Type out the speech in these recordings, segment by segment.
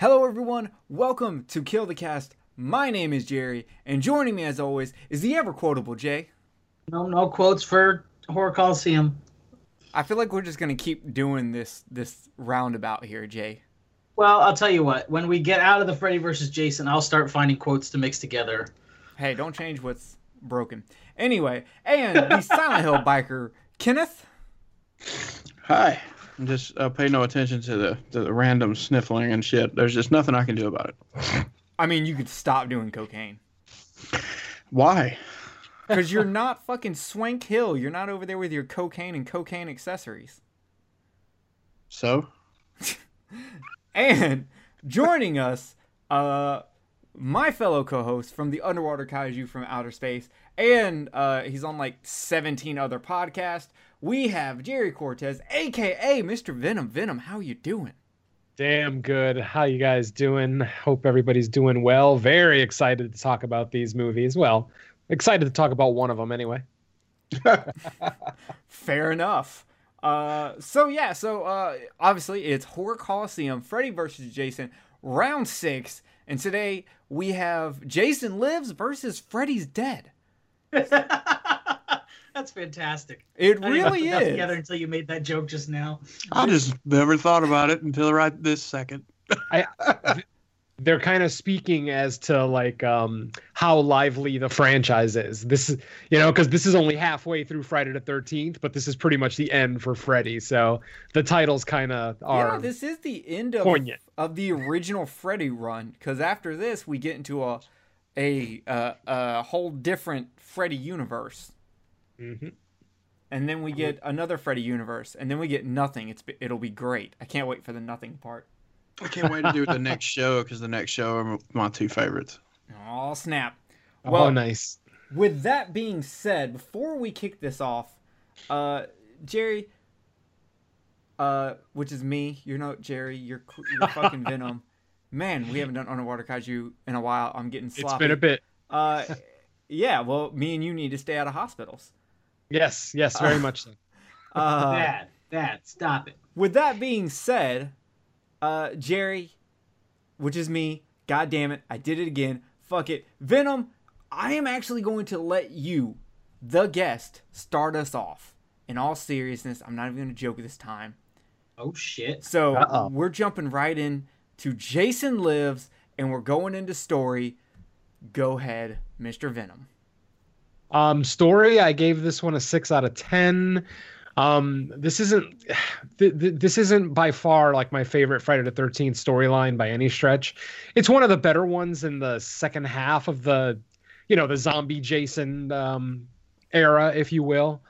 Hello, everyone. Welcome to Kill the Cast. My name is Jerry, and joining me, as always, is the ever quotable Jay. No, no quotes for Horror Coliseum. I feel like we're just gonna keep doing this this roundabout here, Jay. Well, I'll tell you what. When we get out of the Freddy versus Jason, I'll start finding quotes to mix together. Hey, don't change what's broken. Anyway, and the Silent Hill biker, Kenneth. Hi. Just uh, pay no attention to the to the random sniffling and shit. There's just nothing I can do about it. I mean, you could stop doing cocaine. Why? Because you're not fucking Swank Hill. You're not over there with your cocaine and cocaine accessories. So? And joining us, uh, my fellow co-host from the Underwater Kaiju from Outer Space, and uh, he's on like 17 other podcasts. We have Jerry Cortes, aka Mr. Venom. Venom, how you doing? Damn good. How you guys doing? Hope everybody's doing well. Very excited to talk about these movies. Well, excited to talk about one of them anyway. Fair enough. Uh, so yeah, so uh, obviously it's Horror Coliseum, Freddy versus Jason, round six, and today we have Jason Lives versus Freddy's Dead. That's fantastic. It I really put that together is. until you made that joke just now. I just never thought about it until right this second. They're kind of speaking as to like um, how lively the franchise is. This is, you know, because this is only halfway through Friday the Thirteenth, but this is pretty much the end for Freddy. So the titles kind of are. Yeah, this is the end of poignant. of the original Freddy run. Because after this, we get into a a uh, a whole different Freddy universe, Mhm. and then we get another Freddy universe, and then we get nothing. It's it'll be great. I can't wait for the nothing part. I can't wait to do the next show because the next show are my two favorites. Oh snap! oh, Well, nice. with that being said, before we kick this off, uh, Jerry, uh, which is me, you're not Jerry, you're you're fucking Venom. Man, we haven't done underwater kaiju in a while. I'm getting sloppy. It's been a bit. Uh, yeah. Well, me and you need to stay out of hospitals. Yes, yes, very Uh, much so. Uh, Dad, Dad, stop it. with that being said, uh, Jerry, which is me, god damn it, I did it again. Fuck it. Venom, I am actually going to let you, the guest, start us off. In all seriousness, I'm not even going to joke this time. Oh shit. So Uh-oh. we're jumping right in to Jason Lives, and we're going into story. Go ahead, Mr. Venom. Um, story, I gave this one a six out of ten. Um, this isn't th- th- this isn't by far like my favorite Friday the Thirteenth storyline by any stretch. It's one of the better ones in the second half of the, you know, the zombie Jason um, era, if you will.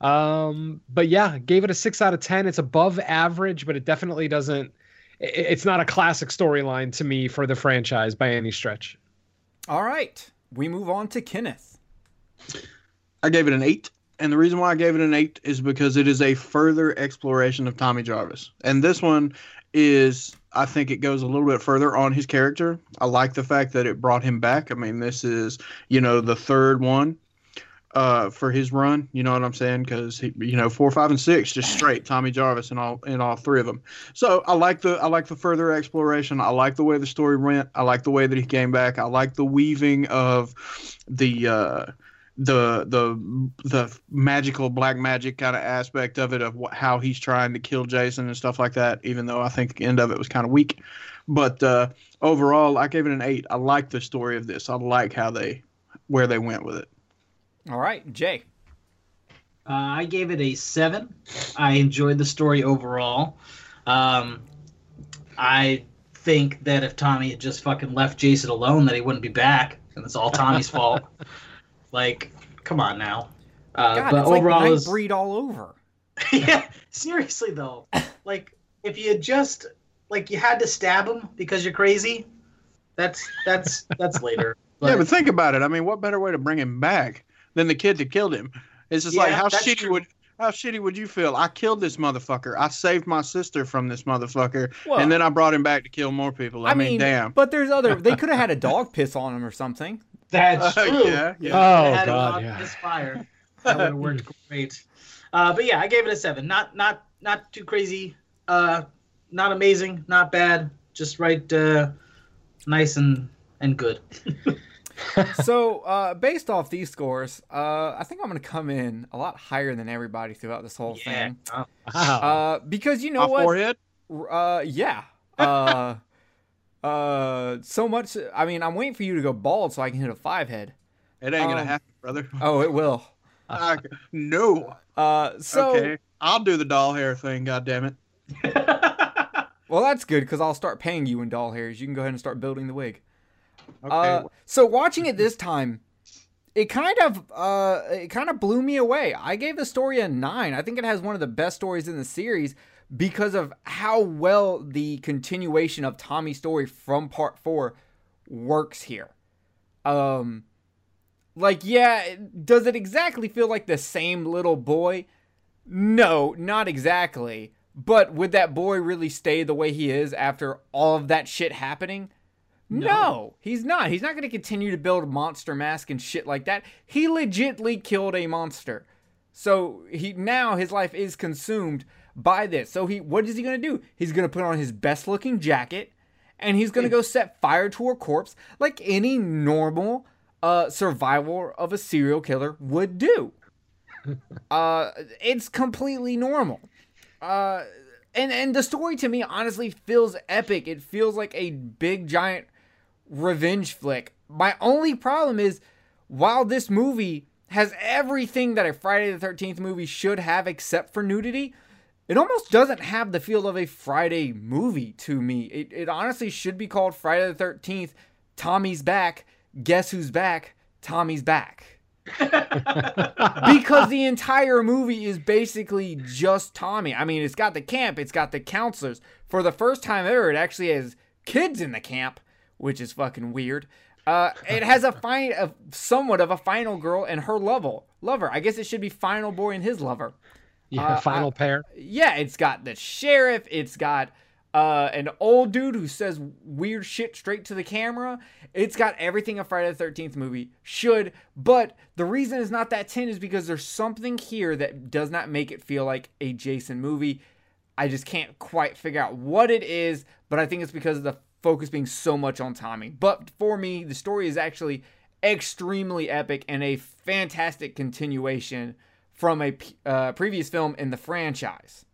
Um, but yeah, gave it a six out of ten. It's above average, but it definitely doesn't. It's not a classic storyline to me for the franchise by any stretch. All right, we move on to Kenneth. I gave it an eight. And the reason why I gave it an eight is because it is a further exploration of Tommy Jarvis. And this one is, I think it goes a little bit further on his character. I like the fact that it brought him back. I mean, this is, you know, the third one uh, for his run. You know what I'm saying? Because you know, four, five, and six, just straight Tommy Jarvis in all in all three of them. So I like the I like the further exploration. I like the way the story went. I like the way that he came back. I like the weaving of the. Uh, the the the magical black magic kind of aspect of it of wh- how he's trying to kill Jason and stuff like that. Even though I think the end of it was kind of weak, but uh, overall I gave it an eight. I like the story of this. I like how they where they went with it. All right, Jay. Uh, I gave it a seven. I enjoyed the story overall. Um, I think that if Tommy had just fucking left Jason alone, that he wouldn't be back, and it's all Tommy's fault. Like, come on now. Uh, God, but it's like overall, it was- all over. yeah, seriously though, like if you just like you had to stab him because you're crazy, that's that's that's later. yeah, but think about it. I mean, what better way to bring him back than the kid that killed him? It's just like how shitty true. would how shitty would you feel? I killed this motherfucker. I saved my sister from this motherfucker, Well, and then I brought him back to kill more people. I, I mean, mean, damn. but there's other. They could have had a dog piss on him or something. That's Uh, true. yeah, yeah. Oh had him god, on yeah. this fire. That would have worked great. Uh, but yeah, I gave it a seven. Not not not too crazy. Uh, not amazing. Not bad. just right, uh, nice and and good. so uh, based off these scores, uh, I think I'm gonna come in a lot higher than everybody throughout this whole Yeah. thing. Oh, Wow. Uh, because you know My what? forehead. Uh, yeah. Uh, uh, so much. I mean, I'm waiting for you to go bald so I can hit a five head. It ain't gonna Um, happen, brother. Oh, it will. I- no. Uh, so okay, I'll do the doll hair thing. God damn it. well, that's good because I'll start paying you in doll hairs. You can go ahead and start building the wig. Okay. Uh, so watching it this time, it kind of uh, it kind of blew me away. I gave the story a nine. I think it has one of the best stories in the series because of how well the continuation of Tommy's story from part four works here. Um, like yeah, does it exactly feel like the same little boy? No, not exactly. But would that boy really stay the way he is after all of that shit happening? No, he's not. He's not going to continue to build monster mask and shit like that. He legitly killed a monster. So he now his life is consumed by this. So he what is he going to do? He's going to put on his best looking jacket and he's going to go set fire to a corpse like any normal uh survival of a serial killer would do. uh it's completely normal. Uh and and the story to me honestly feels epic. It feels like a big giant revenge flick. My only problem is while this movie has everything that a Friday the 13th movie should have except for nudity, it almost doesn't have the feel of a Friday movie to me. It, it honestly should be called Friday the 13th, Tommy's Back, Guess Who's Back, Tommy's Back. because the entire movie is basically just Tommy. I mean, it's got the camp, it's got the counselors. For the first time ever, it actually has kids in the camp, which is fucking weird. Uh, it has a fine, a, somewhat of a final girl and her level lover. I guess it should be final boy and his lover. Yeah, uh, final pair. Yeah, it's got the sheriff. It's got uh, an old dude who says weird shit straight to the camera. It's got everything a Friday the Thirteenth movie should. But the reason it's not that ten is because there's something here that does not make it feel like a Jason movie. I just can't quite figure out what it is, but I think it's because of the focus being so much on Tommy. But for me, the story is actually extremely epic and a fantastic continuation from a uh, previous film in the franchise.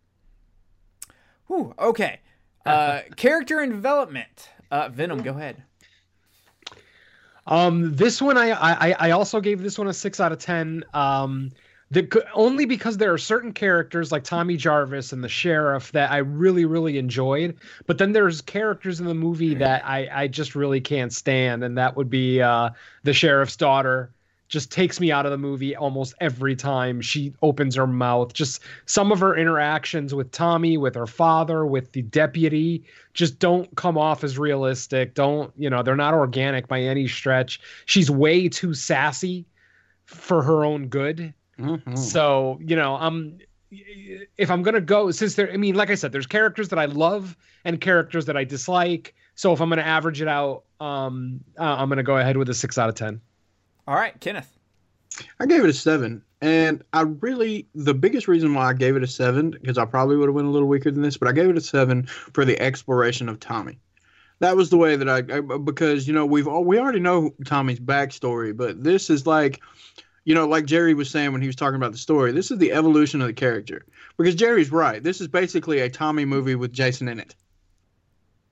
Whew, okay. Uh, character and development. Uh, Venom, go ahead. Um, this one I, I I also gave this one a six out of ten. Um, the, only because there are certain characters like Tommy Jarvis and the sheriff that I really really enjoyed, but then there's characters in the movie that I I just really can't stand, and that would be uh, the sheriff's daughter. Just takes me out of the movie almost every time she opens her mouth. Just some of her interactions with Tommy, with her father, with the deputy, just don't come off as realistic. Don't, you know, they're not organic by any stretch. She's way too sassy for her own good. Mhm. So, you know, I'm if I'm gonna go, since there, I mean, like I said, there's characters that I love and characters that I dislike. So if I'm gonna average it out, um, uh, I'm gonna go ahead with a six out of ten. All right, Kenneth. I gave it a seven, and I really the biggest reason why I gave it a seven because I probably would have went a little weaker than this, but I gave it a seven for the exploration of Tommy. That was the way that I, I because you know we've all we already know Tommy's backstory, but this is like, you know, like Jerry was saying when he was talking about the story. This is the evolution of the character because Jerry's right. This is basically a Tommy movie with Jason in it.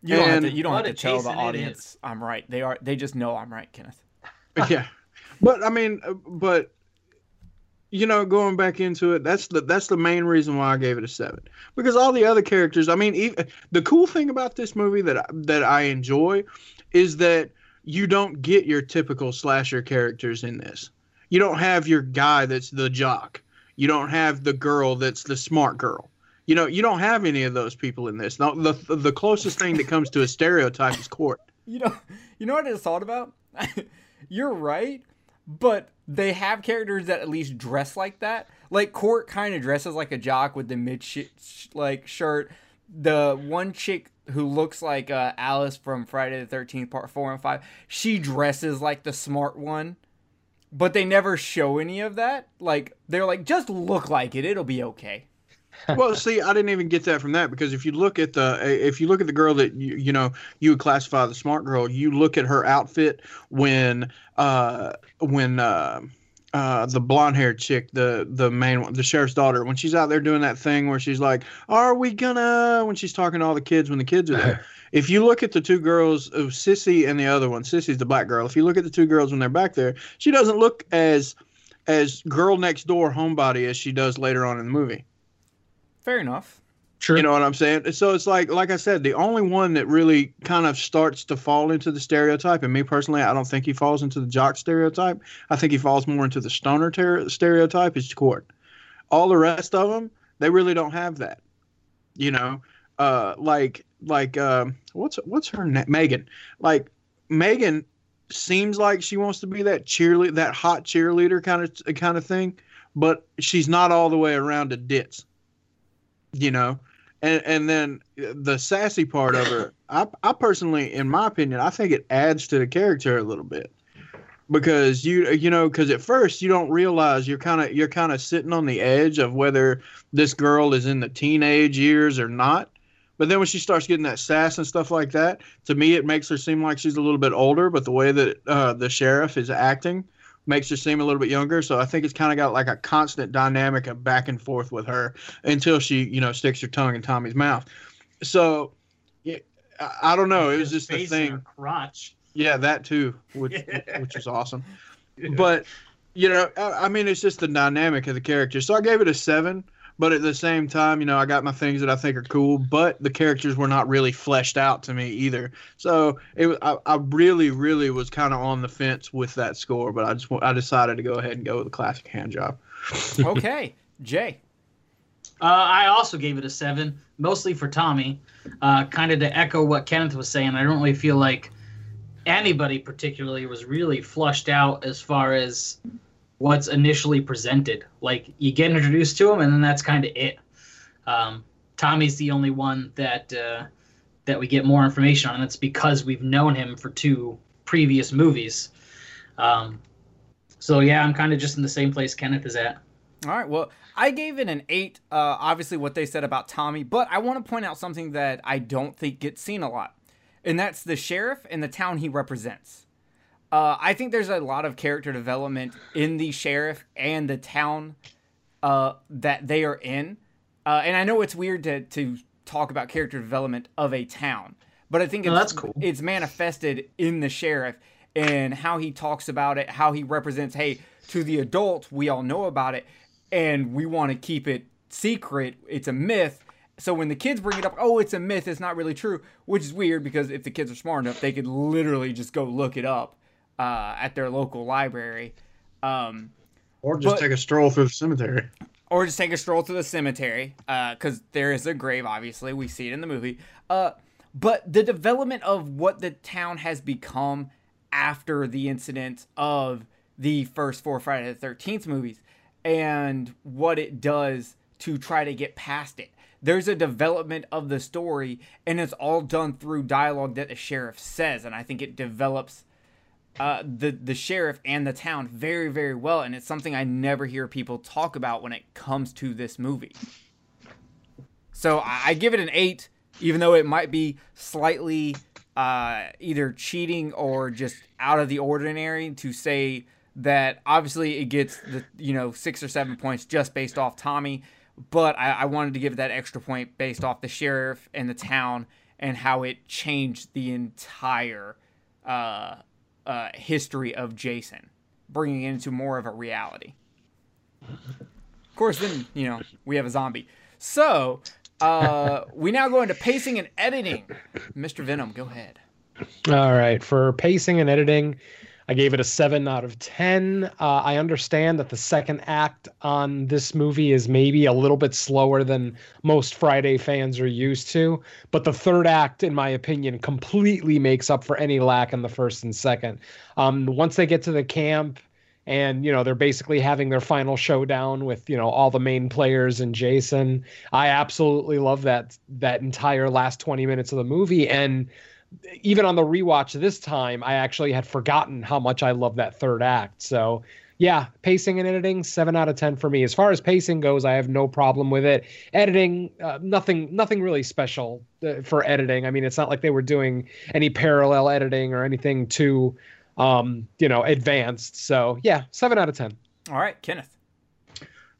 You don't have to. You don't have to tell the Jason it audience I'm right. They are. They just know I'm right, Kenneth. yeah but i mean uh, but you know going back into it that's the that's the main reason why i gave it a seven. Because all the other characters i mean even, the cool thing about this movie that that i enjoy is that you don't get your typical slasher characters in this. You don't have your guy that's the jock. You don't have the girl that's the smart girl. You know you don't have any of those people in this. No, the, the closest thing that comes to a stereotype is cort. You know. You know what I just thought about? You're right, but they have characters that at least dress like that. Like Cort kind of dresses like a jock with the mid like shirt. The one chick who looks like uh, Alice from Friday the Thirteenth Part Four and Five, she dresses like the smart one. But they never show any of that. Like they're like, just look like it; it'll be okay. Well, see, I didn't even get that from that because if you look at the if you look at the girl that you you know you would classify the smart girl, you look at her outfit when uh when uh uh the blonde haired chick, the the main one, the sheriff's daughter, when she's out there doing that thing where she's like, "Are we gonna?" when she's talking to all the kids when the kids are there. if you look at the two girls of Sissy and the other one, Sissy's the black girl. If you look at the two girls when they're back there, she doesn't look as as girl next door homebody as she does later on in the movie. Fair enough. True. You know what I'm saying? So it's like, like I said, the only one that really kind of starts to fall into the stereotype, and me personally, I don't think he falls into the jock stereotype. I think he falls more into the stoner ter- stereotype. Is Cort. All the rest of them, they really don't have that. You know, uh, like like um, what's what's her name? Megan. Like Megan seems like she wants to be that cheerleader, that hot cheerleader kind of kind of thing, but she's not all the way around to ditz. You know, and and then the sassy part of her, I I personally, in my opinion, I think it adds to the character a little bit. Because you you know because at first you don't realize you're kind of you're kind of sitting on the edge of whether this girl is in the teenage years or not. But then when she starts getting that sass and stuff like that to me it makes her seem like she's a little bit older but the way that uh, the sheriff is acting makes her seem a little bit younger so i think it's kind of got like a constant dynamic of back and forth with her until she you know sticks her tongue in tommy's mouth so yeah, I, I don't know it was just the thing crotch. yeah, that too, which which is awesome. But you know, I, I mean, it's just the dynamic of the character. So I gave it a seven. But at the same time, you know, I got my things that I think are cool. But the characters were not really fleshed out to me either. So it, was- I, I really, really was kind of on the fence with that score. But I just, I decided to go ahead and go with the classic hand job. Okay, Jay. Uh, I also gave it a seven, mostly for Tommy. Uh, kind of to echo what Kenneth was saying, I don't really feel like anybody particularly was really flushed out as far as what's initially presented. Like you get introduced to him, and then that's kind of it. Um, Tommy's the only one that uh, that we get more information on, and it's because we've known him for two previous movies. Um, so yeah, I'm kind of just in the same place Kenneth is at. All right. Well, I gave it an eight. Uh, obviously, what they said about Tommy, but I want to point out something that I don't think gets seen a lot, and that's the sheriff and the town he represents. Uh, I think there's a lot of character development in the sheriff and the town uh, that they are in. Uh, and I know it's weird to, to talk about character development of a town, but I think it's, No, that's cool. it's manifested in the sheriff and how he talks about it, how he represents, hey, to the adult, we all know about it, and we want to keep it secret. It's a myth. So when the kids bring it up, oh, it's a myth, it's not really true, which is weird because if the kids are smart enough, they could literally just go look it up uh, at their local library. Um, Or just But- take a stroll through the cemetery. or just take a stroll through the cemetery because there is a grave obviously we see it in the movie uh, but the development of what the town has become after the incident of the first four friday the 13th movies and what it does to try to get past it there's a development of the story and it's all done through dialogue that the sheriff says and i think it develops uh, the the sheriff and the town very very well, and it's something I never hear people talk about when it comes to this movie. So I, I give it an eight, even though it might be slightly uh, either cheating or just out of the ordinary to say that obviously it gets the you know six or seven points just based off Tommy, but I, I wanted to give it that extra point based off the sheriff and the town and how it changed the entire uh, uh, history of Jason, bringing it into more of a reality. Of course, then you know we have a zombie. So uh, we now go into pacing and editing. Mr. Venom, go ahead. All right. For pacing and editing, I gave it a seven out of 10. Uh, I understand that the second act on this movie is maybe a little bit slower than most Friday fans are used to, but the third act, in my opinion, completely makes up for any lack in the first and second. Um, once they get to the camp, and you know they're basically having their final showdown with you know all the main players and Jason. I absolutely love that that entire last 20 minutes of the movie and even on the rewatch this time, I actually had forgotten how much I love that third act. So yeah, pacing and editing, seven out of ten for me. As far as pacing goes, I have no problem with it. Editing, uh, nothing, nothing really special uh, for editing. I mean, it's not like they were doing any parallel editing or anything too, um, you know, advanced. So yeah, seven out of ten. All right, Kenneth.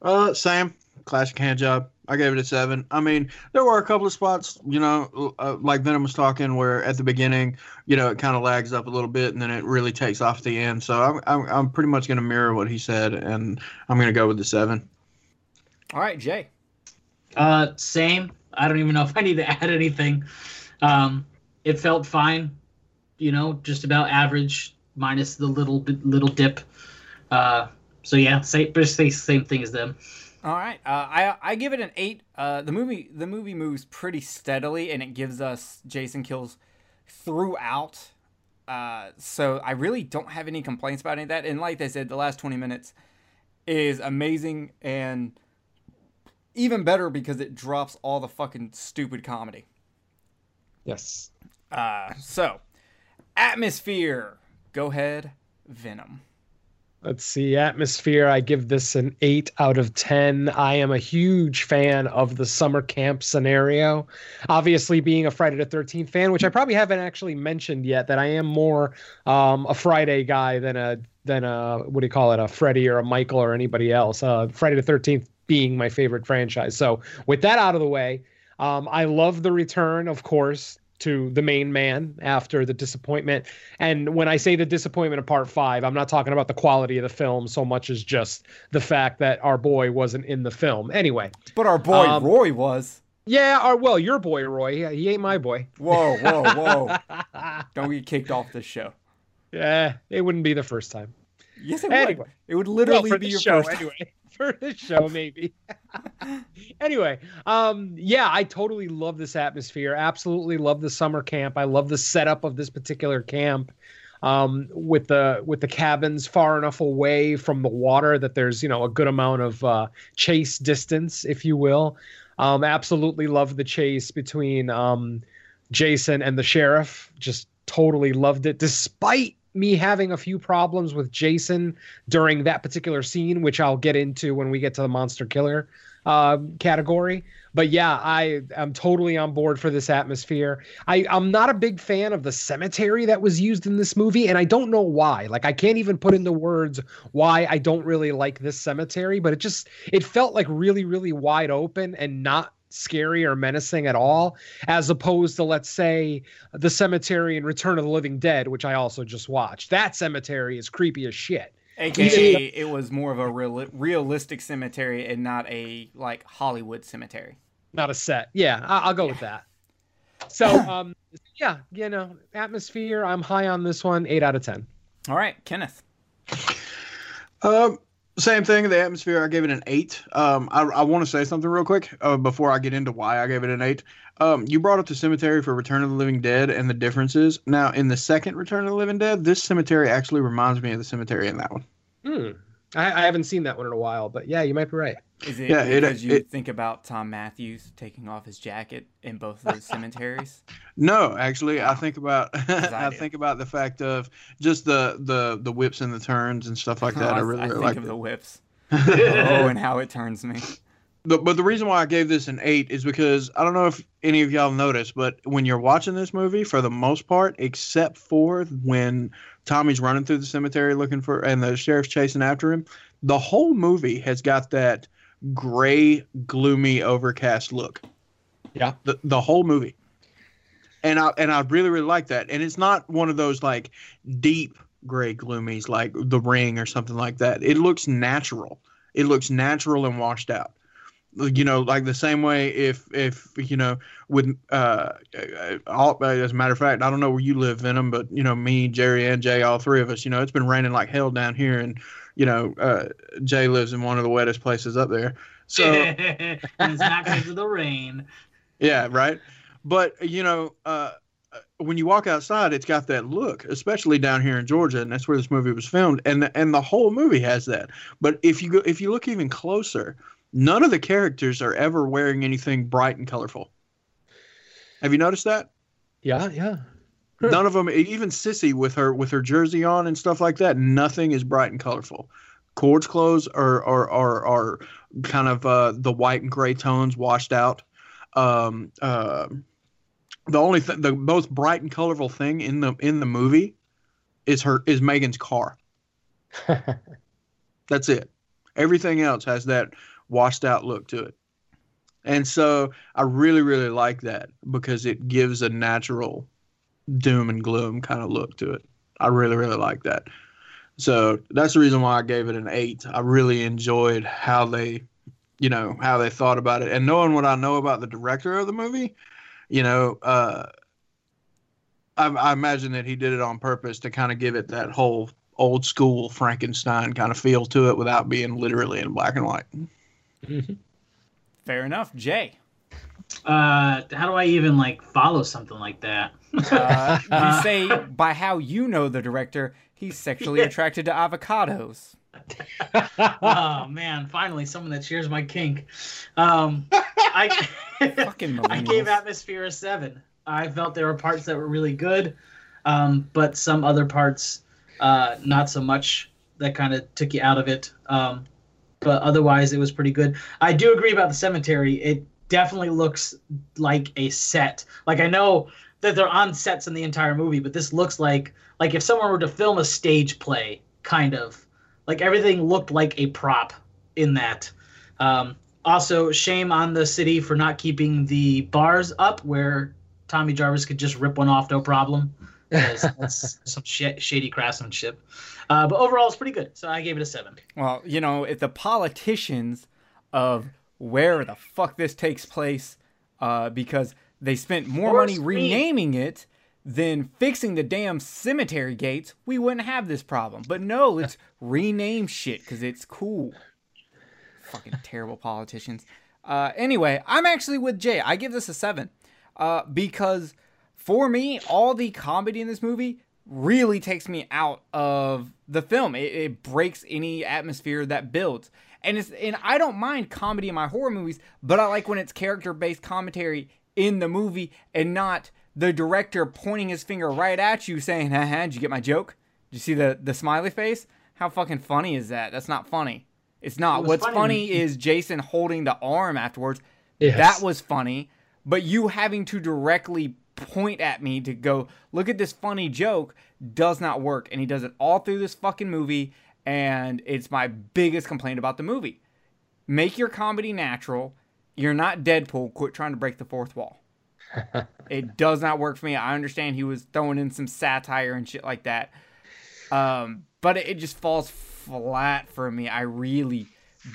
Uh, same classic hand job. I gave it a seven. I mean, there were a couple of spots, you know, uh, like Venom was talking, where at the beginning, you know, it kind of lags up a little bit, and then it really takes off at the end. So I'm I'm, I'm pretty much going to mirror what he said, and I'm going to go with the seven. All right, Jay. Uh, same. I don't even know if I need to add anything. Um, it felt fine, you know, just about average, minus the little bit, little dip. Uh, so yeah, same, basically same thing as them. All right, uh, I I give it an eight. Uh, the movie the movie moves pretty steadily, and it gives us Jason kills throughout. Uh, so I really don't have any complaints about any of that. And like they said, the last twenty minutes is amazing and even better because it drops all the fucking stupid comedy. Yes. Uh, so atmosphere. Go ahead, Venom. Let's see, atmosphere. I give this an eight out of 10. I am a huge fan of the summer camp scenario. Obviously, being a Friday the 13th fan, which I probably haven't actually mentioned yet, that I am more um, a Friday guy than a, than a, what do you call it, a Freddy or a Michael or anybody else. Uh, Friday the 13th being my favorite franchise. So, with that out of the way, um, I love the return, of course, to the main man after the disappointment. And when I say the disappointment of part five, I'm not talking about the quality of the film so much as just the fact that our boy wasn't in the film. Anyway. But our boy Um, Roy was. Yeah, our, well, your boy Roy. He ain't my boy. Whoa, whoa, whoa. Don't get kicked off this show. yeah, it wouldn't be the first time. Yes, it Anyway. would. It would literally for be your show first. anyway. For the show, maybe. anyway, um, yeah, I totally love this atmosphere. Absolutely love the summer camp. I love the setup of this particular camp. Um, with the with the cabins far enough away from the water that there's you know a good amount of uh, chase distance, if you will. Um, absolutely love the chase between um, Jason and the sheriff. Just totally loved it, despite me having a few problems with Jason during that particular scene, which I'll get into when we get to the monster killer uh, category. But yeah, I am totally on board for this atmosphere. I, I'm not a big fan of the cemetery that was used in this movie, and I don't know why. Like I can't even put into words why I don't really like this cemetery, but it just it felt like really, really wide open and not scary or menacing at all, as opposed to let's say the cemetery in Return of the Living Dead, which I also just watched. That cemetery is creepy as shit. AKA, it was more of a real, realistic cemetery and not a like Hollywood cemetery. Not a set. Yeah, I- I'll go with that. So, um, yeah, you know, atmosphere. I'm high on this one. Eight out of ten. All right, Kenneth. Um, same thing. The atmosphere. I gave it an eight. Um, I, I want to say something real quick uh, before I get into why I gave it an eight. Um, you brought up the cemetery for Return of the Living Dead and the differences. Now, in the second Return of the Living Dead, this cemetery actually reminds me of the cemetery in that one. Hmm. I, I haven't seen that one in a while, but yeah, you might be right. Is it Yeah, it- because you it- think about Thom Mathews taking off his jacket in both of those cemeteries? No, actually, I think about I I think about the fact of just the the the whips and the turns and stuff like oh, that. I, really, I really think like of it. the whips. oh, and how it turns me. The, but the reason why I gave this an eight is because I don't know if any of y'all noticed, but when you're watching this movie, for the most part, except for when Tommy's running through the cemetery looking for, and the sheriff's chasing after him, the whole movie has got that gray, gloomy, overcast look. Yeah. The the whole movie, and I and I really really like that. And it's not one of those like deep gray gloomies like The Ring or something like that. It looks natural. It looks natural and washed out you know like the same way if if you know with uh all, as a matter of fact i don't know where you live venom but you know me jerry and jay all three of us you know it's been raining like hell down here and you know uh jay lives in one of the wettest places up there. So it's not because of the rain. yeah right? But you know uh when you walk outside it's got that look especially down here in georgia and that's where this movie was filmed and the, and the whole movie has that. But if you go if you look even closer none of the characters are ever wearing anything bright and colorful have you noticed that Yeah, yeah. none of them even sissy with her with her jersey on and stuff like that nothing is bright and colorful Cort's clothes are are are, are kind of uh, the white and gray tones washed out. Um, uh, the only th- the most bright and colorful thing in the in the movie is her is Megan's car. That's it. Everything else has that washed out look to it. And so I really, really like that because it gives a natural doom and gloom kind of look to it. I really, really like that. So that's the reason why I gave it an eight. I really enjoyed how they, you know, how they thought about it. And knowing what I know about the director of the movie, you know, uh, I, I imagine that he did it on purpose to kind of give it that whole old school Frankenstein kind of feel to it without being literally in black and white. Fair enough, Jay. Uh, how do I even like follow something like that? Uh, you say by how you know the director, he's sexually attracted to avocados. oh man, finally someone that shares my kink. Um, I Fucking I gave. Atmosphere a seven. I felt there were parts that were really good, um, but some other parts uh, not so much. That kind of took you out of it. Um, but otherwise, it was pretty good. I do agree about the cemetery. It definitely looks like a set. Like I know that they're on sets in the entire movie, but this looks like like if someone were to film a stage play, kind of like everything looked like a prop in that. Um, also, shame on the city for not keeping the bars up where Tommy Jarvis could just rip one off no problem. That's some sh- shady craftsmanship. Uh, but overall, it's pretty good. So I gave it a seven. Well, you know, if the politicians of where the fuck this takes place, uh, because they spent more money renaming it than fixing the damn cemetery gates, we wouldn't have this problem. But no, let's rename shit because it's cool. Fucking terrible politicians. Uh, anyway, I'm actually with Jay. I give this a seven uh, because for me, all the comedy in this movie really takes me out of the film. It, it breaks any atmosphere that builds. And it's and I don't mind comedy in my horror movies, but I like when it's character based commentary in the movie and not the director pointing his finger right at you saying, haha, did you get my joke? Did you see the, the smiley face? How fucking funny is that? That's not funny. It's not. What's funny. funny is Jason holding the arm afterwards. Yes. That was funny. But you having to directly point at me to go, look at this funny joke does not work. And he does it all through this fucking movie. And it's my biggest complaint about the movie. Make your comedy natural. You're not Deadpool. Quit trying to break the fourth wall. it does not work for me. I understand he was throwing in some satire and shit like that. Um, but it, it just falls flat for me. I really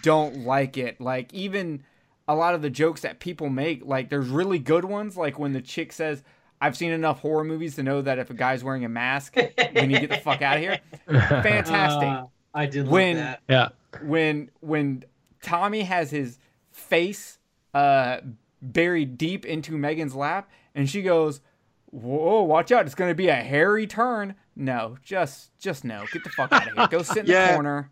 don't like it. Like even a lot of the jokes that people make, like there's really good ones, like when the chick says, I've seen enough horror movies to know that if a guy's wearing a mask, we need to get the fuck out of here. Fantastic Uh, I did love When- that. yeah. when when Tommy has his face uh buried deep into Megan's lap and she goes, "Whoa, watch out, it's going to be a hairy turn." No, just just no. Get the fuck out of here. Go sit in the corner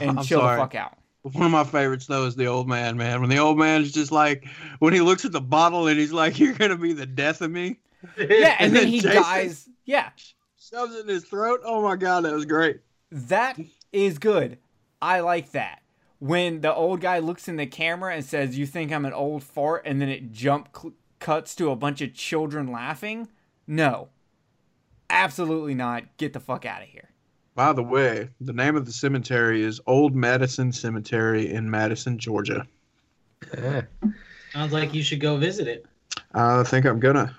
and I'm chill sorry. the fuck out. One of my favorites though is the old man, man. When the old man is just like when he looks at the bottle and he's like, "You're gonna be the death of me," Yeah, and And then then he Jason- dies. Yeah, shoves it in his throat. Oh my god, that was great. that is good. I like that. When the old guy looks in the camera and says, "You think I'm an old fart," and then it jump cl- cuts to a bunch of children laughing. No, absolutely not. Get the fuck out of here. By the way, the name of the cemetery is Old Madison Cemetery in Madison, Georgia. Eh. Sounds like you should go visit it. I think I'm gonna.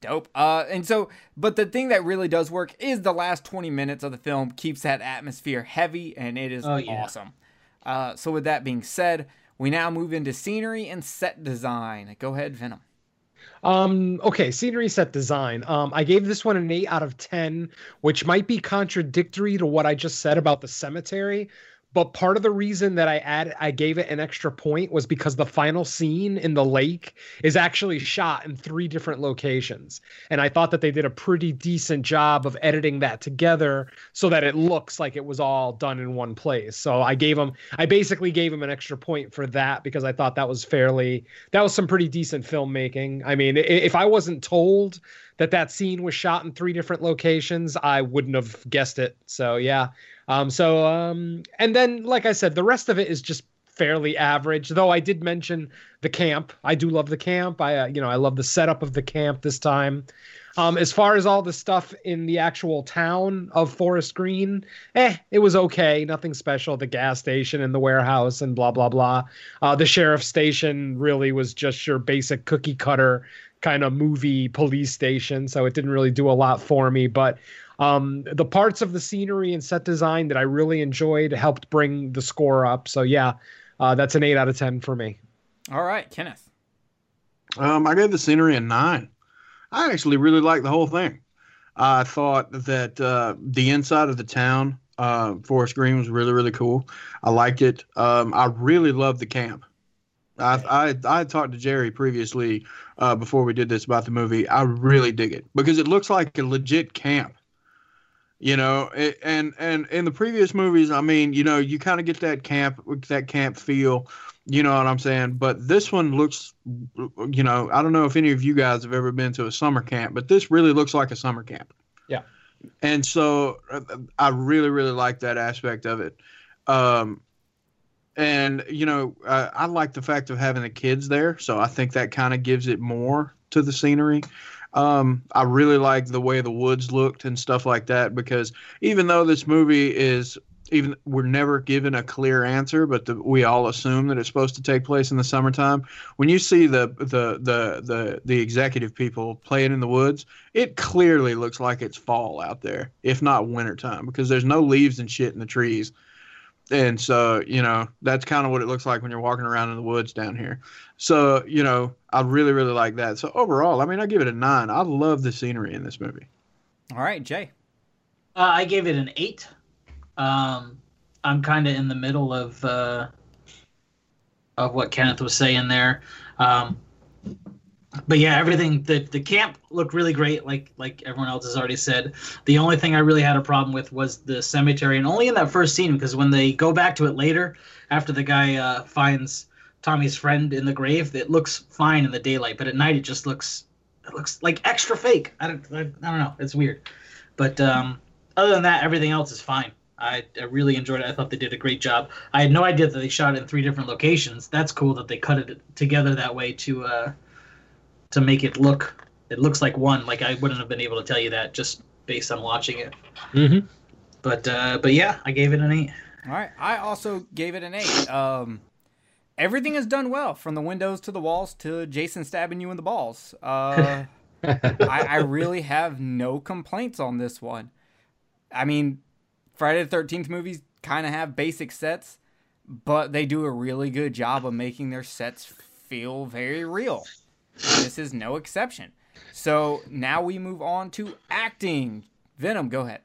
Dope. Uh, and so, but the thing that really does work is the last 20 minutes of the film keeps that atmosphere heavy, and it is Oh, yeah. awesome. Uh, so, with that being said, we now move into scenery and set design. Go ahead, Venom. Um, okay, scenery set design. Um, I gave this one an eight out of ten, which might be contradictory to what I just said about the cemetery. But part of the reason that I add I gave it an extra point was because the final scene in the lake is actually shot in three different locations. And I thought that they did a pretty decent job of editing that together so that it looks like it was all done in one place. So I gave them I basically gave him an extra point for that because I thought that was fairly that was some pretty decent filmmaking. I mean, if I wasn't told that that scene was shot in three different locations, I wouldn't have guessed it. So yeah, Um, so um, and then like I said, the rest of it is just fairly average. Though I did mention the camp. I do love the camp. I uh, you know I love the setup of the camp this time. Um, as far as all the stuff in the actual town of Forest Green, eh, it was okay. Nothing special. The gas station and the warehouse and blah blah blah. Uh, the sheriff's station really was just your basic cookie cutter kind of movie police station, so it didn't really do a lot for me. But um, the parts of the scenery and set design that I really enjoyed helped bring the score up. So yeah, uh, that's an eight out of ten for me. All right, Kenneth. Um, I gave the scenery a nine. I actually really liked the whole thing. I thought that uh, the inside of the town, uh, Forest Green, was really really cool. I liked it. Um, I really loved the camp. I I I talked to Jerry previously uh, before we did this about the movie. I really dig it because it looks like a legit camp. You know, and and in the previous movies, I mean, you know, you kind of get that camp that camp feel. You know what I'm saying? But this one looks, you know, I don't know if any of you guys have ever been to a summer camp, but this really looks like a summer camp. Yeah. And so uh, I really, really like that aspect of it. Um, and you know, uh, I like the fact of having the kids there, so I think that kind of gives it more to the scenery. Um, I really like the way the woods looked and stuff like that because even though this movie is even we're never given a clear answer, but the, we all assume that it's supposed to take place in the summertime. When you see the the the the the executive people playing in the woods, it clearly looks like it's fall out there, if not wintertime, because there's no leaves and shit in the trees. And so, you know, that's kind of what it looks like when you're walking around in the woods down here. So, you know, I really, really like that. So overall, I mean, I give it a nine. I love the scenery in this movie. All right, Jay. Uh, I gave it an eight. Um, I'm kind of in the middle of uh, of what Kenneth was saying there. Um, but yeah, everything the the camp looked really great, like like everyone else has already said. The only thing I really had a problem with was the cemetery, and only in that first scene because when they go back to it later, after the guy uh, finds Tommy's friend in the grave, it looks fine in the daylight, but at night it just looks it looks like extra fake. I don't I, I don't know, it's weird. But um, other than that, everything else is fine. I, I really enjoyed it. I thought they did a great job. I had no idea that they shot it in three different locations. That's cool that they cut it together that way to uh, to make it look it looks like one. Like I wouldn't have been able to tell you that just based on watching it. Mm-hmm. But uh, but yeah, I gave it an eight. All right. I also gave it an eight. Um, everything is done well, from the windows to the walls to Jason stabbing you in the balls. Uh, I, I really have no complaints on this one. I mean, Friday the Thirteenth movies kind of have basic sets, but they do a really good job of making their sets feel very real. This is no exception. So now we move on to acting. Venom, go ahead.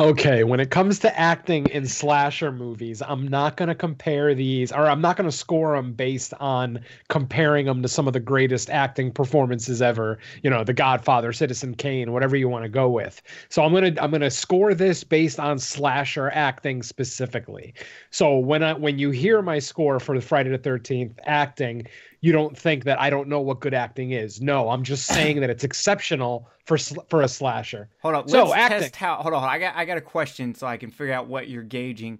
Okay, when it comes to acting in slasher movies, I'm not going to compare these, or I'm not going to score them based on comparing them to some of the greatest acting performances ever. You know, The Godfather, Citizen Kane, whatever you want to go with. So I'm gonna I'm gonna score this based on slasher acting specifically. So when I when you hear my score for the Friday the Thirteenth acting, you don't think that I don't know what good acting is. No, I'm just saying that it's exceptional for sl- for a slasher. Hold on. So, Let's acting. test how. Hold on. I got I got a question so I can figure out what you're gauging.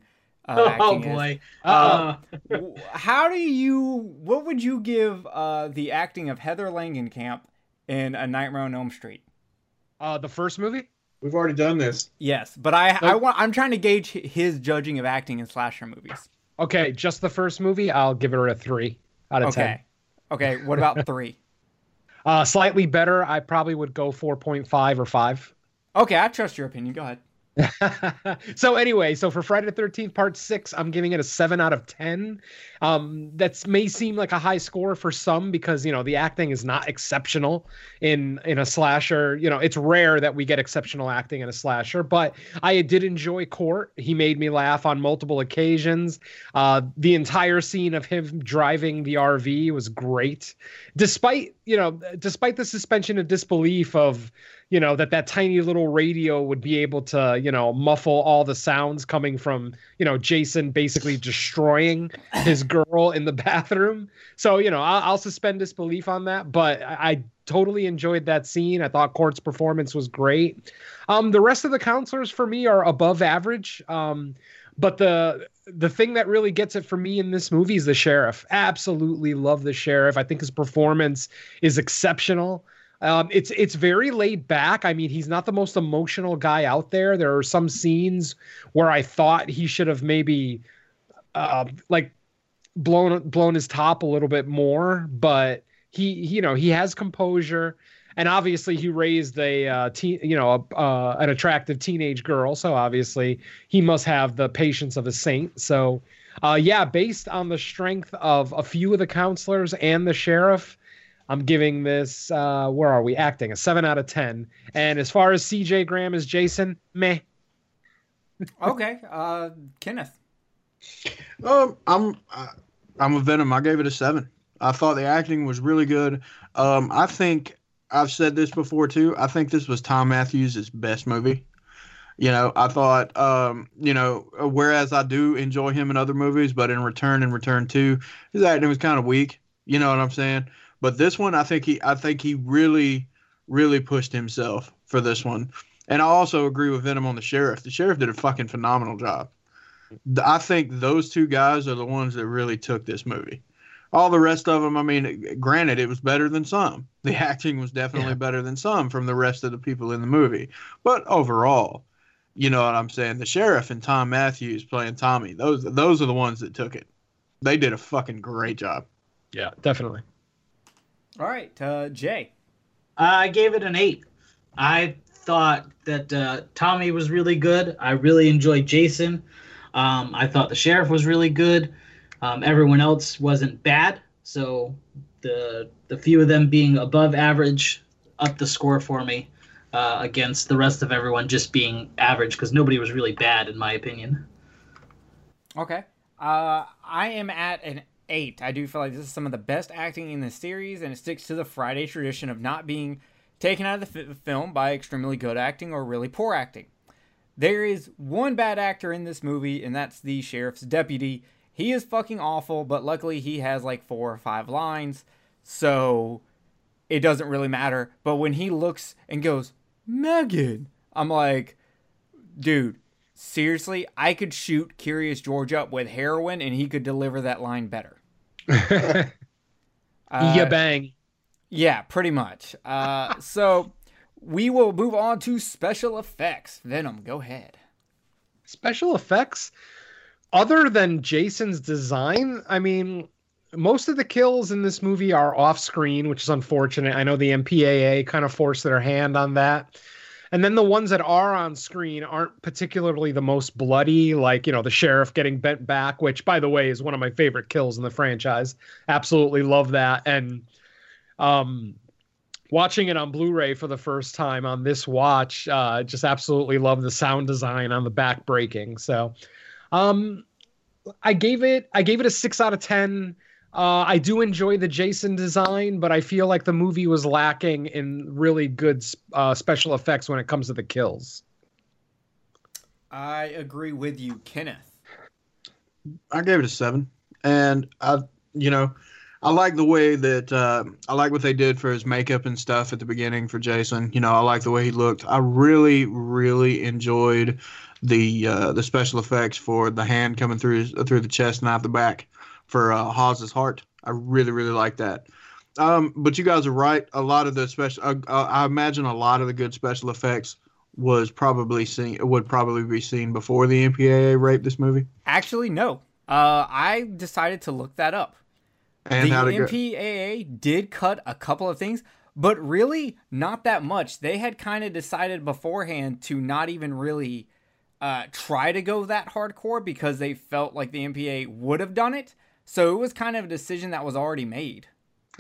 Uh, Oh boy. Uh, Uh, How do you? What would you give uh, the acting of Heather Langenkamp in A Nightmare on Elm Street? Uh, the first movie. We've already done this. Yes, but I I want. I'm trying to gauge his judging of acting in slasher movies. Okay, just the first movie. I'll give it a three out of ten. Okay. What about three? Uh, slightly better. I probably would go four point five or five. Okay, I trust your opinion. Go ahead. so anyway, so for Friday the Thirteenth Part Six, I'm giving it a seven out of ten. Um, that may seem like a high score for some because you know the acting is not exceptional in in a slasher. You know, it's rare that we get exceptional acting in a slasher, but I did enjoy Cort. He made me laugh on multiple occasions. Uh, the entire scene of him driving the RV was great, despite you know, despite the suspension of disbelief of you know that that tiny little radio would be able to you know muffle all the sounds coming from you know jason basically destroying his girl in the bathroom. So you know i'll, I'll suspend disbelief on that but I, I totally enjoyed that scene. I thought cort's performance was great. Um the rest of the counselors for me are above average. Um but the the thing that really gets it for me in this movie is the sheriff. Absolutely love the sheriff. I think his performance is exceptional um, it's it's very laid back. I mean, he's not the most emotional guy out there. There are some scenes where I thought he should have maybe uh, like blown blown his top a little bit more, but he, you know he has composure, and obviously he raised a uh, teen, you know a, uh, an attractive teenage girl, so obviously he must have the patience of a saint. So. Uh, yeah, based on the strength of a few of the counselors and the sheriff, I'm giving this, uh, where are we acting? A seven out of 10. And as far as CJ Graham as Jason, meh. okay. Uh, Kenneth. Um, I'm, I'm a Venom. I gave it a seven. I thought the acting was really good. Um, I think I've said this before too. I think this was Thom Mathews' best movie. You know, I thought, um, you know, whereas I do enjoy him in other movies, but in Return and Return Two, his acting was kind of weak. You know what I'm saying? But this one, I think he, I think he really, really pushed himself for this one. And I also agree with Venom on the sheriff. The sheriff did a fucking phenomenal job. I think those two guys are the ones that really took this movie. All the rest of them, I mean, granted, it was better than some. The acting was definitely yeah. better than some from the rest of the people in the movie. But overall, you know what I'm saying? The sheriff and Thom Mathews playing Tommy, those those are the ones that took it. They did a fucking great job. Yeah, definitely. All right, uh, Jay. I gave it an eight. I thought that uh, Tommy was really good. I really enjoyed Jason. Um, I thought the sheriff was really good. Um, everyone else wasn't bad. So the the few of them being above average up the score for me uh, against the rest of everyone just being average because nobody was really bad in my opinion. Okay. Uh, I am at an eight. I do feel like this is some of the best acting in the series, and it sticks to the Friday tradition of not being taken out of the f- film by extremely good acting or really poor acting. There is one bad actor in this movie, and that's the sheriff's deputy. He is fucking awful, but luckily he has like four or five lines, so it doesn't really matter. But when he looks and goes, Megan, I'm like, dude, seriously, I could shoot Curious George up with heroin and he could deliver that line better. uh, yeah, bang. Yeah, pretty much. Uh, so we will move on to special effects. Venom, go ahead. Special effects? Other than Jason's design, I mean, most of the kills in this movie are off screen, which is unfortunate. I know the MPAA kind of forced their hand on that. And then the ones that are on screen aren't particularly the most bloody, like, you know, the sheriff getting bent back, which, by the way, is one of my favorite kills in the franchise. Absolutely love that. And um, watching it on Blu-ray for the first time on this watch, uh, just absolutely love the sound design on the back breaking. So um, I gave it I gave it a six out of ten. Uh, I do enjoy the Jason design, but I feel like the movie was lacking in really good uh, special effects when it comes to the kills. I agree with you, Kenneth. I gave it a seven, and I, you know, I like the way that uh, I like what they did for his makeup and stuff at the beginning for Jason. You know, I like the way he looked. I really, really enjoyed the uh, the special effects for the hand coming through through the chest and out the back for uh, Hawes's heart. I really, really like that. Um, but you guys are right. A lot of the special, uh, uh, I imagine a lot of the good special effects was probably seen would probably be seen before the MPAA raped this movie. Actually, no. Uh, I decided to look that up. And the MPAA did cut a couple of things, but really not that much. They had kind of decided beforehand to not even really uh, try to go that hardcore because they felt like the MPA would have done it. So it was kind of a decision that was already made.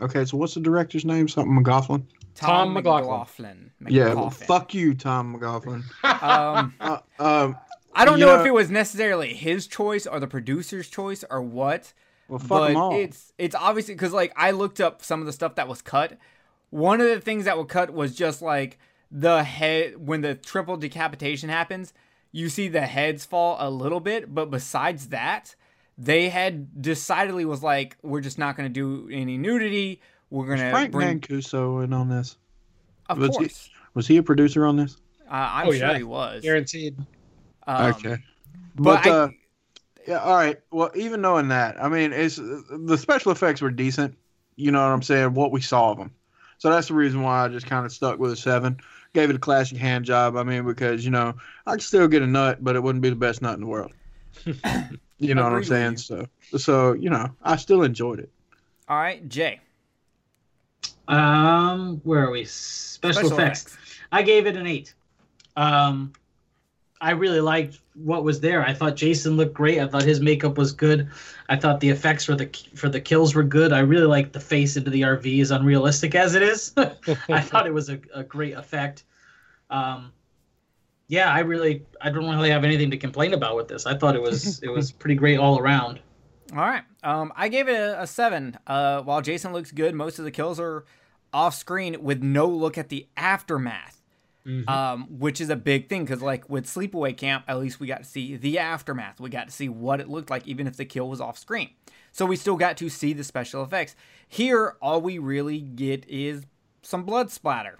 Okay, so what's the director's name? Something McGoughlin. Tom, Tom McLoughlin. McLoughlin. Yeah, well, fuck you, Tom McLoughlin. um, uh, um, I don't know, know, if it was necessarily his choice or the producer's choice or what. Well, fuck but it's it's obviously because like I looked up some of the stuff that was cut. One of the things that was cut was just like the head when the triple decapitation happens, you see the heads fall a little bit, but besides that, they had decidedly was like, we're just not going to do any nudity. We're going to Frank bring, Mancuso in on this? of was he- course. Was he a producer on this? Uh, I'm Oh, sure yeah. he was. Guaranteed. Um, okay. but But, I- uh, yeah, all right. Well, even knowing that, I mean, it's the special effects were decent. You know what I'm saying? What we saw of them. So that's the reason why I just kind of stuck with a seven. Gave it a classic hand job. I mean, because you know I could still get a nut, but it wouldn't be the best nut in the world. you know what I'm saying? with So, so you know, I still enjoyed it. All right, Jay. Um, where are we? Special, effects. I gave it an eight. Um, I really liked what was there. I thought Jason looked great. I thought his makeup was good. I thought the effects for the for the kills were good. I really liked the face into the RV, as unrealistic as it is. I thought it was a, a great effect. Um, yeah, I really I don't really have anything to complain about with this. I thought it was it was pretty great all around. All right. Um, I gave it a, a seven. Uh, while Jason looks good, most of the kills are off screen with no look at the aftermath. Um, which is a big thing because, like with Sleepaway Camp, at least we got to see the aftermath. We got to see what it looked like, even if the kill was off screen. So we still got to see the special effects. Here, all we really get is some blood splatter.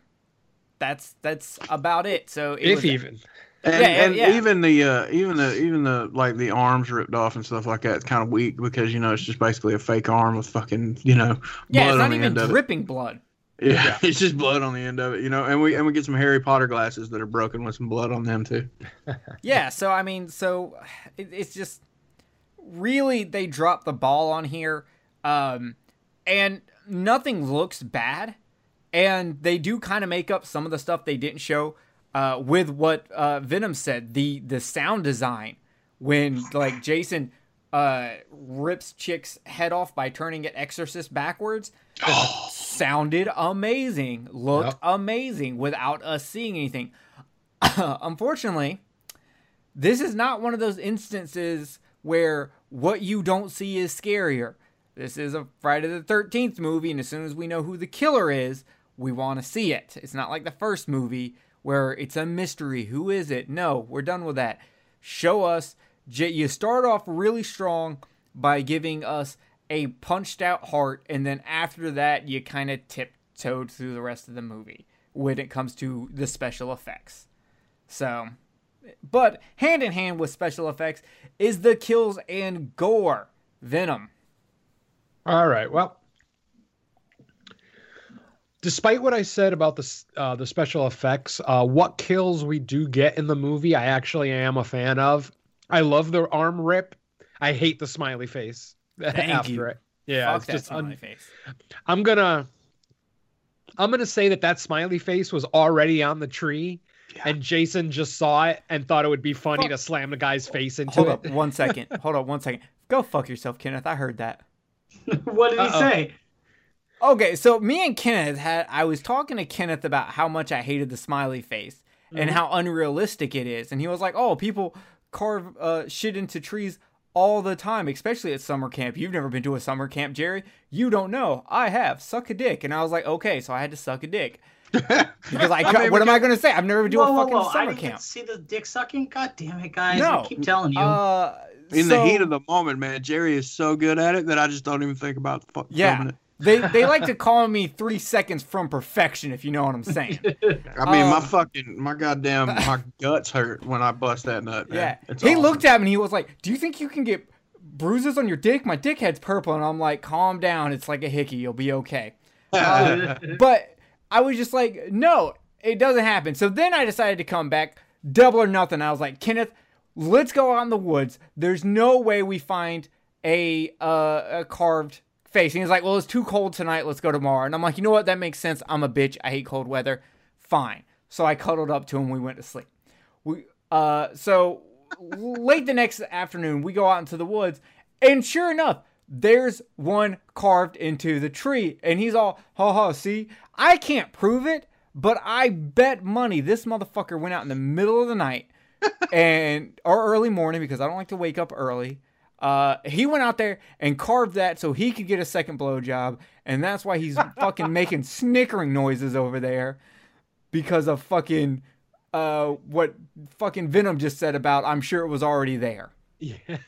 That's that's about it. So it If was- even. And, Yeah, yeah, and yeah. even the uh, even the even the like the arms ripped off and stuff like that. It's kind of weak because you know it's just basically a fake arm with fucking you know yeah, blood it's on not the even end it. dripping blood. Yeah, it's just blood on the end of it, you know. And we and we get some Harry Potter glasses that are broken with some blood on them too. Yeah, so I mean, so it, it's just really they dropped the ball on here, um, and nothing looks bad, and they do kind of make up some of the stuff they didn't show uh, with what uh, Venom said the the sound design when like Jason uh, rips chick's head off by turning it Exorcist backwards. sounded amazing, looked Yep. amazing without us seeing anything. Unfortunately, this is not one of those instances where what you don't see is scarier. This is a Friday the 13th movie, and as soon as we know who the killer is, we want to see it. It's not like the first movie where it's a mystery. Who is it? No, we're done with that. Show us. You start off really strong by giving us a punched out heart, and then after that, you kind of tiptoed through the rest of the movie when it comes to the special effects. So, but hand in hand with special effects is the kills and gore. Venom. All right. Well, despite what I said about the uh, the special effects, uh, what kills we do get in the movie, I actually am a fan of. I love the arm rip. I hate the smiley face after you. it. Yeah, Fuck it's just smiley un- face. I'm gonna I'm gonna say that that smiley face was already on the tree, and Jason just saw it and thought it would be funny Fuck. to slam the guy's face into Hold it. up one second. Hold up one second. Go fuck yourself, Kenneth. I heard that. what did he Uh-oh. say? Okay, so me and Kenneth had I was talking to Kenneth about how much I hated the smiley face and how unrealistic it is, and he was like, "Oh, people carve uh, shit into trees all the time, especially at summer camp. You've never been to a summer camp, Jerry. You don't know. I have. Suck a dick." And I was like, "Okay," so I had to suck a dick because I, I mean, what am I going to say? I've never been to Whoa, a whoa, fucking whoa! I summer didn't camp. see the dick sucking. God damn it, guys! No. I keep telling you. Uh, In so- the heat of the moment, man, Jerry is so good at it that I just don't even think about fuck Yeah. Filming it. They they like to call me three seconds from perfection, if you know what I'm saying. I mean, my Um, fucking, my goddamn, my guts hurt when I bust that nut, man. Yeah. It's he awesome. looked at me and he was like, Do you think you can get bruises on your dick? My dick head's purple. And I'm like, Calm down. It's like a hickey. You'll be okay. Uh, but I was just like, No, it doesn't happen. So then I decided to come back, double or nothing. I was like, Kenneth, let's go out in the woods. There's no way we find a, uh, a carved face. And he's like, Well, it's too cold tonight. Let's go tomorrow. And I'm like, You know what? That makes sense. I'm a bitch. I hate cold weather. Fine. So I cuddled up to him. We went to sleep. We uh so late the next afternoon we go out into the woods and sure enough there's one carved into the tree and he's all ha ha see I can't prove it but I bet money this motherfucker went out in the middle of the night and or early morning because I don't like to wake up early. Uh, he went out there and carved that so he could get a second blowjob, and that's why he's fucking making snickering noises over there. because of fucking uh what fucking Venom just said about I'm sure it was already there. Yeah.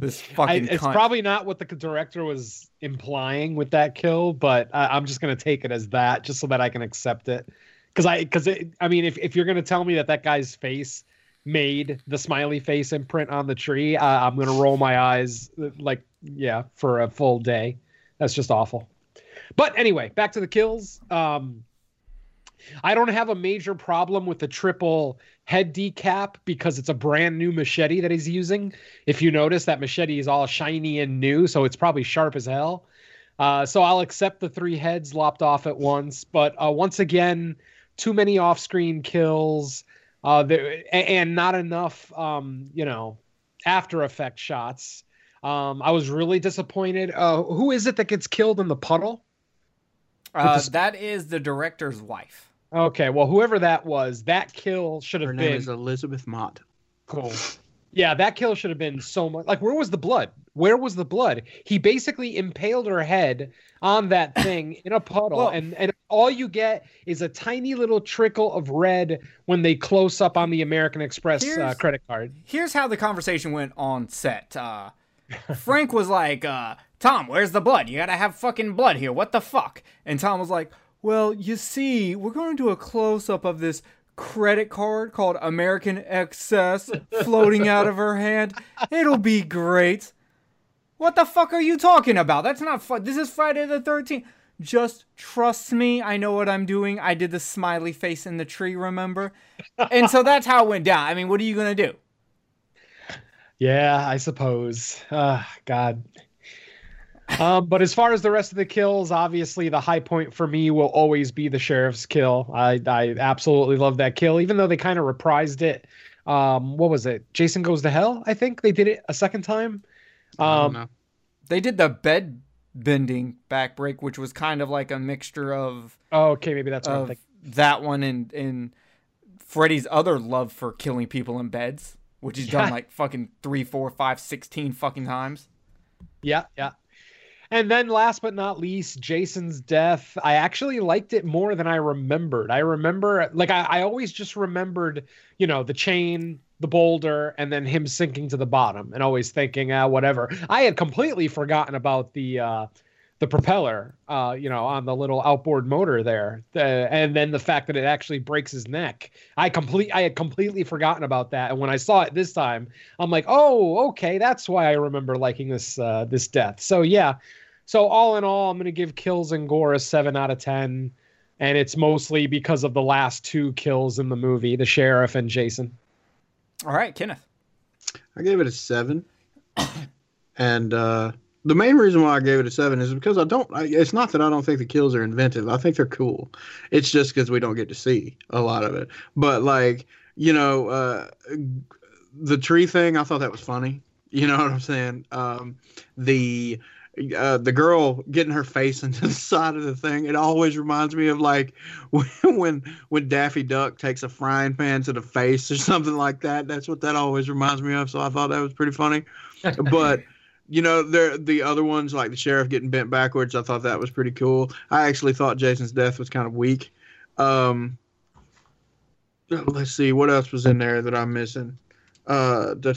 This I, fucking it's cunt. probably not what the director was implying with that kill, but I, I'm just gonna take it as that, just so that I can accept it. Because I, because I mean, if if you're gonna tell me that that guy's face made the smiley face imprint on the tree, uh, I'm gonna roll my eyes, like yeah, for a full day. That's just awful. But anyway, back to the kills. Um, I don't have a major problem with the triple head decap because it's a brand new machete that he's using. If you notice, that machete is all shiny and new, so it's probably sharp as hell. Uh, so I'll accept the three heads lopped off at once. But uh, once again, too many off-screen kills, uh, there, and not enough, um, you know, after effect shots. Um, I was really disappointed. Uh, who is it that gets killed in the puddle? Uh, the- that is the director's wife. Okay, well, whoever that was, that kill should Her have name been is Elizabeth Mott. cool. Yeah, that kill should have been so much. Like, where was the blood? Where was the blood? He basically impaled her head on that thing in a puddle, Well- and and all you get is a tiny little trickle of red when they close up on the American Express uh, credit card. Here's how the conversation went on set. Uh, Frank was like, uh, Tom, where's the blood? You gotta have fucking blood here. What the fuck? And Tom was like, Well, you see, we're going to do a close up of this credit card called American Excess floating out of her hand. It'll be great. What the fuck are you talking about? That's not fun. This is Friday the 13th. Just trust me. I know what I'm doing. I did the smiley face in the tree, remember? And so that's how it went down. I mean, what are you going to do? Yeah, I suppose. Uh, God. Um, but as far as the rest of the kills, obviously the high point for me will always be the sheriff's kill. I I absolutely love that kill, even though they kind of reprised it. Um, what was it? Jason Goes to Hell. I think they did it a second time. I don't Um. They did the bed bending back break, which was kind of like a mixture of, oh, okay, maybe that's of that one and and Freddy's other love for killing people in beds, which he's done like fucking three, four, five, sixteen fucking times. Yeah, yeah. And then last but not least, Jason's death. I actually liked it more than I remembered. I remember like I, I always just remembered, you know, the chain, the boulder, and then him sinking to the bottom and always thinking, ah, whatever. I had completely forgotten about the uh the propeller, uh, you know, on the little outboard motor there, and then the fact that it actually breaks his neck. I complete, I had completely forgotten about that, and when I saw it this time, I'm like, oh, okay, that's why I remember liking this uh, this death. So yeah, so all in all, I'm gonna give kills and gore a seven out of ten, and it's mostly because of the last two kills in the movie, the sheriff and Jason. All right, Kenneth. I gave it a seven, and uh, the main reason why I gave it a seven is because I don't. I, it's not that I don't think the kills are inventive. I think they're cool. It's just because we don't get to see a lot of it. But like you know, uh, the tree thing, I thought that was funny. You know what I'm saying? Um, the uh, the girl getting her face into the side of the thing. It always reminds me of like when when when Daffy Duck takes a frying pan to the face or something like that. That's what that always reminds me of. So I thought that was pretty funny. But you know, there the other ones like the sheriff getting bent backwards. I thought that was pretty cool. I actually thought Jason's death was kind of weak. Um, let's see what else was in there that I'm missing. Uh, the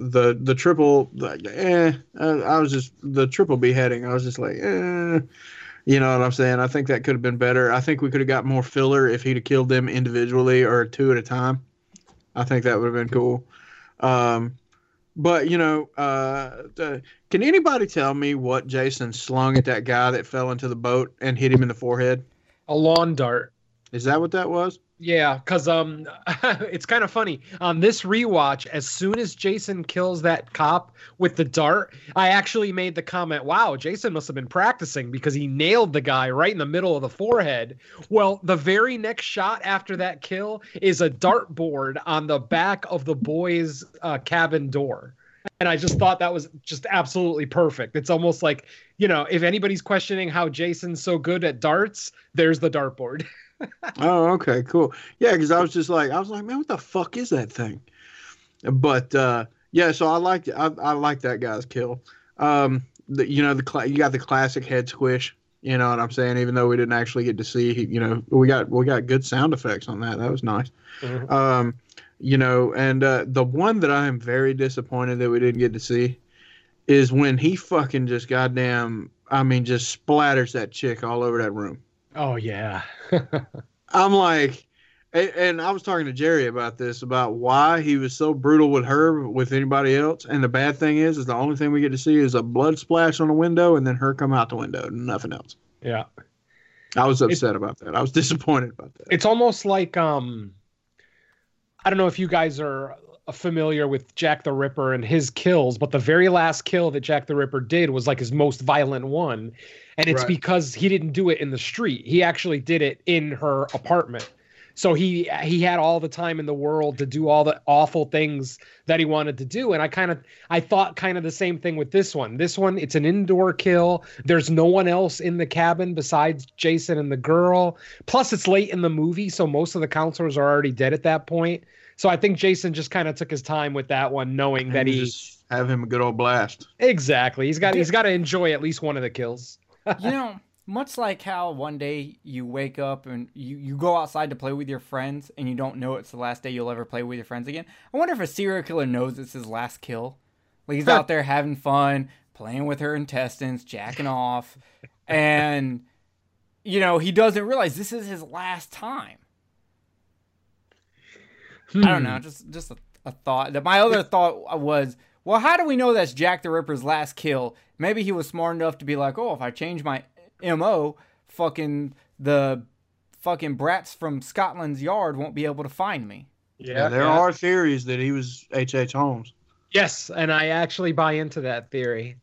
the the triple, like, eh. I, was just the triple beheading. I was just like, eh. You know what I'm saying? I think that could have been better. I think we could have got more filler if he'd have killed them individually or two at a time. I think that would have been cool. Um, but you know, uh, the, can anybody tell me what Jason slung at that guy that fell into the boat and hit him in the forehead? A lawn dart. Is that what that was? Yeah, because um, it's kind of funny on this rewatch. As soon as Jason kills that cop with the dart, I actually made the comment, "Wow, Jason must have been practicing because he nailed the guy right in the middle of the forehead." Well, the very next shot after that kill is a dartboard on the back of the boy's uh, cabin door. And I just thought that was just absolutely perfect. It's almost like, you know, if anybody's questioning how Jason's so good at darts, there's the dartboard. Oh, okay, cool. Yeah, because I was just like, I was like, man, what the fuck is that thing? But uh, yeah, so I liked I, I like that guy's kill. Um, the, you know the cla you got the classic head squish You know what I'm saying? Even though we didn't actually get to see, you know, we got we got good sound effects on that. That was nice. Mhm. Um, you know, and uh, the one that I am very disappointed that we didn't get to see is when he fucking just goddamn, I mean, just splatters that chick all over that room. Oh yeah. I'm like, and, I was talking to Jerry about this about why he was so brutal with her with anybody else. And the bad thing is, is the only thing we get to see is a blood splash on the window and then her come out the window, nothing else. yeah. I was upset about that. I was disappointed about that. It's almost like um I don't know if you guys are familiar with Jack the Ripper and his kills, but the very last kill that Jack the Ripper did was like his most violent one. And it's Right. because he didn't do it in the street. He actually did it in her apartment. So he he had all the time in the world to do all the awful things that he wanted to do and I kind of I thought kind of the same thing with this one. This one it's an indoor kill. There's no one else in the cabin besides Jason and the girl. Plus it's late in the movie so most of the counselors are already dead at that point. So I think Jason just kind of took his time with that one knowing that And he just have him a good old blast. Exactly. He's got he's got to enjoy at least one of the kills. You know, much like how one day you wake up and you, you go outside to play with your friends and you don't know it's the last day you'll ever play with your friends again. I wonder if a serial killer knows it's his last kill. Like he's out there having fun, playing with her intestines, jacking off, and you know, he doesn't realize this is his last time. I don't Hmm. know, just just a, a thought. My other thought was, well, how do we know that's Jack the Ripper's last kill? Maybe he was smart enough to be like, oh, if I change my mo, fucking the fucking brats from Scotland's Yard won't be able to find me. Yeah, there are theories that he was H.H. H. Holmes. Yes, and I actually buy into that theory.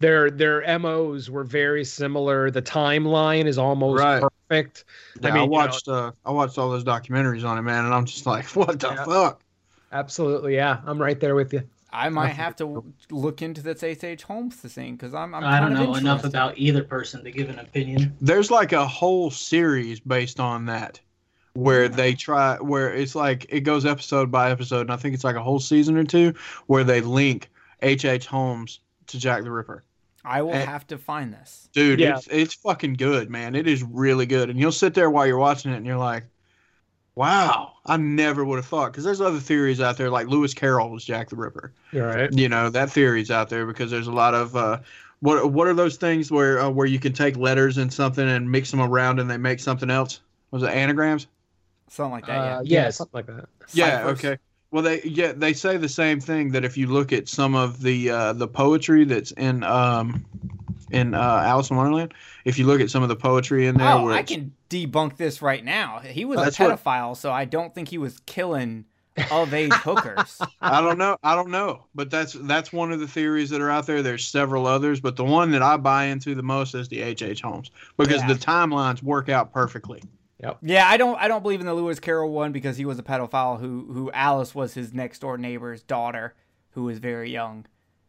Their their MOs were very similar. The timeline is almost Right. perfect. Yeah, I, mean, you know- watched uh, I watched all those documentaries on it, man, and I'm just like, what the Yeah. fuck? Absolutely, yeah. I'm right there with you. I might have to look into this H.H. Holmes thing because I'm, I'm I don't kind of know enough about either person to give an opinion. There's like a whole series based on that, where they try, where it's like it goes episode by episode, and I think it's like a whole season or two where they link H. H. Holmes to Jack the Ripper. I will Eh. have to find this. Dude, Yeah. it's it's fucking good, man. It is really good, and you'll sit there while you're watching it, and you're like, "Wow, I never would have thought." Because there's other theories out there, like Lewis Carroll was Jack the Ripper. You're right. you know that theory's out there because there's a lot of uh, what what are those things where uh, where you can take letters and something and mix them around and they make something else? Was it anagrams? Something like that, Uh, yeah. yeah, something like that. Yeah. Ciphers. Okay. Well, they yeah they say the same thing that if you look at some of the uh, the poetry that's in um in uh, Alice in Wonderland, if you look at some of the poetry in there, Oh, where I can debunk this right now. He was That's a what- pedophile, so I don't think he was killing of age hookers. I don't know. I don't know, but that's that's one of the theories that are out there. There's several others, but the one that I buy into the most is the H. H. Holmes because Yeah. the timelines work out perfectly. Yep. Yeah, I don't I don't believe in the Lewis Carroll one because he was a pedophile who who Alice was his next door neighbor's daughter who was very young.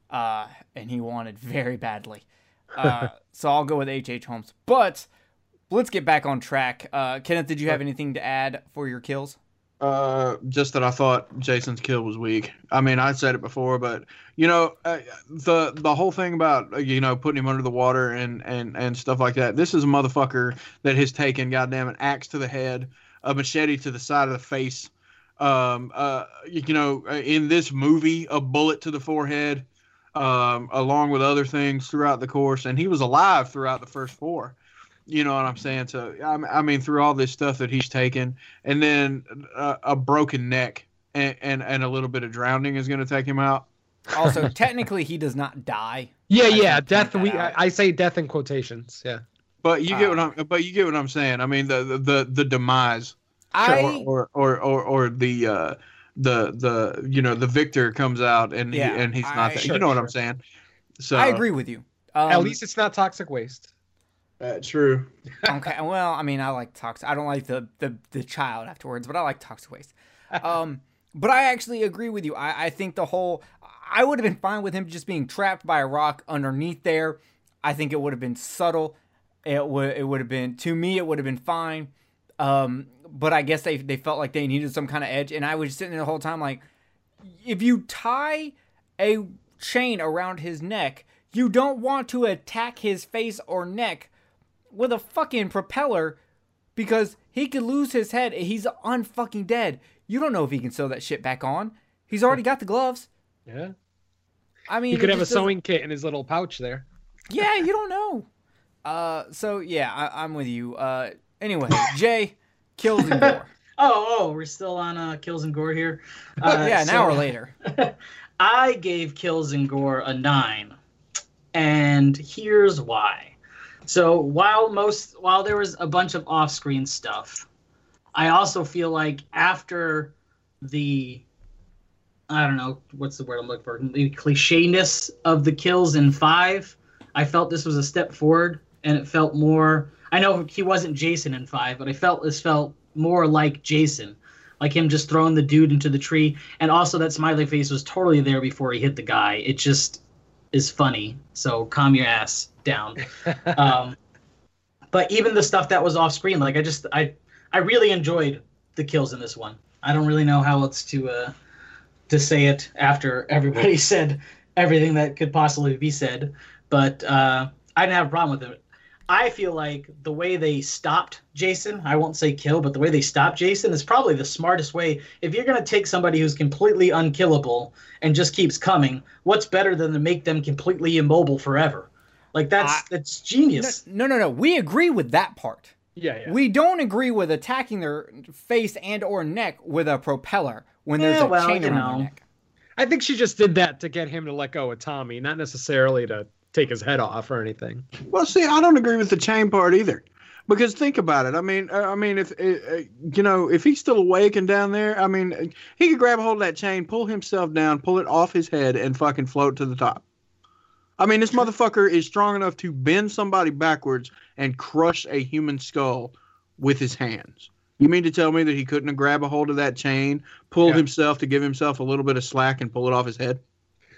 Uh and he wanted very badly. Uh so I'll go with H. H. Holmes. But let's get back on track. Uh Kenneth, did you have anything to add for your kills? Uh, just that I thought Jason's kill was weak. I mean, I said it before, but you know, uh, the the whole thing about uh, you know putting him under the water and and and stuff like that. This is a motherfucker that has taken goddamn an axe to the head, a machete to the side of the face. Um, uh, you know, uh, in this movie, a bullet to the forehead, um, along with other things throughout the course, and he was alive throughout the first four. You know what I'm saying? So I, I mean, through all this stuff that he's taken, and then a, a broken neck and, and and a little bit of drowning is going to take him out. Also, technically he does not die. Yeah, I yeah. Death. We. I. I say death in quotations. Yeah. But you get what Uh, I'm. But you get what I'm saying. I mean, the the the, the demise, I or, or or or or the uh, the the you know the victor comes out and he, and he's not. I- that, Sure, you know what. I'm saying? So I agree with you. Um, At least it's not toxic waste. Uh, true. okay. Well, I mean, I like toxic. I don't like the the the child afterwards, but I like toxic waste. Um, but I actually agree with you. I I think the whole I would have been fine with him just being trapped by a rock underneath there. I think it would have been subtle. It would it would have been to me. It would have been fine. Um, but I guess they they felt like they needed some kind of edge, and I was sitting there the whole time like, if you tie a chain around his neck, you don't want to attack his face or neck with a fucking propeller because he could lose his head. He's unfucking dead. You don't know if he can sew that shit back on. He's already got the gloves. Yeah. I mean, He could have a sewing kit in his little pouch there. Yeah, you don't know. Uh, so yeah, I, I'm with you. Uh, anyway, Jay kills and gore. Oh, oh, we're still on uh, Kills and Gore here. Uh, yeah, an so- hour later. I gave Kills and Gore a nine, and here's why. So while most while there was a bunch of off-screen stuff, I also feel like after the I don't know what's the word I'm looking for the clichéness of the kills in five, I felt this was a step forward, and it felt more. I know he wasn't Jason in five, but I felt this felt more like Jason like him just throwing the dude into the tree. And also that smiley face was totally there before he hit the guy. It just is funny. So calm your ass down. Um, but even the stuff that was off screen like i just i i really enjoyed the kills in this one. I don't really know how else to uh to say it after everybody said everything that could possibly be said. But uh i didn't have a problem with it I feel like the way they stopped Jason, I won't say kill, but the way they stopped Jason is probably the smartest way. If you're going to take somebody who's completely unkillable and just keeps coming, what's better than to make them completely immobile forever? Like that's I- that's genius. No, no, no. We agree with that part. Yeah, yeah. We don't agree with attacking their face and or neck with a propeller when there's eh, a well, chain around know. their neck. I think she just did that to get him to let go of Tommy, not necessarily to take his head off or anything. Well, see, I don't agree with the chain part either, because think about it. I mean, uh, I mean, if uh, uh, you know, if he's still awake and down there, I mean, he could grab a hold of that chain, pull himself down, pull it off his head, and fucking float to the top. I mean, this motherfucker is strong enough to bend somebody backwards and crush a human skull with his hands. You mean to tell me that he couldn't have grabbed a hold of that chain, pulled Yeah. himself to give himself a little bit of slack, and pull it off his head?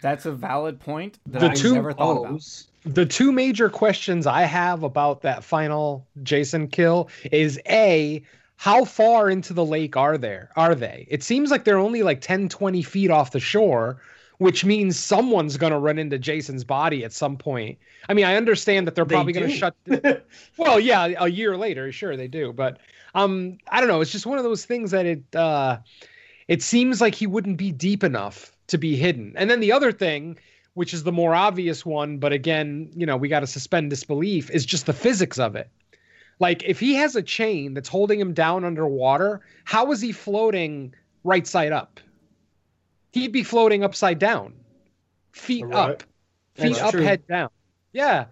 That's a valid point that The I two never thought about. The two major questions I have about that final Jason kill is A, how far into the lake are there? Are they? It seems like they're only like 10, 20 feet off the shore, which means someone's going to run into Jason's body at some point. I mean, I understand that they're They probably going to shut. well, yeah, a year later, sure they do, but um, I don't know. It's just one of those things that it uh, it seems like he wouldn't be deep enough to be hidden. And then the other thing, which is the more obvious one, but again, you know, we got to suspend disbelief, is just the physics of it. Like if he has a chain that's holding him down underwater, how is he floating right side up? He'd be floating upside down, feet Right. up, feet That's up, true. head down. Yeah.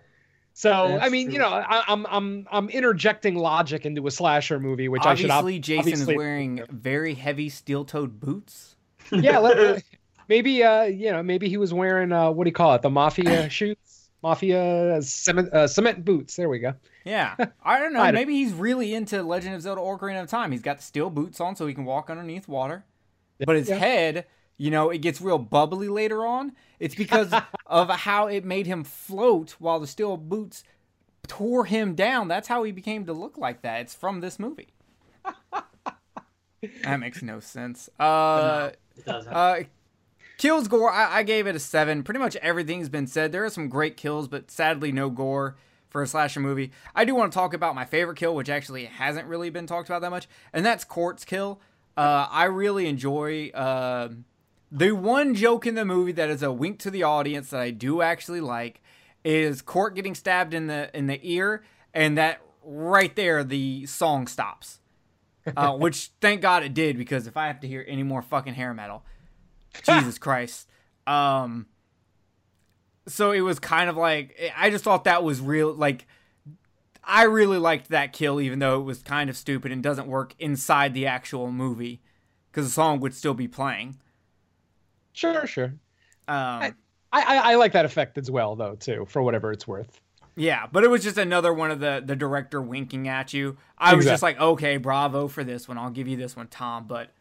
So I That's mean, you know, I, I'm I'm I'm interjecting logic into a slasher movie, which I should ob- Obviously, Jason is wearing very heavy steel-toed boots. yeah, let, maybe uh, you know, maybe he was wearing uh, what do you call it, the mafia shoes, mafia cement uh, cement boots. There we go. Yeah, I don't know. I don't- Maybe he's really into Legend of Zelda: Ocarina of Time. He's got the steel boots on, so he can walk underneath water. But his Yeah. head, you know, it gets real bubbly later on. It's because of how it made him float while the steel boots tore him down. That's how he became to look like that. It's from this movie. that makes no sense. Uh, It doesn't. uh, kills gore. I, I gave it a seven. Pretty much everything's been said. There are some great kills, but sadly no gore for a slasher movie. I do want to talk about my favorite kill, which actually hasn't really been talked about that much, and that's Cort's kill. Uh, I really enjoy uh, the one joke in the movie that is a wink to the audience that I do actually like is Cort getting stabbed in the in the ear, and that right there the song stops. Uh, which thank God it did because if I have to hear any more fucking hair metal, Jesus Christ. Um so it was kind of like I just thought that was real like I really liked that kill even though it was kind of stupid and doesn't work inside the actual movie cuz the song would still be playing. Sure, sure. Um I, I I like that effect as well, though, too, for whatever it's worth. yeah, but it was just another one of the the director winking at you. I was just like, "Okay, bravo for this one. I'll give you this one, Tom, but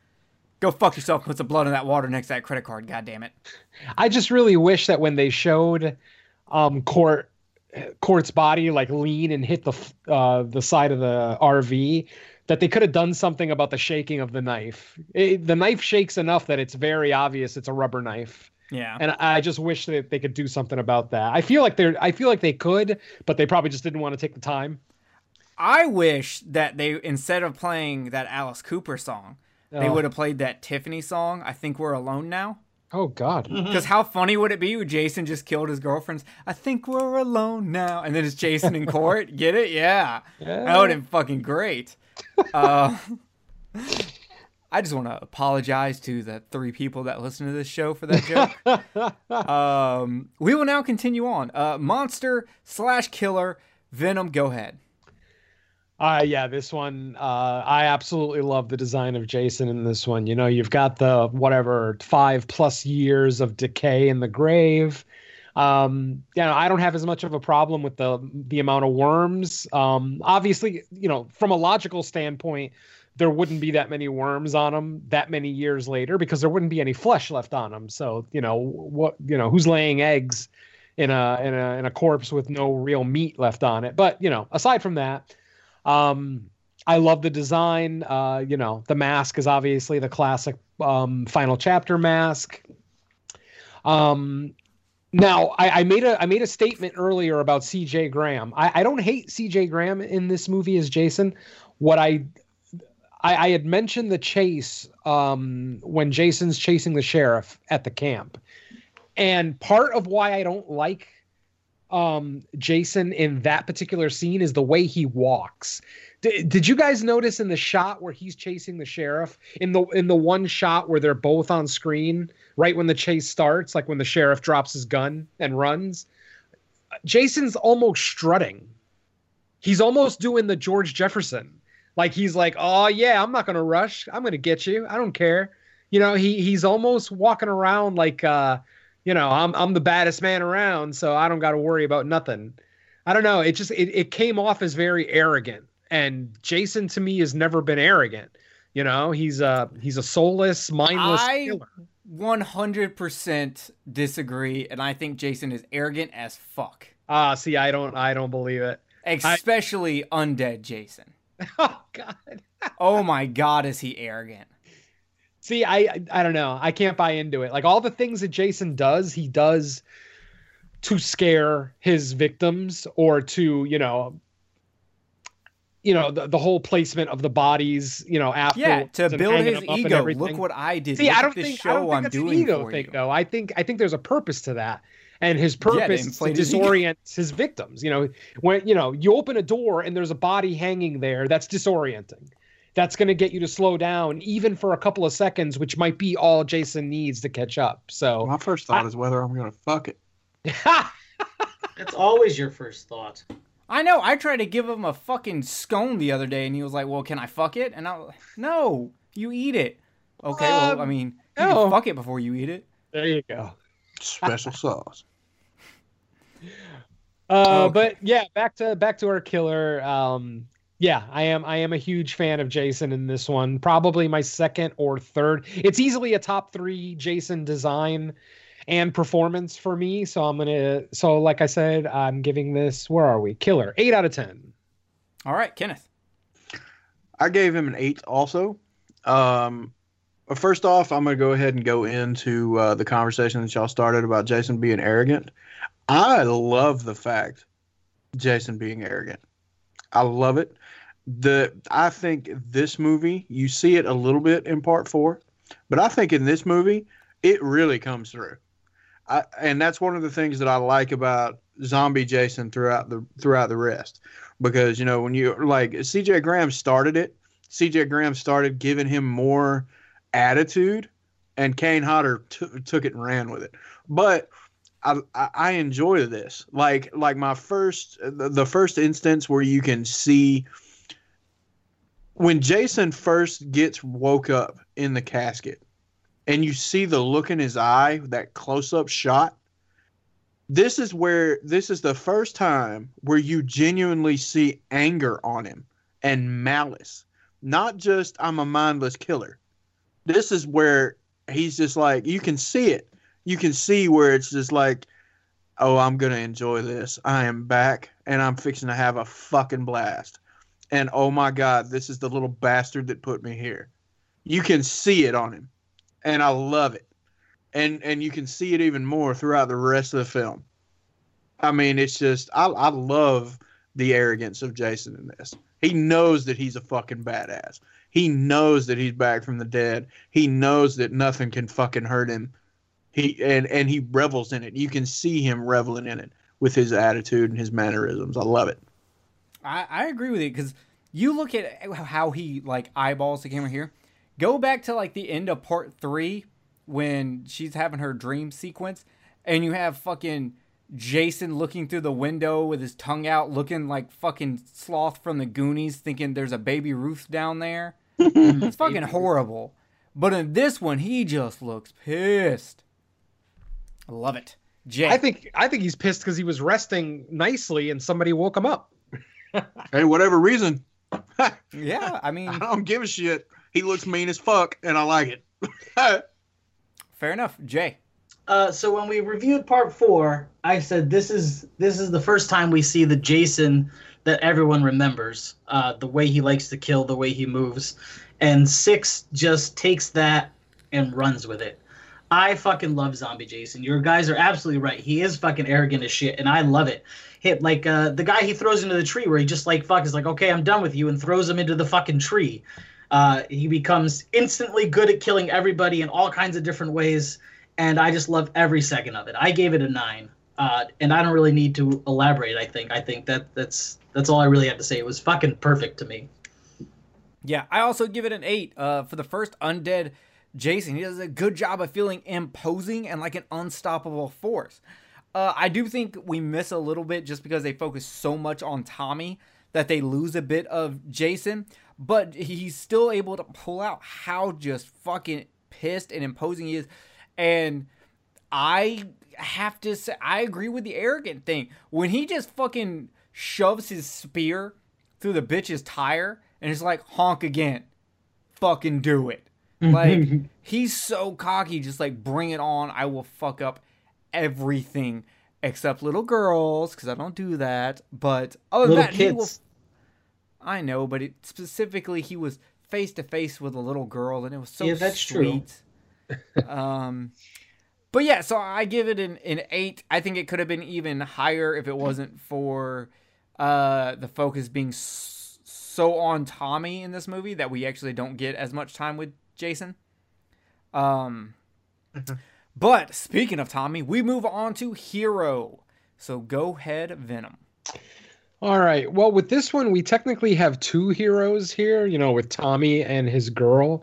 go fuck yourself. Put some blood in that water next to that credit card. God damn it." I just really wish that when they showed um Cort Cort's body like lean and hit the uh the side of the RV that they could have done something about the shaking of the knife. It, the knife shakes enough that it's very obvious it's a rubber knife. Yeah. And I just wish that they could do something about that. I feel like they're I feel like they could, but they probably just didn't want to take the time. I wish that they instead of playing that Alice Cooper song, they Oh. would have played that Tiffany song. I think we're alone now. Oh God. Because how funny would it be if Jason just killed his girlfriends? I think we're alone now, and then it's Jason in court. Get it? Yeah, that would have been fucking great. Uh, I just want to apologize to the three people that listen to this show for that joke. um, we will now continue on. Uh, monster slash killer Venom. Go ahead. Uh yeah, this one uh I absolutely love the design of Jason in this one. You know, you've got the whatever 5 plus years of decay in the grave. Um you know, I don't have as much of a problem with the the amount of worms. Um obviously, you know, from a logical standpoint, there wouldn't be that many worms on them that many years later because there wouldn't be any flesh left on them. So, you know, what you know, who's laying eggs in a in a in a corpse with no real meat left on it. But, you know, aside from that, um, I love the design. Uh, you know, the mask is obviously the classic um, final chapter mask. Um, now, I, I made a I made a statement earlier about C.J. Graham. I, I don't hate C.J. Graham in this movie as Jason. What I I, I had mentioned the chase um, when Jason's chasing the sheriff at the camp, and part of why I don't like um Jason in that particular scene is the way he walks. D- did you guys notice in the shot where he's chasing the sheriff in the in the one shot where they're both on screen right when the chase starts like when the sheriff drops his gun and runs Jason's almost strutting. He's almost doing the George Jefferson. Like he's like, "Oh yeah, I'm not going to rush. I'm going to get you. I don't care." You know, he he's almost walking around like uh you know, I'm I'm the baddest man around, so I don't got to worry about nothing. I don't know. It just it, it came off as very arrogant, and Jason to me has never been arrogant. You know, he's a he's a soulless, mindless I- killer. 100% disagree, and I think Jason is arrogant as fuck. Ah, see, I don't I don't believe it. Especially undead Jason. Oh God. Oh my god, is he arrogant? See, I I- I don't know. I can't buy into it. Like all the things that Jason does, he does to scare his victims or to, you know, you know, the, the whole placement of the bodies, you know, after Yeah, to build his ego. Look what I did. See, Look I don't think show I don't think that's an ego thing you. though. I think I think there's a purpose to that. And his purpose is to his disorient his victims. You know, when you know you open a door and there's a body hanging there, that's disorienting. That's going to get you to slow down, even for a couple of seconds, which might be all Jason needs to catch up. So, My first thought is whether I'm gonna fuck it. That's always your first thought. I know. I tried to give him a fucking scone the other day, and he was like, "Well, can I fuck it?" And I, was like, no, you eat it. Okay, well, Um, I mean, you no. can fuck it before you eat it. there you go. Special sauce. Uh, Okay. but yeah, back to back to our killer. Um, yeah, I am I am a huge fan of Jason in this one. Probably my second or third. It's easily a top three Jason design and performance for me. So I'm gonna. So like I said, I'm giving this. Where are we? Killer. Eight out of ten. All right, Kenneth. I gave him an eight also. Um, but first off, I'm going to go ahead and go into uh, the conversation that y'all started about Jason being arrogant. I love the fact Jason being arrogant. I love it. The I think this movie you see it a little bit in part four, but I think in this movie it really comes through. I, and that's one of the things that I like about zombie Jason throughout the throughout the rest because you know when you like CJ Graham started it, CJ Graham started giving him more attitude, and Kane Hodder t- took it and ran with it. But I, I enjoy this. Like like my first the first instance where you can see when Jason first gets woke up in the casket and you see the look in his eye, that close up shot. This is where this is the first time where you genuinely see anger on him and malice. Not just I'm a mindless killer. This is where he's just like you can see it. You can see where it's just like oh, I'm going to enjoy this. I am back and I'm fixing to have a fucking blast. And oh my god, this is the little bastard that put me here. You can see it on him. And I love it. And and you can see it even more throughout the rest of the film. I mean, it's just I I love the arrogance of Jason in this. He knows that he's a fucking badass. He knows that he's back from the dead. He knows that nothing can fucking hurt him. He and and he revels in it. You can see him reveling in it with his attitude and his mannerisms. I love it. I, I agree with you because you look at how he like eyeballs the camera here. Go back to like the end of part three when she's having her dream sequence, and you have fucking Jason looking through the window with his tongue out, looking like fucking sloth from the Goonies, thinking there's a baby Ruth down there. it's fucking horrible. But in this one, he just looks pissed. I love it. Jay. I think I think he's pissed because he was resting nicely and somebody woke him up. Hey, whatever reason, yeah, I mean, I don't give a shit. He looks mean as fuck, and I like it. fair enough. Jay. Uh, so when we reviewed part four, I said this is this is the first time we see the Jason that everyone remembers. Uh, the way he likes to kill, the way he moves, and six just takes that and runs with it. I fucking love Zombie Jason. Your guys are absolutely right. He is fucking arrogant as shit, and I love it. Hit like uh, the guy he throws into the tree, where he just like fuck is like, okay, I'm done with you, and throws him into the fucking tree. Uh, he becomes instantly good at killing everybody in all kinds of different ways, and I just love every second of it. I gave it a nine, uh, and I don't really need to elaborate. I think I think that that's that's all I really have to say. It was fucking perfect to me. Yeah, I also give it an eight. Uh, for the first undead Jason, he does a good job of feeling imposing and like an unstoppable force. Uh, I do think we miss a little bit just because they focus so much on Tommy that they lose a bit of Jason, but he's still able to pull out how just fucking pissed and imposing he is. And I have to say, I agree with the arrogant thing. When he just fucking shoves his spear through the bitch's tire and it's like, honk again, fucking do it. Like, he's so cocky, just like, bring it on. I will fuck up everything except little girls because I don't do that. But other than Little that, he will. I know, but it, specifically, he was face to face with a little girl, and it was so Yeah, that's true. sweet. um, but yeah, so I give it an, an eight. I think it could have been even higher if it wasn't for uh, the focus being so on Tommy in this movie that we actually don't get as much time with Jason. Um, but speaking of Tommy, we move on to Hero. So go ahead, Venom. All right. Well, with this one, we technically have two heroes here, you know, with Tommy and his girl,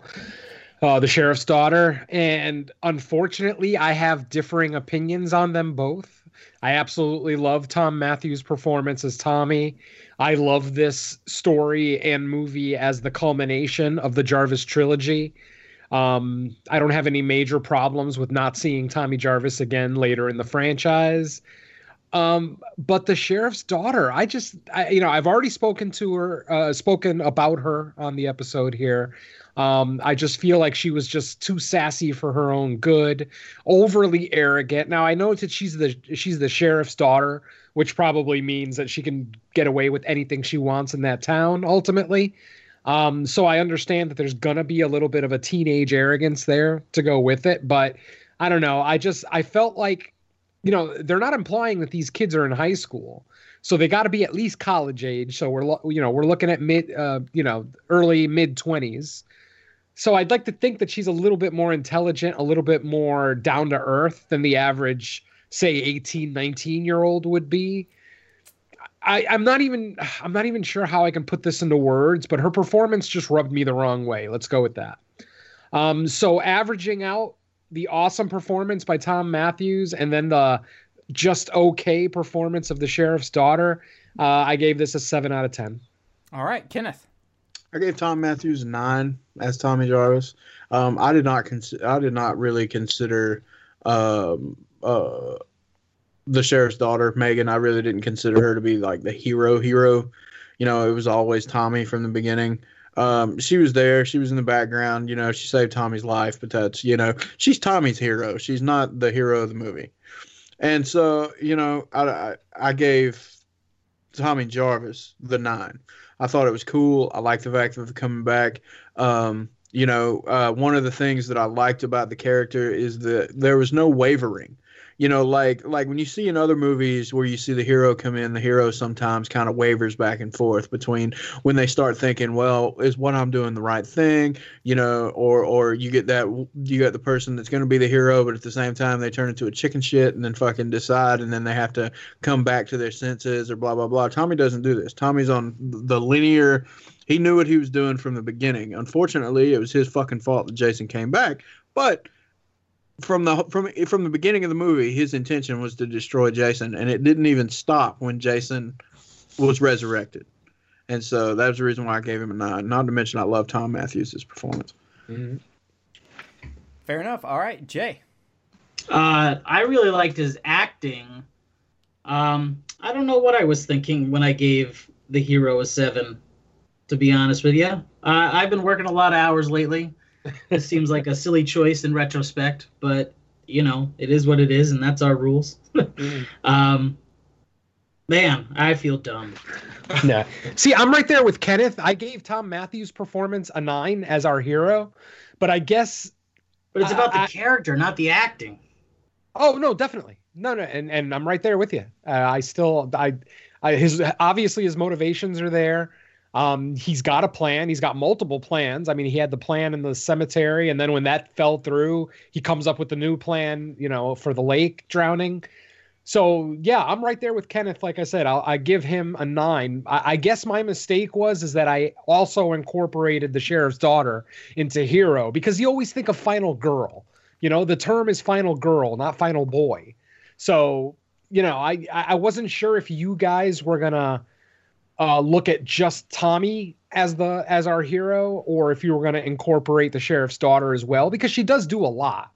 uh, the sheriff's daughter. And unfortunately, I have differing opinions on them both. I absolutely love Thom Mathews' performance as Tommy. I love this story and movie as the culmination of the Jarvis trilogy. Um, I don't have any major problems with not seeing Tommy Jarvis again later in the franchise. Um, but the sheriff's daughter, I just, I, you know, I've already spoken to her, uh, spoken about her on the episode here. Um, I just feel like she was just too sassy for her own good, overly arrogant. Now I know that she's the she's the sheriff's daughter, which probably means that she can get away with anything she wants in that town ultimately. Um, so I understand that there's gonna be a little bit of a teenage arrogance there to go with it, but I don't know. I just I felt like you know they're not implying that these kids are in high school so they got to be at least college age so we're you know we're looking at mid uh, you know early mid 20s so i'd like to think that she's a little bit more intelligent a little bit more down to earth than the average say 18 19 year old would be I, i'm not even i'm not even sure how i can put this into words but her performance just rubbed me the wrong way let's go with that um, so averaging out the awesome performance by Thom Mathews and then the just okay performance of the sheriff's daughter, uh, I gave this a seven out of ten. All right, Kenneth. I gave Thom Mathews a nine as Tommy Jarvis. Um, I did not cons- I did not really consider um, uh, the sheriff's daughter Megan. I really didn't consider her to be like the hero hero. You know, it was always Tommy from the beginning. Um, she was there. She was in the background. You know, she saved Tommy's life, but that's you know, she's Tommy's hero. She's not the hero of the movie. And so, you know, I I, I gave Tommy Jarvis the nine. I thought it was cool. I like the fact of coming back. Um, you know, uh, one of the things that I liked about the character is that there was no wavering. You know, like like when you see in other movies where you see the hero come in, the hero sometimes kind of wavers back and forth between when they start thinking, well, is what I'm doing the right thing? You know, or or you get that you got the person that's going to be the hero, but at the same time they turn into a chicken shit and then fucking decide, and then they have to come back to their senses or blah blah blah. Tommy doesn't do this. Tommy's on the linear. He knew what he was doing from the beginning. Unfortunately, it was his fucking fault that Jason came back, but from the from from the beginning of the movie, his intention was to destroy Jason, and it didn't even stop when Jason was resurrected. And so that's the reason why I gave him a nine. Not to mention, I love Thom Mathews' performance. Mm-hmm. Fair enough. All right, Jay. Uh, I really liked his acting. Um, I don't know what I was thinking when I gave the hero a seven. To be honest with you, uh, I've been working a lot of hours lately. This seems like a silly choice in retrospect, but you know it is what it is, and that's our rules. Mm-hmm. um, man, I feel dumb. no. See, I'm right there with Kenneth. I gave Thom Mathews' performance a nine as our hero, but I guess. But it's about I- the I- character, not the acting. Oh no, definitely. No, no, and and I'm right there with you. Uh, I still, I, I, his obviously his motivations are there. Um, he's got a plan. He's got multiple plans. I mean, he had the plan in the cemetery, and then when that fell through, he comes up with the new plan. You know, for the lake drowning. So yeah, I'm right there with Kenneth. Like I said, I'll, I give him a nine. I, I guess my mistake was is that I also incorporated the sheriff's daughter into hero because you always think of final girl. You know, the term is final girl, not final boy. So you know, I I wasn't sure if you guys were gonna uh, look at just Tommy as the as our hero, or if you were gonna incorporate the sheriff's daughter as well, because she does do a lot.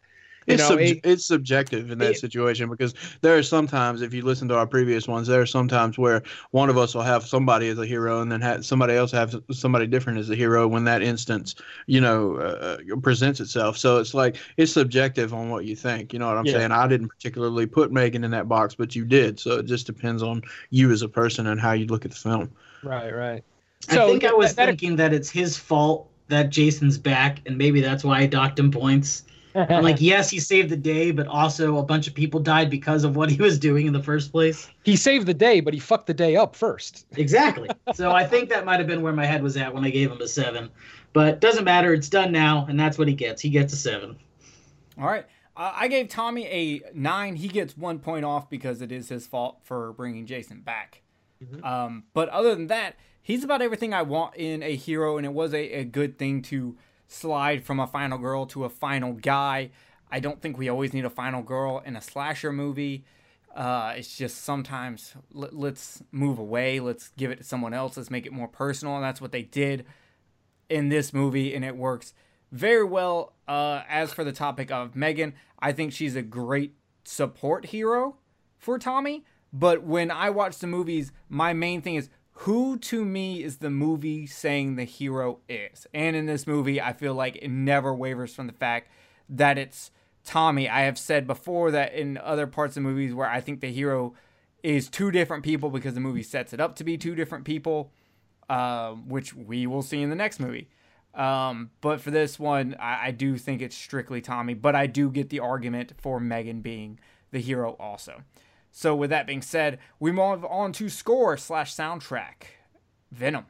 You It's, know, sub- it- it's subjective in that it- situation because there are sometimes, if you listen to our previous ones, there are sometimes where one of us will have somebody as a hero and then ha- somebody else have somebody different as a hero when that instance, you know, uh, presents itself. So it's like it's subjective on what you think. You know what I'm Yeah. saying? I didn't particularly put Megan in that box, but you did. So it just depends on you as a person and how you look at the film. Right, right. I think I was that- thinking that it's his fault that Jason's back, and maybe that's why I docked him points. I'm like, yes, he saved the day, but also a bunch of people died because of what he was doing in the first place. he saved the day, but he fucked the day up first. Exactly. so I think that might have been where my head was at when I gave him a seven. But doesn't matter. It's done now, and that's what he gets. He gets a seven. All right. Uh, I gave Tommy a nine. He gets one point off because it is his fault for bringing Jason back. Um, but other than that, he's about everything I want in a hero, and it was a, a good thing to slide from a final girl to a final guy. I don't think we always need a final girl in a slasher movie. Uh, it's just sometimes let, let's move away. Let's give it to someone else. Let's make it more personal, and that's what they did in this movie, and it works very well. Uh, as for the topic of Megan, I think she's a great support hero for Tommy. But when I watch the movies, my main thing is who to me is the movie saying the hero is. And in this movie, I feel like it never wavers from the fact that it's Tommy. I have said before that in other parts of movies where I think the hero is two different people because the movie sets it up to be two different people, um, which we will see in the next movie. Um, but for this one, I, I do think it's strictly Tommy, but I do get the argument for Megan being the hero also. So with that being said, we move on to score slash soundtrack. Venom.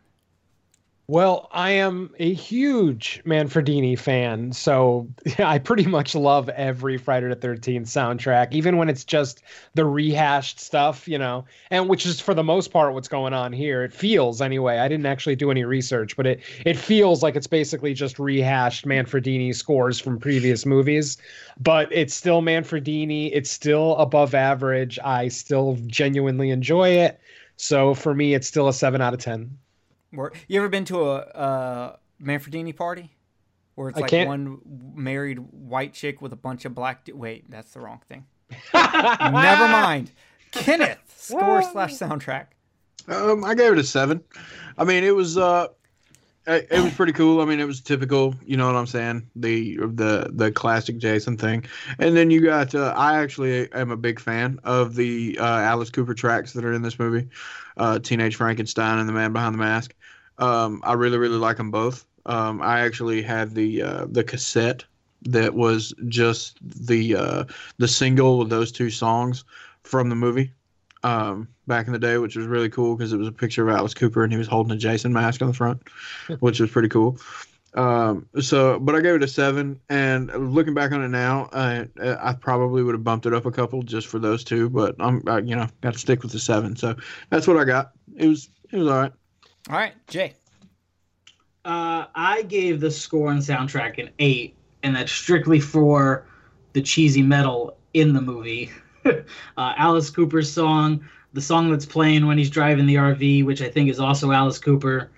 Well, I am a huge Manfredini fan, so I pretty much love every Friday the 13th soundtrack, even when it's just the rehashed stuff, you know, and which is for the most part what's going on here. It feels anyway. I didn't actually do any research, but it it feels like it's basically just rehashed Manfredini scores from previous movies, but it's still Manfredini. It's still above average. I still genuinely enjoy it. So for me, it's still a seven out of ten. Where you ever been to a uh, Manfredini party? Where it's I like can't- one married white chick with a bunch of black. Du- Wait, that's the wrong thing. Never mind. Kenneth, score slash soundtrack. Um, I gave it a seven. I mean, it was uh, it, it was pretty cool. I mean, it was typical. You know what I'm saying? The the the classic Jason thing. And then you got. Uh, I actually am a big fan of the uh, Alice Cooper tracks that are in this movie, uh, Teenage Frankenstein and The Man Behind the Mask. Um, I really really like them both. Um, I actually had the uh, the cassette that was just the uh, the single with those two songs from the movie um, back in the day, which was really cool because it was a picture of Alice Cooper and he was holding a Jason mask on the front, which was pretty cool. Um, so, but I gave it a seven, and looking back on it now, I, I probably would have bumped it up a couple just for those two, but I'm, I, you know, got to stick with the seven. So that's what I got. It was, it was all right. All right, Jay. Uh, I gave the score and soundtrack an eight, and that's strictly for the cheesy metal in the movie. uh, Alice Cooper's song, the song that's playing when he's driving the RV, which I think is also Alice Cooper.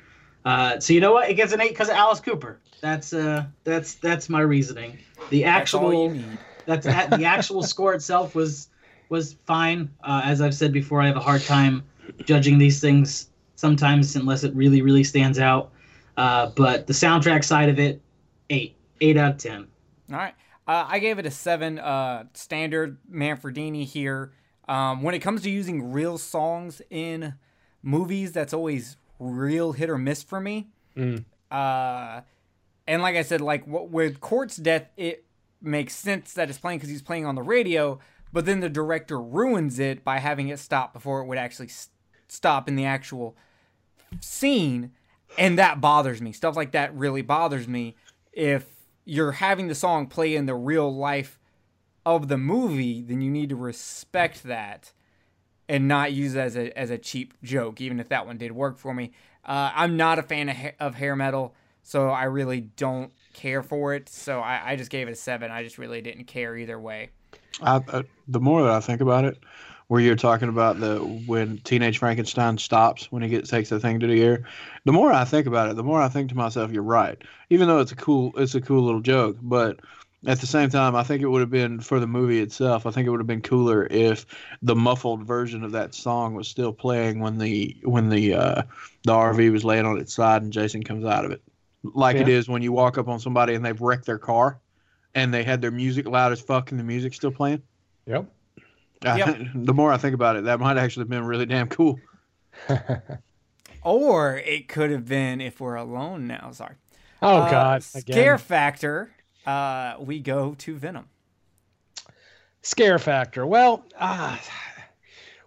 Uh, so you know what? It gets an eight because of Alice Cooper. That's uh, that's that's my reasoning. The That's all actual you need. that's the actual score itself was was fine. Uh, as I've said before, I have a hard time judging these things sometimes unless it really really stands out. Uh, but the soundtrack side of it, eight, eight out of ten. All right. Uh, I gave it a seven. Uh, standard Manfredini here. Um, when it comes to using real songs in movies, that's always real hit or miss for me. Mm. Uh, and like I said, like w- with Cort's death, it makes sense that it's playing because he's playing on the radio. But then the director ruins it by having it stop before it would actually s- stop in the actual scene, and that bothers me. Stuff like that really bothers me. If you're having the song play in the real life of the movie, then you need to respect that and not use it as a as a cheap joke. Even if that one did work for me, uh, I'm not a fan of, of hair metal, so I really don't care for it. So I, I just gave it a seven. I just really didn't care either way. I, I, the more that I think about it, where you're talking about the when Teenage Frankenstein stops when he gets takes the thing to the air, the more I think about it, the more I think to myself, you're right. Even though it's a cool, it's a cool little joke, but at the same time, I think it would have been for the movie itself. I think it would have been cooler if the muffled version of that song was still playing when the when the uh, the RV was laying on its side and Jason comes out of it, like it Yeah. is when you walk up on somebody and they've wrecked their car, and they had their music loud as fuck and the music's still playing. Yep. Yep. the more I think about it, that might actually have been really damn cool. Or it could have been if we're alone now. Sorry. Oh Uh, God. Scare Again. factor. Uh, we go to Venom. Scare factor. Well, uh,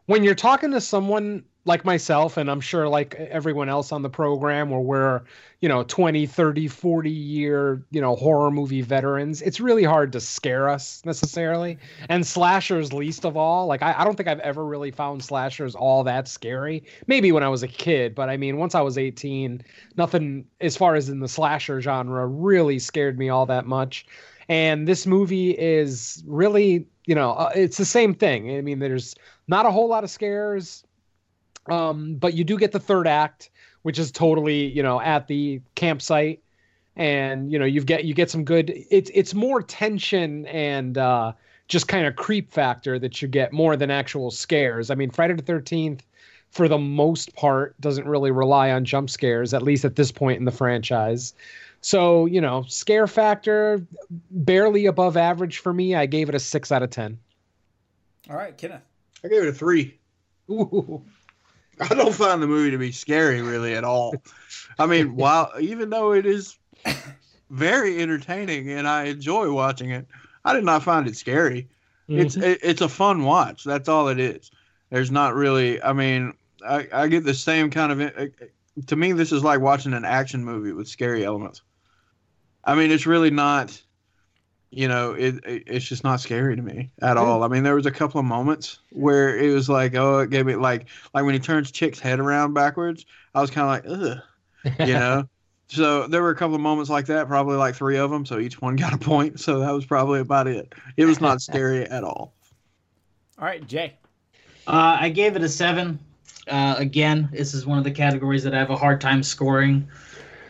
when you're talking to someone like myself, and I'm sure like everyone else on the program, where we're, you know, 20, 30, 40 year, you know, horror movie veterans, it's really hard to scare us necessarily. And slashers, least of all. Like, I, I don't think I've ever really found slashers all that scary. Maybe when I was a kid, but I mean, once I was 18, nothing as far as in the slasher genre really scared me all that much. And this movie is really, you know, uh, it's the same thing. I mean, there's not a whole lot of scares, um, but you do get the third act, which is totally, you know, at the campsite, and you know, you get you get some good. It's it's more tension and uh, just kind of creep factor that you get more than actual scares. I mean, Friday the Thirteenth, for the most part, doesn't really rely on jump scares, at least at this point in the franchise. So, you know, scare factor barely above average for me. I gave it a six out of 10. All right, Kenneth. I gave it a three. Ooh. I don't find the movie to be scary really at all. I mean, while even though it is very entertaining and I enjoy watching it, I did not find it scary. It's it, it's a fun watch. That's all it is. There's not really. I mean, I, I get the same kind of. uh, To me, this is like watching an action movie with scary elements. I mean, it's really not. You know, it, it it's just not scary to me at all. I mean, there was a couple of moments where it was like, oh, it gave me like like when he turns Chick's head around backwards. I was kind of like, ugh, you know. So there were a couple of moments like that, probably like three of them. So each one got a point. So that was probably about it. It was not scary at all. All right, Jay. Uh, I gave it a seven. Uh, again, this is one of the categories that I have a hard time scoring,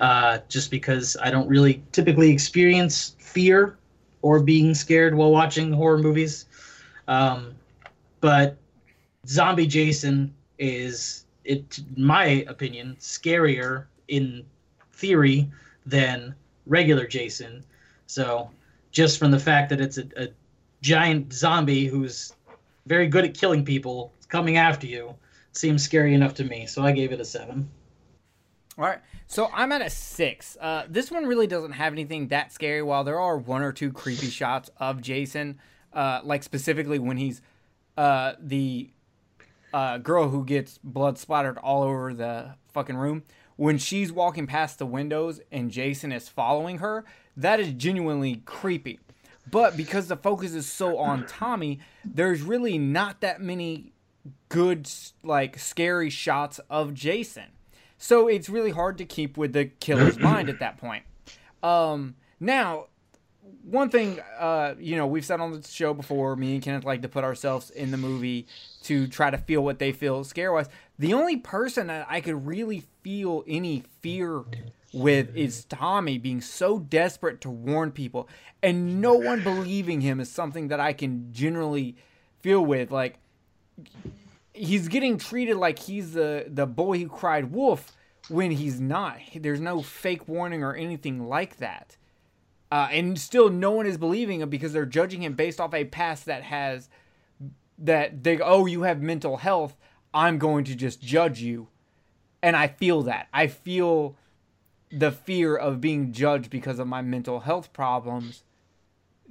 uh, just because I don't really typically experience fear or being scared while watching horror movies. Um, but Zombie Jason is, it, in my opinion, scarier in theory than regular Jason. So, just from the fact that it's a, a giant zombie who's very good at killing people coming after you seems scary enough to me so i gave it a seven All right, so I'm at a six. Uh, this one really doesn't have anything that scary. While there are one or two creepy shots of Jason, uh, like specifically when he's uh, the uh, girl who gets blood splattered all over the fucking room. When she's walking past the windows and Jason is following her, that is genuinely creepy. But because the focus is so on Tommy, there's really not that many good, like, scary shots of Jason. So it's really hard to keep with the killer's mind at that point. Um, now, one thing, uh, you know, we've said on the show before, me and Kenneth like to put ourselves in the movie to try to feel what they feel scare wise. The only person that I could really feel any fear with is Tommy being so desperate to warn people and no one believing him is something that I can generally feel with. Like, he's getting treated like he's the the boy who cried wolf when he's not. There's no fake warning or anything like that. Uh, and still, no one is believing him because they're judging him based off a past that has that they oh you have mental health. I'm going to just judge you, and I feel that. I feel the fear of being judged because of my mental health problems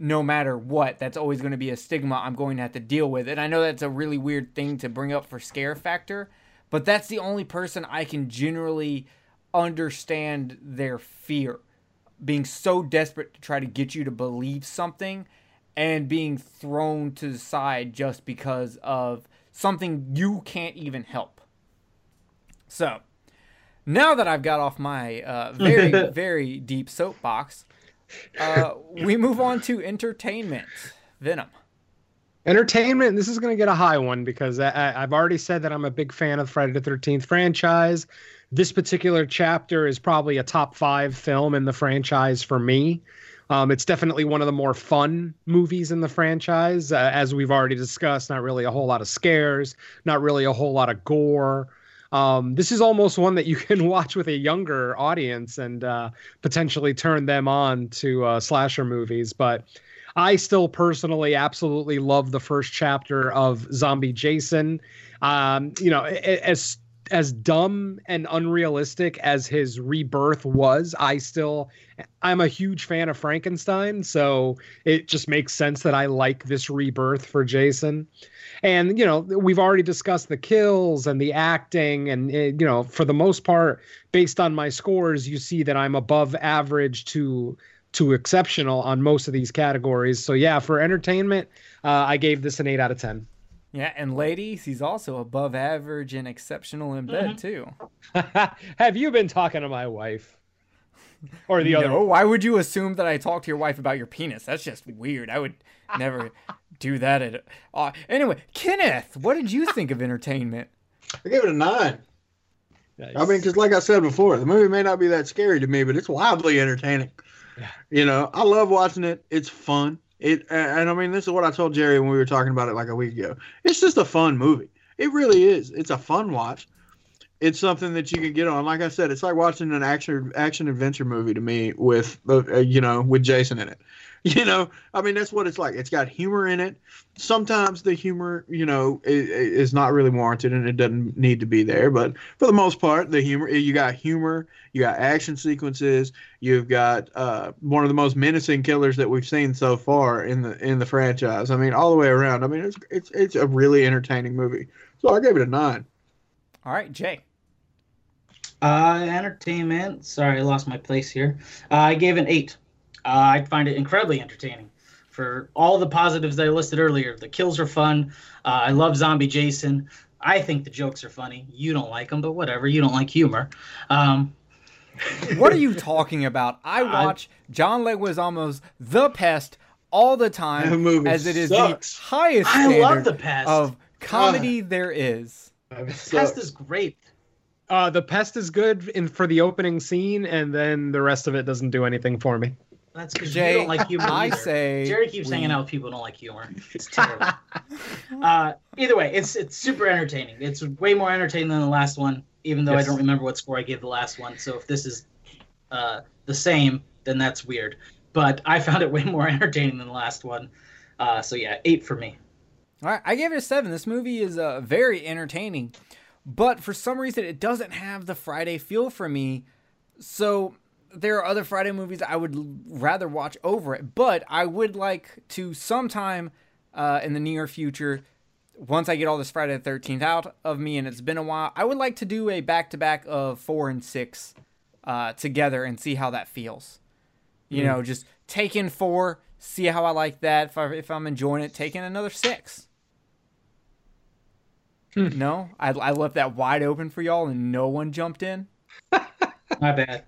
no matter what. That's always going to be a stigma I'm going to have to deal with. And I know that's a really weird thing to bring up for scare factor, but that's the only person I can generally understand their fear. Being so desperate to try to get you to believe something and being thrown to the side just because of something you can't even help. So, now that I've got off my uh, very, very deep soapbox, uh, we move on to entertainment. Venom. Entertainment. This is going to get a high one because I, have already said that I'm a big fan of the Friday the Thirteenth franchise. This particular chapter is probably a top five film in the franchise for me. Um, it's definitely one of the more fun movies in the franchise, uh, as we've already discussed. Not really a whole lot of scares, not really a whole lot of gore. Um, this is almost one that you can watch with a younger audience and uh, potentially turn them on to uh, slasher movies. But I still personally absolutely love the first chapter of Zombie Jason. Um, you know, as as dumb and unrealistic as his rebirth was, I still I'm a huge fan of Frankenstein, so it just makes sense that I like this rebirth for Jason. And you know, we've already discussed the kills and the acting, and eh, you know, for the most part, based on my scores, you see that I'm above average to to exceptional on most of these categories. So yeah, for entertainment, uh, I gave this an eight out of ten. Yeah, and ladies, he's also above average and exceptional in bed mm-hmm. too. Have you been talking to my wife? Or the no, other? Why would you assume that I talk to your wife about your penis? That's just weird. I would never do that. At uh, anyway, Kenneth, what did you think of entertainment? I gave it a nine. Nice. I mean, because like I said before, the movie may not be that scary to me, but it's wildly entertaining. Yeah. You know, I love watching it. It's fun. It and I mean, this is what I told Jerry when we were talking about it like a week ago. It's just a fun movie. It really is. It's a fun watch. It's something that you can get on. Like I said, it's like watching an action action adventure movie to me with uh, you know with Jason in it. You know, I mean, that's what it's like. It's got humor in it. Sometimes the humor, you know, is, is, not really warranted and it doesn't need to be there. But for the most part, the humor, you got humor, you got action sequences, you've got uh, one of the most menacing killers that we've seen so far in the in the franchise. I mean, all the way around. I mean, it's it's it's a really entertaining movie. So I gave it a nine. All right, Jay. Uh, entertainment. Sorry, I lost my place here. Uh, I gave an eight. Uh, I find it incredibly entertaining for all the positives that I listed earlier. The kills are fun. Uh, I love Zombie Jason. I think the jokes are funny. You don't like them, but whatever. You don't like humor. Um, what are you talking about? I watch I, John Leguizamo's The Pest all the time as it is sucks. the highest I love the pest. of comedy there is. The Pest is great. Uh, the Pest is good in for the opening scene, and then the rest of it doesn't do anything for me. That's because you don't like humor. I either. say Jerry keeps we... hanging out with people who don't like humor. It's terrible. uh, either way, it's it's super entertaining. It's way more entertaining than the last one, even though yes. I don't remember what score I gave the last one. So if this is uh, the same, then that's weird. But I found it way more entertaining than the last one. Uh, so yeah, eight for me. All right, I gave it a seven. This movie is uh, very entertaining. But for some reason it doesn't have the Friday feel for me. So there are other Friday movies I would rather watch over it, but I would like to sometime uh, in the near future, once I get all this Friday the 13th out of me and it's been a while, I would like to do a back to back of four and six uh, together and see how that feels. You know, just take in four, see how I like that. If, I, if I'm enjoying it, take in another six. No, I, I left that wide open for y'all and no one jumped in. My bad.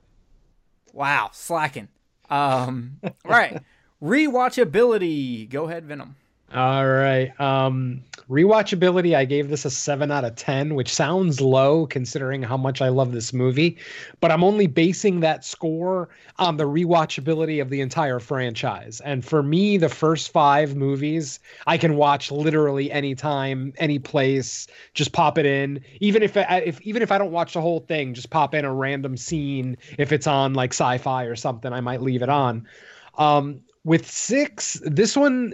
Wow, slacking. Um, all right, rewatchability. Go ahead, Venom. All right. Um, rewatchability, I gave this a 7 out of 10, which sounds low considering how much I love this movie, but I'm only basing that score on the rewatchability of the entire franchise. And for me, the first five movies, I can watch literally anytime, any place, just pop it in. Even if, if even if I don't watch the whole thing, just pop in a random scene. If it's on like sci-fi or something, I might leave it on. Um, with six, this one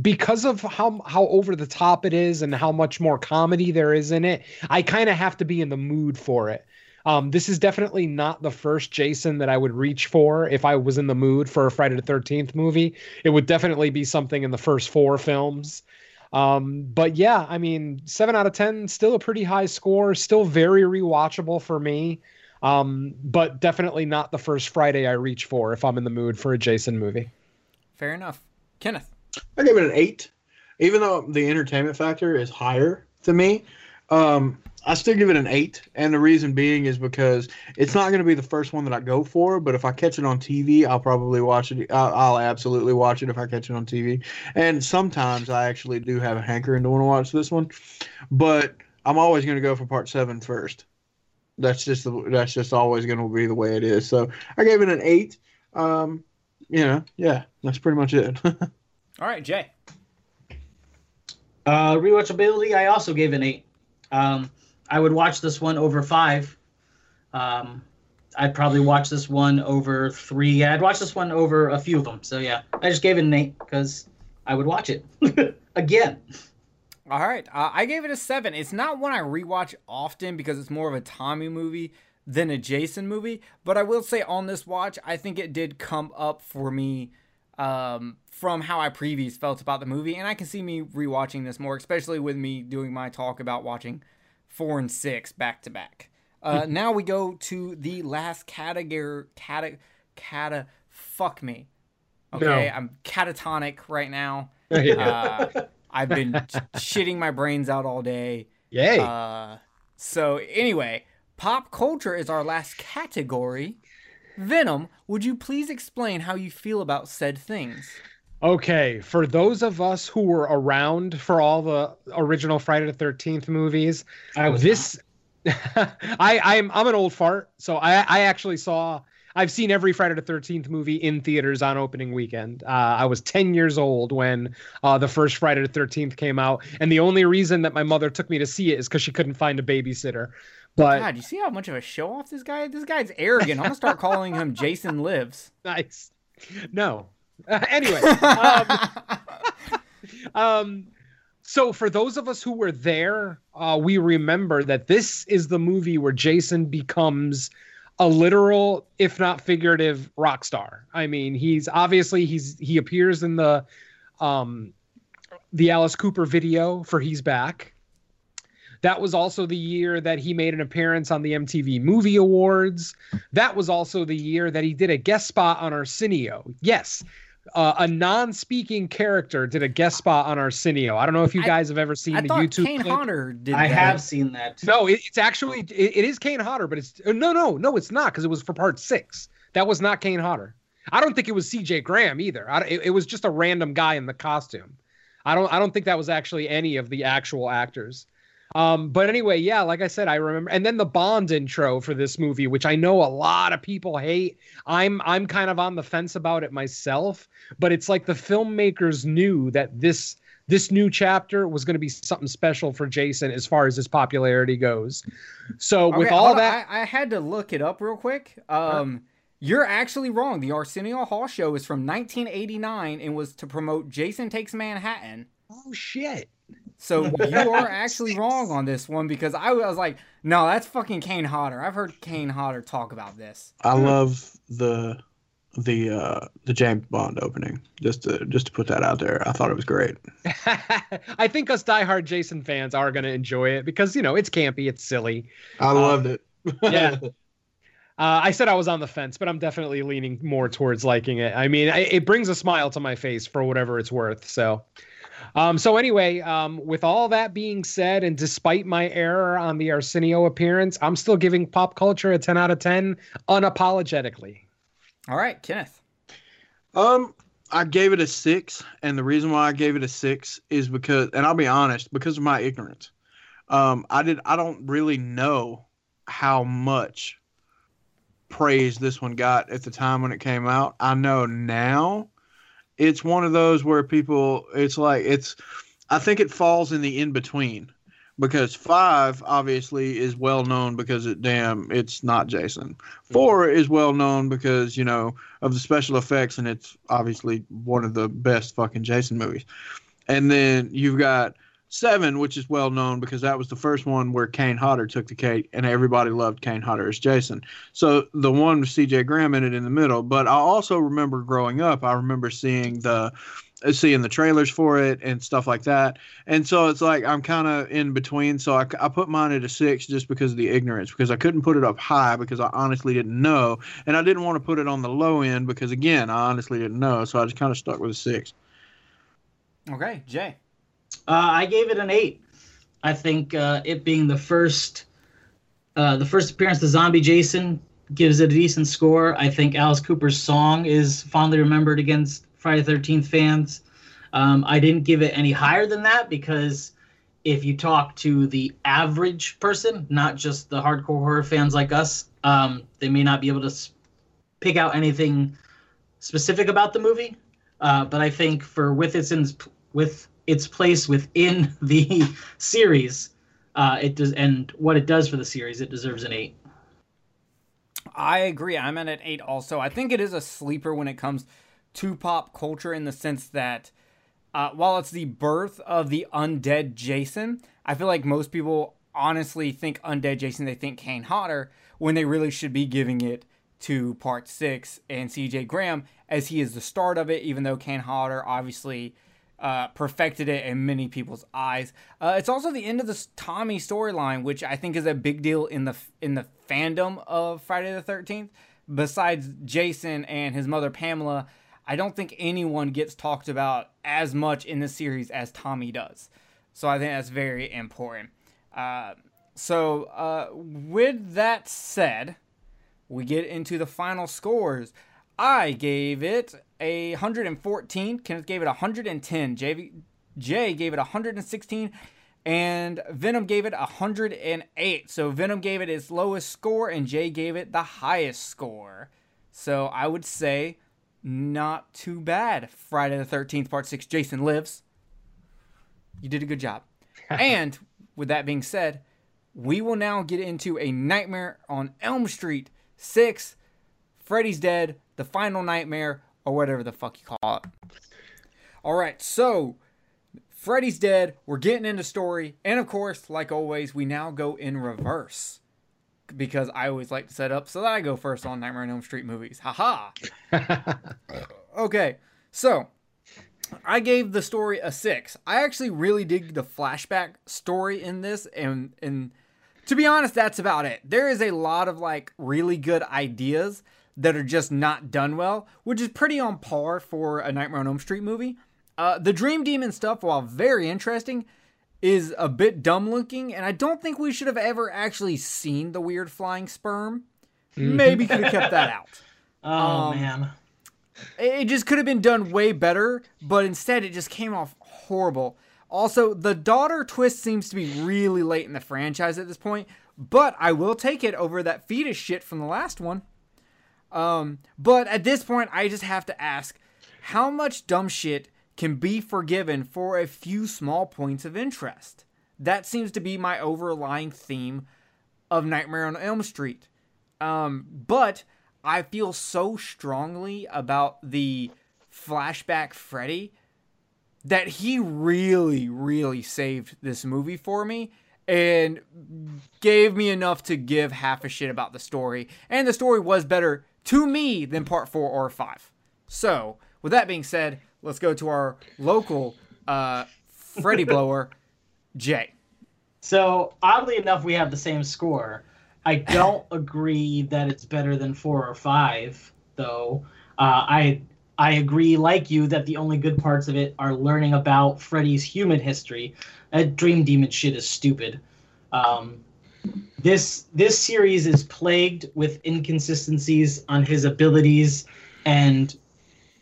because of how how over the top it is and how much more comedy there is in it, I kind of have to be in the mood for it. Um, this is definitely not the first Jason that I would reach for if I was in the mood for a Friday the Thirteenth movie. It would definitely be something in the first four films. Um, but yeah, I mean, seven out of ten, still a pretty high score, still very rewatchable for me. Um, but definitely not the first Friday I reach for if I'm in the mood for a Jason movie. Fair enough. Kenneth. I give it an eight, even though the entertainment factor is higher to me. Um, I still give it an eight, and the reason being is because it's not going to be the first one that I go for. But if I catch it on TV, I'll probably watch it. I'll, I'll absolutely watch it if I catch it on TV. And sometimes I actually do have a hankering to want to watch this one, but I'm always going to go for part seven first. That's just the, that's just always going to be the way it is. So I gave it an eight. Um, you know, yeah, that's pretty much it. All right, Jay. Uh, rewatchability, I also gave an eight. Um, I would watch this one over five. Um, I'd probably watch this one over three. Yeah, I'd watch this one over a few of them. So yeah, I just gave it an eight because I would watch it again. All right, uh, I gave it a seven. It's not one I rewatch often because it's more of a Tommy movie than a Jason movie. But I will say on this watch, I think it did come up for me um, from how I previous felt about the movie, and I can see me rewatching this more, especially with me doing my talk about watching four and six back to back. Uh, now we go to the last category. Cata, cata, fuck me. Okay, No. I'm catatonic right now. Uh, I've been shitting my brains out all day. Yay. Uh, so anyway, pop culture is our last category. Venom, would you please explain how you feel about said things? Okay, for those of us who were around for all the original Friday the Thirteenth movies, I was this I I'm I'm an old fart, so I I actually saw I've seen every Friday the Thirteenth movie in theaters on opening weekend. Uh, I was ten years old when uh, the first Friday the Thirteenth came out, and the only reason that my mother took me to see it is because she couldn't find a babysitter. But God, you see how much of a show off this guy? This guy's arrogant. I'm gonna start calling him Jason Lives. nice. No. Uh, anyway, um, um, so for those of us who were there, uh, we remember that this is the movie where Jason becomes a literal, if not figurative, rock star. I mean, he's obviously he's he appears in the um the Alice Cooper video for He's Back. That was also the year that he made an appearance on the MTV Movie Awards. That was also the year that he did a guest spot on Arsenio. Yes, uh, a non-speaking character did a guest spot on Arsenio. I don't know if you I- guys have ever seen I the thought YouTube. Kane clip. Hodder did I that. have seen that. No, it, it's actually it, it is Kane Hodder, but it's uh, no, no, no, it's not because it was for part six. That was not Kane Hodder. I don't think it was C.J. Graham either. I, it, it was just a random guy in the costume. I don't. I don't think that was actually any of the actual actors. Um, but anyway, yeah, like I said, I remember, and then the Bond intro for this movie, which I know a lot of people hate. I'm I'm kind of on the fence about it myself, but it's like the filmmakers knew that this this new chapter was going to be something special for Jason as far as his popularity goes. So with Okay, all that, I, I had to look it up real quick. Um, you're actually wrong. The Arsenio Hall show is from 1989 and was to promote Jason Takes Manhattan. oh shit, So you are actually wrong on this one because I was like, no, that's fucking Kane Hodder. I've heard Kane Hodder talk about this. I love the the uh the James Bond opening. Just to just to put that out there. I thought it was great. I think us diehard Jason fans are going to enjoy it because you know it's campy, it's silly. I loved it. Yeah. Uh, I said I was on the fence, but I'm definitely leaning more towards liking it. I mean, I, it brings a smile to my face for whatever it's worth. So, um, so anyway, um, with all that being said, and despite my error on the Arsenio appearance, I'm still giving pop culture a 10 out of 10 unapologetically. All right, Kenneth. Um, I gave it a six, and the reason why I gave it a six is because, and I'll be honest, because of my ignorance. Um, I did. I don't really know how much praise this one got at the time when it came out. I know now it's one of those where people, it's like it's. I think it falls in the in between because five obviously is well known because it damn it's not Jason. Mm-hmm. Four is well known because you know of the special effects and it's obviously one of the best fucking Jason movies. And then you've got seven, which is well known because that was the first one where Kane Hodder took the cake and everybody loved Kane Hodder as Jason. So the one with CJ Graham in it in the middle. But I also remember growing up, I remember seeing the uh, seeing the trailers for it and stuff like that. And so it's like I'm kind of in between. So I, I put mine at a six just because of the ignorance, because I couldn't put it up high because I honestly didn't know. And I didn't want to put it on the low end because, again, I honestly didn't know. So I just kind of stuck with a six. Okay, Jay. Uh, I gave it an eight. I think uh, it being the first, uh, the first appearance of Zombie Jason gives it a decent score. I think Alice Cooper's song is fondly remembered against Friday 13th fans. Um, I didn't give it any higher than that because if you talk to the average person, not just the hardcore horror fans like us, um, they may not be able to pick out anything specific about the movie. Uh, but I think for with its in, with its place within the series, uh, it does and what it does for the series, it deserves an eight. I agree. I'm at an eight also. I think it is a sleeper when it comes to pop culture in the sense that uh, while it's the birth of the undead Jason, I feel like most people honestly think undead Jason, they think Kane Hodder, when they really should be giving it to part six and CJ Graham, as he is the start of it, even though Kane Hodder obviously uh, perfected it in many people's eyes. Uh, it's also the end of the Tommy storyline, which I think is a big deal in the in the fandom of Friday the Thirteenth. Besides Jason and his mother Pamela, I don't think anyone gets talked about as much in the series as Tommy does. So I think that's very important. Uh, so uh, with that said, we get into the final scores. I gave it a 114. Kenneth gave it 110. Jay, Jay gave it 116. And Venom gave it 108. So Venom gave it its lowest score, and Jay gave it the highest score. So I would say not too bad. Friday the 13th, part 6, Jason Lives. You did a good job. and with that being said, we will now get into a Nightmare on Elm Street 6, Freddy's Dead, The Final Nightmare, or whatever the fuck you call it. All right, so Freddy's dead. We're getting into story, and of course, like always, we now go in reverse because I always like to set up so that I go first on Nightmare on Elm Street movies. Haha. okay, so I gave the story a six. I actually really dig the flashback story in this, and and to be honest, that's about it. There is a lot of like really good ideas that are just not done well, which is pretty on par for a Nightmare on Elm Street movie. Uh, the Dream Demon stuff, while very interesting, is a bit dumb looking, and I don't think we should have ever actually seen the weird flying sperm. Maybe could have kept that out. Oh Um, man. It just could have been done way better, but instead it just came off horrible. Also, the daughter twist seems to be really late in the franchise at this point, but I will take it over that fetus shit from the last one. Um, but at this point, I just have to ask how much dumb shit can be forgiven for a few small points of interest? That seems to be my overlying theme of Nightmare on Elm Street. Um, but I feel so strongly about the flashback Freddy that he really, really saved this movie for me and gave me enough to give half a shit about the story. And the story was better to me than part four or five. So, with that being said, let's go to our local uh, Freddy blower, Jay. So oddly enough, we have the same score. I don't agree that it's better than four or five, though. Uh, I I agree, like you, that the only good parts of it are learning about Freddy's human history. That Dream Demon shit is stupid. Um, this this series is plagued with inconsistencies on his abilities and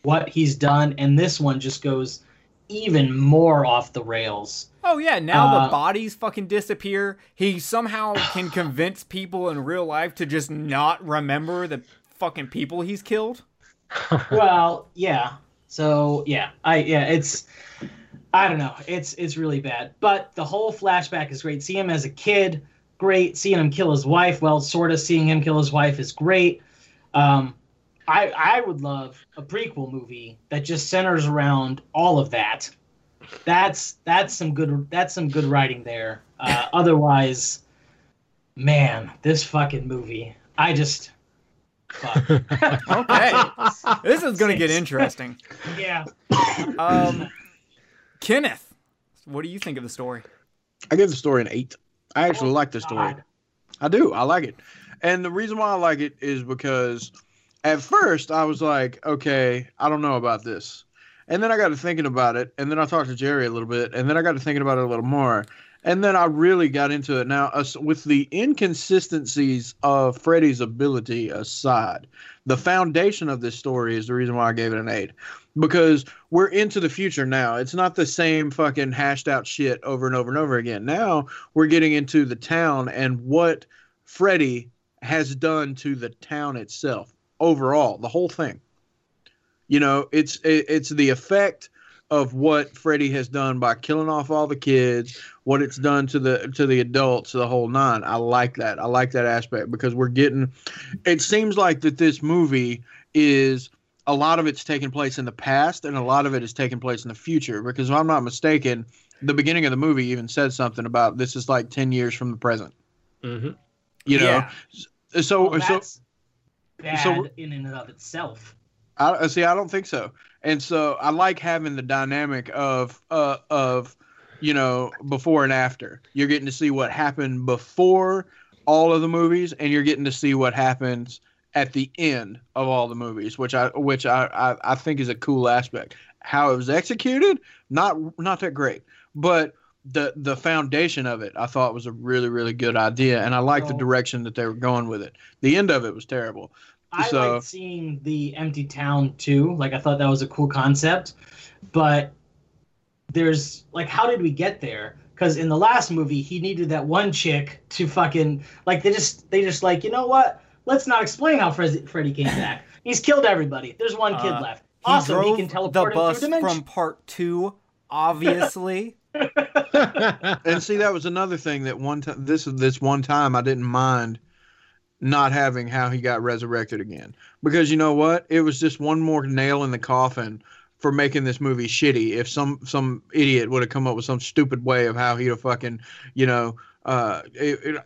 what he's done, and this one just goes even more off the rails. Oh yeah, now Uh, the bodies fucking disappear. He somehow can convince people in real life to just not remember the fucking people he's killed. well, yeah. So yeah, I yeah, it's I don't know. It's it's really bad. But the whole flashback is great. See him as a kid, great. Seeing him kill his wife, well, sort of seeing him kill his wife is great. Um, I I would love a prequel movie that just centers around all of that. That's that's some good that's some good writing there. Uh, otherwise, man, this fucking movie. I just. Okay, this is gonna get interesting. yeah. Um, Kenneth, what do you think of the story? I give the story an eight. I actually like the story. I do. I like it. And the reason why I like it is because at first I was like, okay, I don't know about this. And then I got to thinking about it. And then I talked to Jerry a little bit. And then I got to thinking about it a little more. And then I really got into it. Now, us- with the inconsistencies of Freddy's ability aside, the foundation of this story is the reason why I gave it an eight. Because we're into the future now. It's not the same fucking hashed out shit over and over and over again. Now we're getting into the town and what Freddy has done to the town itself overall, the whole thing. You know, it's it, it's the effect of what Freddy has done by killing off all the kids, what it's done to the to the adults, the whole nine. I like that. I like that aspect because we're getting. It seems like that this movie is a lot of it's taken place in the past and a lot of it is taking place in the future. Because if I'm not mistaken, the beginning of the movie even said something about this is like ten years from the present. hmm You know, Yeah. so Well, so bad so- in and of itself. I uh, see. I don't think so. And so I like having the dynamic of uh of you know before and after. You're getting to see what happened before all of the movies, and you're getting to see what happens at the end of all the movies, which I which I I, I think is a cool aspect. How it was executed, not not that great, but the the foundation of it, I thought was a really really good idea, and I like the direction that they were going with it. The end of it was terrible. I So- liked seeing the empty town too. Like I thought that was a cool concept, but there's like, how did we get there? Because in the last movie, he needed that one chick to fucking like they just they just like you know what? Let's not explain how Fred- Freddy came back. He's killed everybody. There's one kid Uh, left. He Also, he can the teleport him bus through dimensions. from part two, obviously. and see that was another thing that one time this this one time I didn't mind not having how he got resurrected again because you know what it was just one more nail in the coffin for making this movie shitty if some some idiot would have come up with some stupid way of how he'd have fucking you know uh it, it,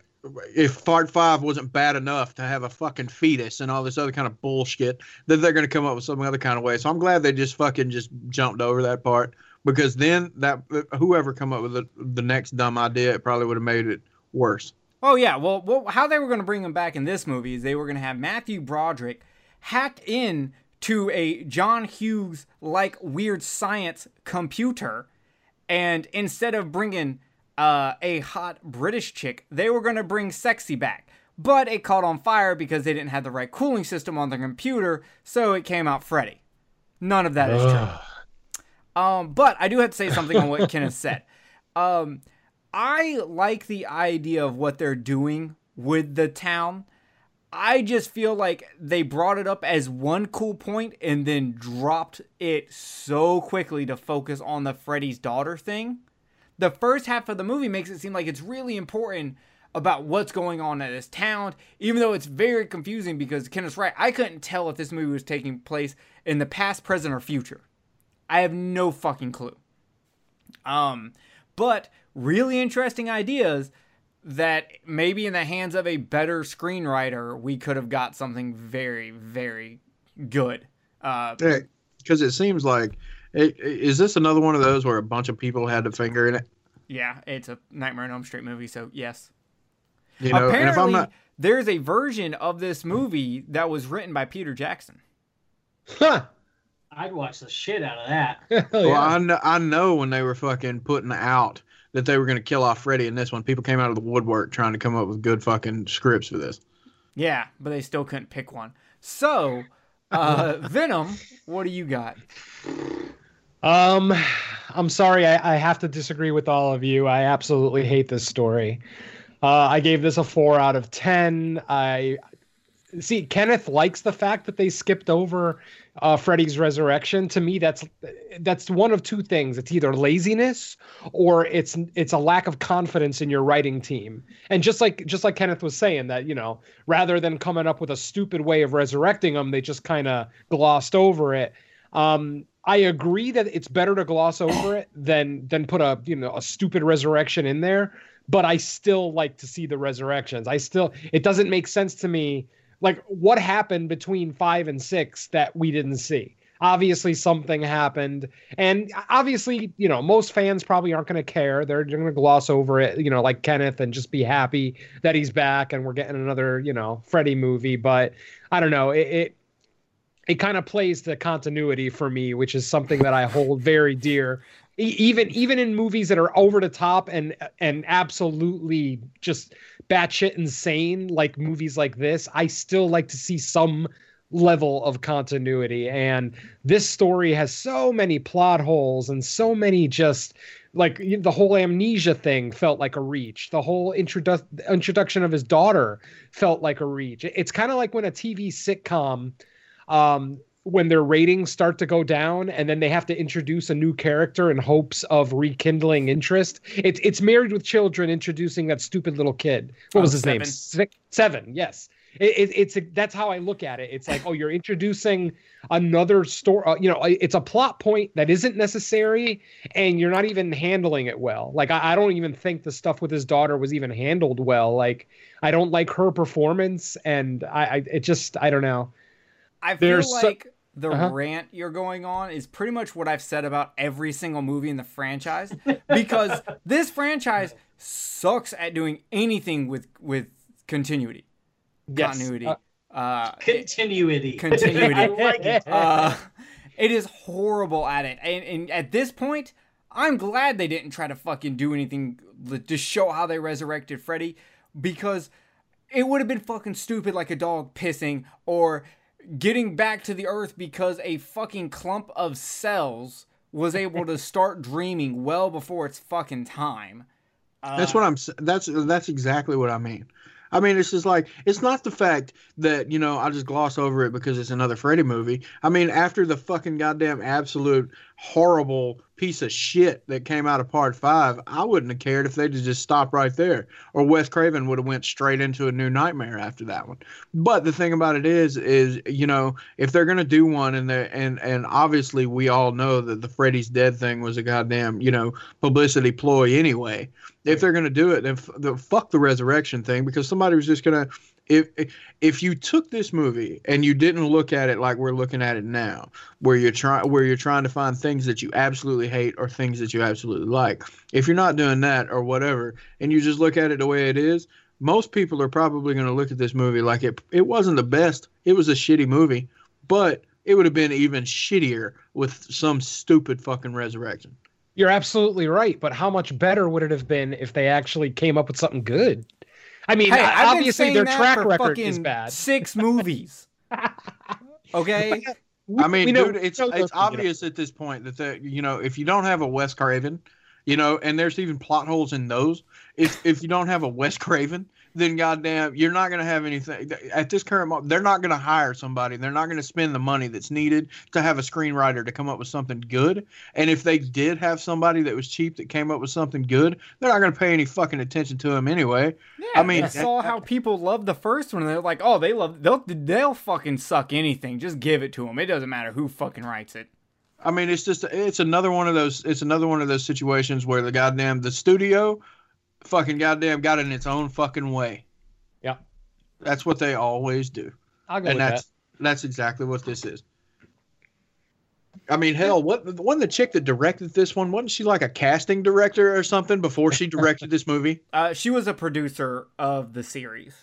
if part five wasn't bad enough to have a fucking fetus and all this other kind of bullshit, then they're going to come up with some other kind of way. So I'm glad they just fucking just jumped over that part because then that whoever come up with the, the next dumb idea, it probably would have made it worse. Oh yeah, well, well how they were going to bring him back in this movie is they were going to have Matthew Broderick hack in to a John Hughes like weird science computer, and instead of bringing uh, a hot British chick, they were going to bring sexy back. But it caught on fire because they didn't have the right cooling system on their computer, so it came out Freddy. None of that is true. Um, but I do have to say something on what Kenneth said. Um, I like the idea of what they're doing with the town. I just feel like they brought it up as one cool point and then dropped it so quickly to focus on the Freddy's daughter thing. The first half of the movie makes it seem like it's really important about what's going on in this town, even though it's very confusing because Kenneth's right. I couldn't tell if this movie was taking place in the past, present, or future. I have no fucking clue. Um, but really interesting ideas that maybe in the hands of a better screenwriter, we could have got something very, very good. Uh, Because it seems like, is this another one of those where a bunch of people had a finger in it? yeah, it's a Nightmare on Elm Street movie, so yes. You know, and if I'm Apparently, not, there's a version of this movie that was written by Peter Jackson. Huh. I'd watch the shit out of that. Hell well, yeah. I know, I know when they were fucking putting out that they were going to kill off Freddy in this one, people came out of the woodwork trying to come up with good fucking scripts for this. Yeah, but they still couldn't pick one. So, uh, Venom, what do you got? Um, I'm sorry, I, I have to disagree with all of you. I absolutely hate this story. Uh, I gave this a four out of ten. I see Kenneth likes the fact that they skipped over uh, Freddy's resurrection. To me, that's that's one of two things. It's either laziness or it's it's a lack of confidence in your writing team. And just like just like Kenneth was saying that you know rather than coming up with a stupid way of resurrecting them, they just kind of glossed over it. Um, I agree that it's better to gloss over it than than put a you know a stupid resurrection in there. But I still like to see the resurrections. I still it doesn't make sense to me like what happened between five and six that we didn't see. Obviously something happened, and obviously you know most fans probably aren't going to care. They're, going to gloss over it, you know, like Kenneth, and just be happy that he's back and we're getting another you know Freddy movie. But I don't know it. it it kind of plays the continuity for me, which is something that I hold very dear. Even even in movies that are over the top and and absolutely just batshit insane, like movies like this, I still like to see some level of continuity. And this story has so many plot holes and so many just like the whole amnesia thing felt like a reach. The whole introdu- introduction of his daughter felt like a reach. It's kind of like when a TV sitcom um, when their ratings start to go down and then they have to introduce a new character in hopes of rekindling interest. It's it's Married with Children introducing that stupid little kid. What Oh, was his name? Seven. Six, seven. Yes. It, it, it's a, that's how I look at it. It's like, oh, you're introducing another story. Uh, you know, it's a plot point that isn't necessary, and you're not even handling it well. Like, I, I don't even think the stuff with his daughter was even handled well. Like, I don't like her performance, and I, I it just, I don't know. I feel There's so- like the Uh-huh. rant you're going on is pretty much what I've said about every single movie in the franchise because this franchise sucks at doing anything with with continuity, Yes. continuity. Uh, Uh, Continuity. Continuity. I like it. uh, it is horrible at it, and, and at this point, I'm glad they didn't try to fucking do anything to show how they resurrected Freddy, because it would have been fucking stupid, like a dog pissing or getting back to the earth because a fucking clump of cells was able to start dreaming well before its fucking time. Uh, That's what I'm. That's that's exactly what I mean. I mean, it's just like it's not the fact that you know I just gloss over it because it's another Freddy movie. I mean, after the fucking goddamn absolute horrible piece of shit that came out of Part Five, I wouldn't have cared if they'd just stopped right there, or Wes Craven would have went straight into a new nightmare after that one. But the thing about it is, is you know, if they're gonna do one, and they and and obviously we all know that the Freddy's dead thing was a goddamn you know publicity ploy anyway if they're going to do it then f- the fuck the resurrection thing because somebody was just going to if if you took this movie and you didn't look at it like we're looking at it now where you're trying where you're trying to find things that you absolutely hate or things that you absolutely like if you're not doing that or whatever and you just look at it the way it is most people are probably going to look at this movie like it it wasn't the best it was a shitty movie but it would have been even shittier with some stupid fucking resurrection You're absolutely right, but how much better would it have been if they actually came up with something good? I mean, Hey, I've been obviously saying their that track for record is bad. Six movies. Okay. I mean, We know- dude, it's we it's obvious at this point that the you know if you don't have a Wes Craven, you know, and there's even plot holes in those. If if you don't have a Wes Craven, then goddamn, you're not gonna have anything at this current moment. They're not gonna hire somebody. They're not gonna spend the money that's needed to have a screenwriter to come up with something good. And if they did have somebody that was cheap that came up with something good, they're not gonna pay any fucking attention to him anyway. Yeah, I mean, I saw how people love the first one, they're like, "Oh, they love they'll they'll fucking suck anything. Just give it to them. It doesn't matter who fucking writes it." I mean, it's just it's another one of those it's another one of those situations where the goddamn the studio fucking goddamn got in its own fucking way. Yeah. That's what they always do. I'll go and with that's that's exactly what this is. I mean, hell, what wasn't the chick that directed this one? Wasn't she like a casting director or something before she directed this movie? Uh, she was a producer of the series.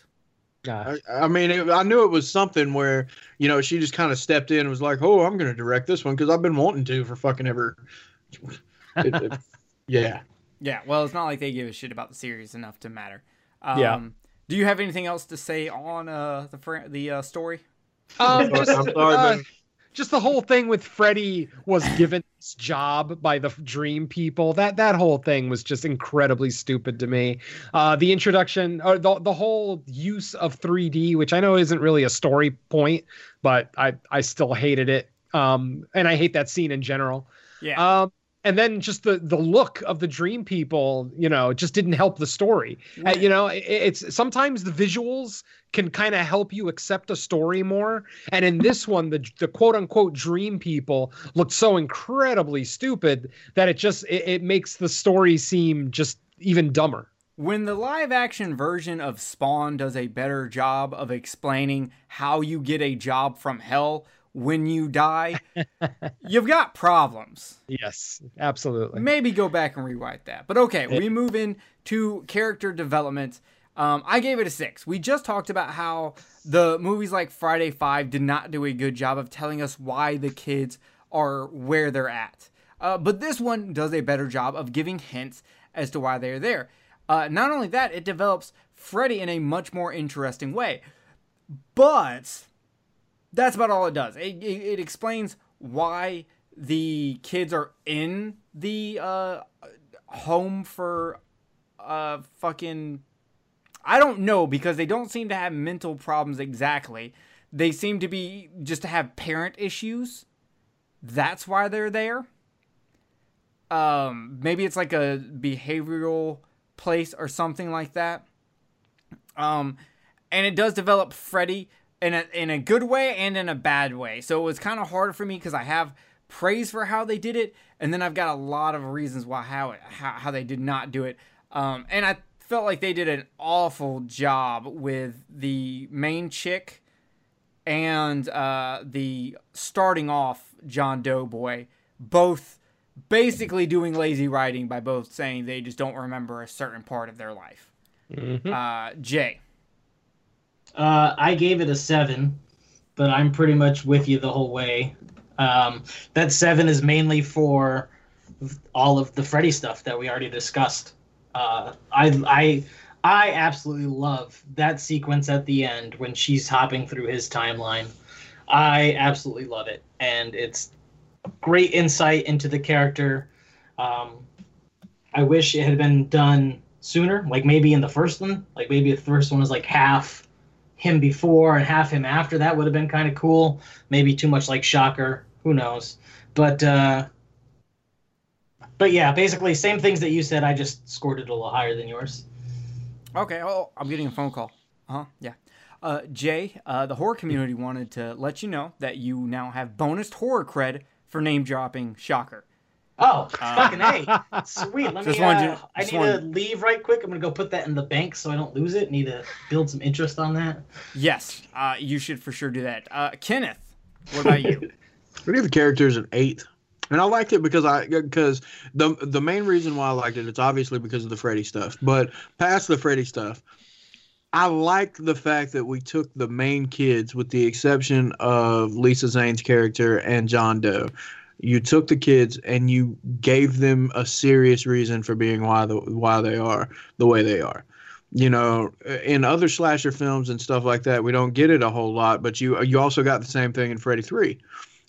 I, I mean, it, I knew it was something where you know she just kind of stepped in and was like, "Oh, I'm going to direct this one because I've been wanting to for fucking ever." It- it- yeah. Yeah, well, it's not like they give a shit about the series enough to matter. Um, Yeah. Do you have anything else to say on uh, the fr- the uh, story? Um, just, I'm sorry, uh, just the whole thing with Freddy was given this job by the Dream people. That that whole thing was just incredibly stupid to me. Uh, the introduction or the the whole use of 3D, which I know isn't really a story point, but I I still hated it. Um, and I hate that scene in general. Yeah. Um, and then just the the look of the dream people, you know, just didn't help the story. Uh, you know, it, it's sometimes the visuals can kind of help you accept a story more. And in this one, the the quote unquote dream people looked so incredibly stupid that it just it, it makes the story seem just even dumber. When the live action version of Spawn does a better job of explaining how you get a job from hell when you die, you've got problems. Yes, absolutely. Maybe go back and rewrite that. But okay, we move in to character development. Um, I gave it a six. We just talked about how the movies like Friday Five did not do a good job of telling us why the kids are where they're at. Uh, but this one does a better job of giving hints as to why they're there. Uh, not only that, it develops Freddy in a much more interesting way. But that's about all it does. It, it, it explains why the kids are in the uh, home for uh, fucking. I don't know because they don't seem to have mental problems exactly. They seem to be just to have parent issues. That's why they're there. Um, maybe it's like a behavioral place or something like that. Um, and it does develop Freddy in a in a good way and in a bad way. So it was kind of hard for me because I have praise for how they did it, and then I've got a lot of reasons why how it, how, how they did not do it. Um, and I felt like they did an awful job with the main chick and uh, the starting off John Doe boy, both basically doing lazy writing by both saying they just don't remember a certain part of their life. Mhm. Uh, Jay. Uh, I gave it a seven, but I'm pretty much with you the whole way. Um, that seven is mainly for all of the Freddy stuff that we already discussed. Uh, I I I absolutely love that sequence at the end when she's hopping through his timeline. I absolutely love it, and it's great insight into the character. Um, I wish it had been done sooner, like maybe in the first one, like maybe the first one was like half him before and half him after. That would have been kind of cool. Maybe too much like Shocker. Who knows? But uh, but yeah, basically same things that you said. I just scored it a little higher than yours. Okay. Oh, I'm getting a phone call. Uh huh. Yeah. Uh, Jay, uh, the horror community wanted to let you know that you now have bonus horror cred for name dropping Shocker. Oh, fucking a! Sweet. Let Just me. wanted Uh, you- I need wanted- to leave right quick. I'm gonna go put that in the bank so I don't lose it. Need to build some interest on that. Yes, uh, you should for sure do that. Uh, Kenneth, what about you? I give the characters an eight, and I liked it because I because the the main reason why I liked it it's obviously because of the Freddy stuff, but past the Freddy stuff, I liked the fact that we took the main kids, with the exception of Lisa Zane's character and John Doe. You took the kids and you gave them a serious reason for being why the why they are the way they are. You know in other slasher films and stuff like that we don't get it a whole lot but you you also got the same thing in Freddy 3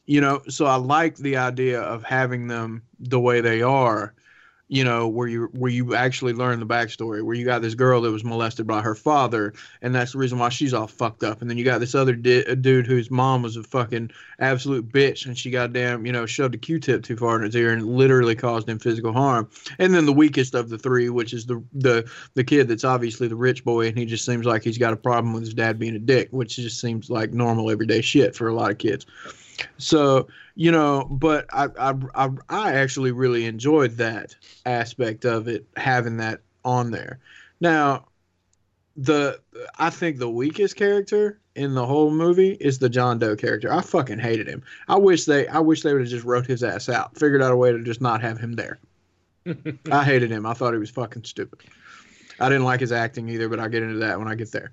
you know so i like the idea of having them the way they are you know where you where you actually learn the backstory where you got this girl that was molested by her father and that's the reason why she's all fucked up. And then you got this other di- dude whose mom was a fucking absolute bitch and she goddamn you know shoved a q-tip too far in his ear and literally caused him physical harm. And then the weakest of the three which is the the the kid that's obviously the rich boy and he just seems like he's got a problem with his dad being a dick which just seems like normal everyday shit for a lot of kids So you know, but I, I I I actually really enjoyed that aspect of it, having that on there. Now, the I think the weakest character in the whole movie is the John Doe character. I fucking hated him. I wish they I wish they would have just wrote his ass out, figured out a way to just not have him there. I hated him. I thought he was fucking stupid. I didn't like his acting either, but I'll get into that when I get there.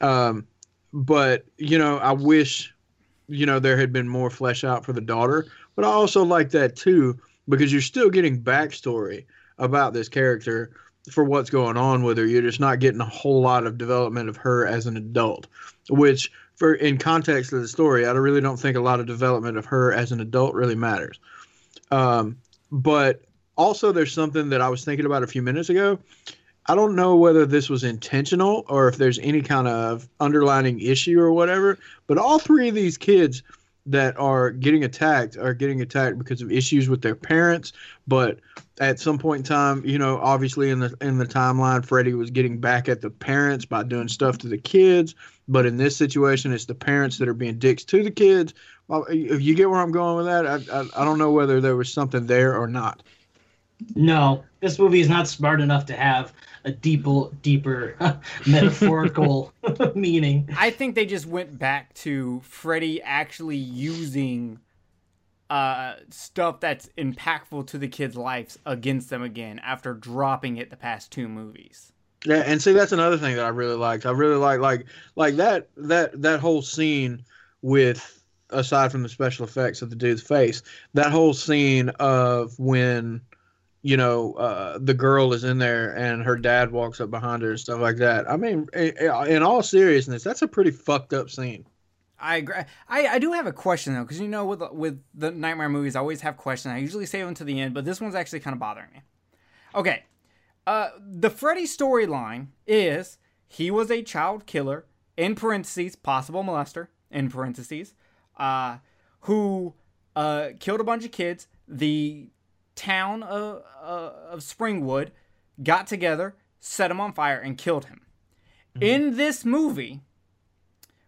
Um, but you know, I wish you know there had been more flesh out for the daughter, but I also like that too because you're still getting backstory about this character for what's going on with her. You're just not getting a whole lot of development of her as an adult, which for in context of the story, I really don't think a lot of development of her as an adult really matters. Um, but also, there's something that I was thinking about a few minutes ago. I don't know whether this was intentional or if there's any kind of underlining issue or whatever, but all three of these kids that are getting attacked are getting attacked because of issues with their parents. But at some point in time, you know, obviously in the in the timeline, Freddy was getting back at the parents by doing stuff to the kids. But in this situation, it's the parents that are being dicks to the kids. If you get where I'm going with that, I, I, I don't know whether there was something there or not. No, this movie is not smart enough to have a deeper, deeper metaphorical meaning. I think they just went back to Freddy actually using uh, stuff that's impactful to the kids' lives against them again after dropping it the past two movies. Yeah, and see that's another thing that I really liked. I really like like like that that that whole scene with aside from the special effects of the dude's face, that whole scene of when you know, uh, the girl is in there and her dad walks up behind her and stuff like that. I mean, in all seriousness, that's a pretty fucked up scene. I agree. I, I do have a question though, because you know, with with the nightmare movies, I always have questions. I usually save them to the end, but this one's actually kind of bothering me. Okay, uh, the Freddy storyline is he was a child killer in parentheses, possible molester in parentheses, uh, who uh, killed a bunch of kids. The town of, uh, of Springwood got together, set him on fire, and killed him. Mm-hmm. In this movie,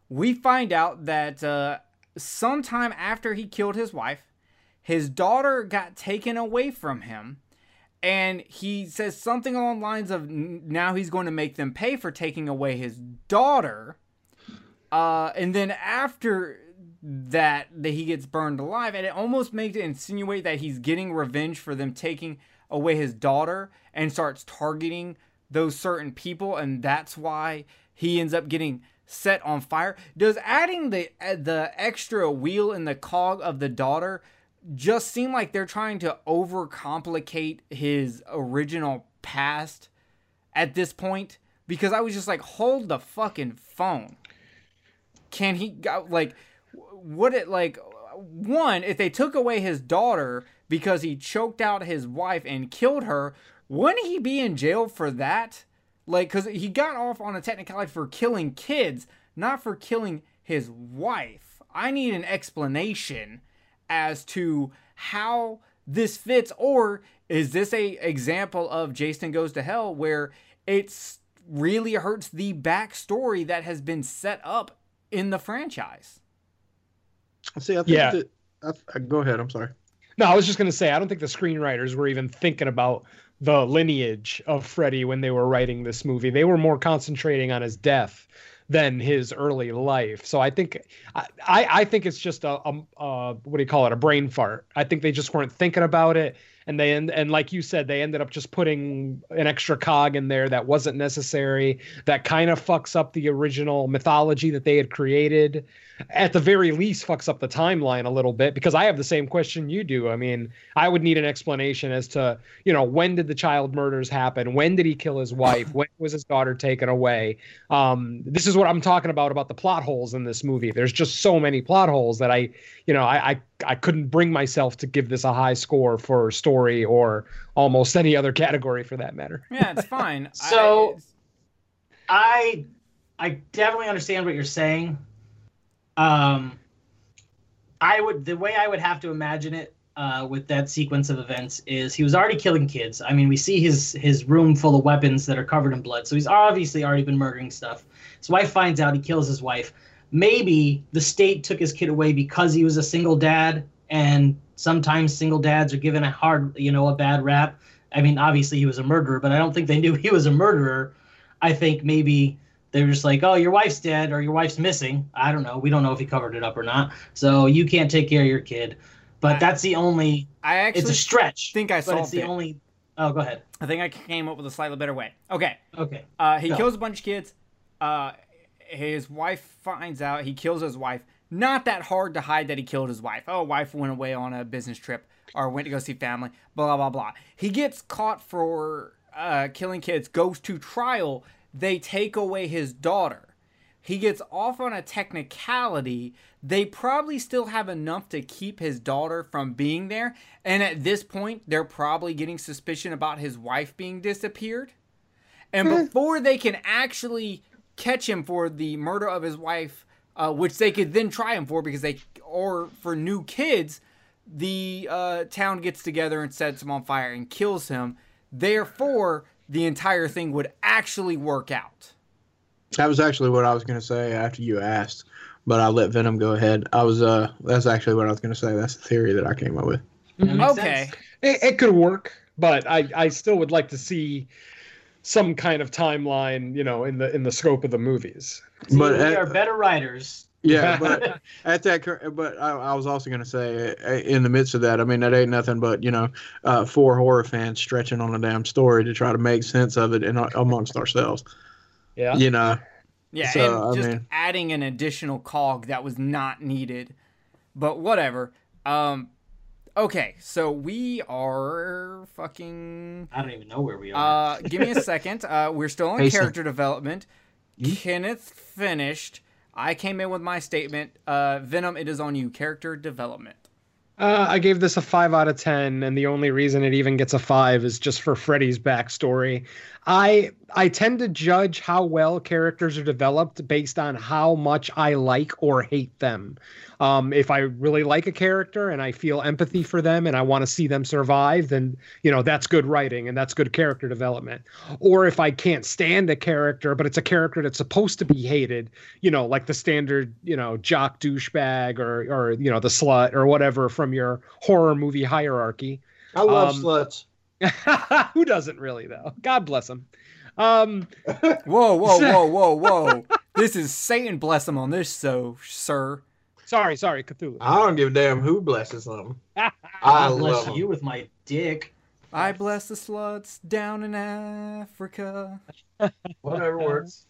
we find out that uh, sometime after he killed his wife, his daughter got taken away from him. And he says something along the lines of now he's going to make them pay for taking away his daughter. Uh, and then after that that he gets burned alive and it almost makes it insinuate that he's getting revenge for them taking away his daughter and starts targeting those certain people and that's why he ends up getting set on fire. Does adding the uh, the extra wheel in the cog of the daughter just seem like they're trying to overcomplicate his original past at this point? Because i was just like hold the fucking phone. Can he like would it like one if they took away his daughter because he choked out his wife and killed her wouldn't he be in jail for that? Like because he got off on a technicality for killing kids not for killing his wife. I need an explanation as to how this fits or is this a example of jason goes to hell where it's really hurts the backstory that has been set up in the franchise See, I think yeah. that. I, go ahead. I'm sorry. No, I was just going to say, I don't think the screenwriters were even thinking about the lineage of Freddy when they were writing this movie. They were more concentrating on his death than his early life. So I think I, I think it's just a, a, a, what do you call it a brain fart. I think they just weren't thinking about it and they and, and like you said they ended up just putting an extra cog in there that wasn't necessary that kind of fucks up the original mythology that they had created at the very least fucks up the timeline a little bit because I have the same question you do. I mean, I would need an explanation as to, you know, when did the child murders happen? When did he kill his wife? when was his daughter taken away? Um, this is what I'm talking about about the plot holes in this movie. There's just so many plot holes that I, you know, I I, I couldn't bring myself to give this a high score for story or almost any other category for that matter. Yeah, it's fine. so I I definitely understand what you're saying um, I would the way I would have to imagine it uh, with that sequence of events is he was already killing kids. I mean, we see his his room full of weapons that are covered in blood, so he's obviously already been murdering stuff. His wife finds out, he kills his wife. maybe the state took his kid away because he was a single dad, and sometimes single dads are given a hard, you know, a bad rap. I mean, obviously he was a murderer, but I don't think they knew he was a murderer. I think maybe they're just like, oh, your wife's dead or your wife's missing. I don't know. We don't know if he covered it up or not. So you can't take care of your kid. But I- that's the only. I actually It's a stretch. think I but solved it's the it. only. Oh, go ahead. I think I came up with a slightly better way. Okay. Okay. Uh, he Go. kills a bunch of kids. Uh, his wife finds out. He kills his wife. Not that hard to hide that he killed his wife. Oh, wife went away on a business trip or went to go see family. Blah blah blah. He gets caught for uh, killing kids. Goes to trial. They take away his daughter. He gets off on a technicality. They probably still have enough to keep his daughter from being there. And at this point, they're probably getting suspicion about his wife being disappeared. And before they can actually catch him for the murder of his wife, uh, which they could then try him for because they, or for new kids, the uh, town gets together and sets him on fire and kills him. Therefore, the entire thing would actually work out. That was actually what I was going to say after you asked, but I let Venom go ahead. I was uh, that's actually what I was going to say. That's the theory that I came up with. Okay. It, it could work, but I, I still would like to see some kind of timeline, you know, in the in the scope of the movies. See, But, we uh, are better writers. Yeah, but at that, but I, I was also going to say, uh, in the midst of that, I mean, that ain't nothing but you know, uh, four horror fans stretching on a damn story to try to make sense of it in, amongst ourselves. Yeah. You know, Yeah, So, and I just mean- adding an additional cog that was not needed. But whatever. Um okay, so we are fucking I don't even know where we are. uh give me a second. Uh we're still on Pacing. character development. Kenneth finished. I came in with my statement. Uh Venom, it is on you. Character development. Uh, I gave this a five out of ten, and the only reason it even gets a five is just for Freddy's backstory. I I tend to judge how well characters are developed based on how much I like or hate them. Um, if I really like a character and I feel empathy for them and I want to see them survive, then you know that's good writing and that's good character development. Or if I can't stand a character, but it's a character that's supposed to be hated, you know, like the standard, you know, jock douchebag or or you know the slut or whatever from your horror movie hierarchy. I love Um, sluts. Who doesn't really though? God bless him. Um, Whoa, whoa, whoa, whoa, whoa. this is Satan bless him on this so sir. sorry, sorry, Cthulhu. I don't give a damn who blesses them. I God bless love 'em. you with my dick. I bless the sluts down in Africa. Whatever works.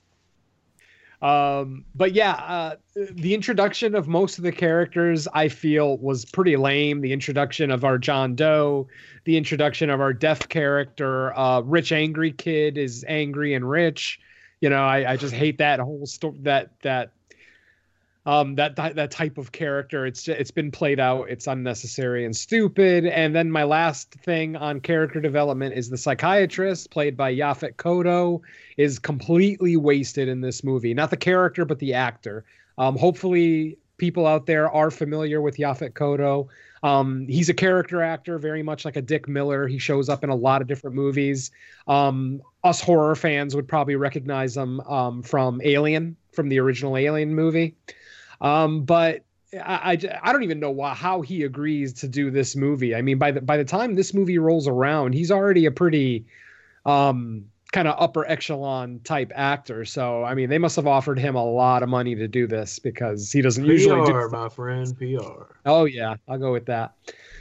Um, but yeah, uh, the introduction of most of the characters I feel was pretty lame. The introduction of our John Doe, the introduction of our deaf character, uh, rich angry kid is angry and rich. You know, I, I just hate that whole story. That that um that, that that type of character. It's it's been played out. It's unnecessary and stupid. And then my last thing on character development is the psychiatrist played by Yaphet Kotto is completely wasted in this movie. Not the character, but the actor. Um, hopefully, people out there are familiar with Yaphet Kotto. Um, he's a character actor, very much like a Dick Miller. He shows up in a lot of different movies. Um, us horror fans would probably recognize him um, from Alien, from the original Alien movie. Um, but I, I, I don't even know why, how he agrees to do this movie. I mean, by the by the time this movie rolls around, he's already a pretty um, kind of upper echelon type actor. So I mean, they must have offered him a lot of money to do this because he doesn't usually do. PR, my friend, PR. Oh yeah, I'll go with that.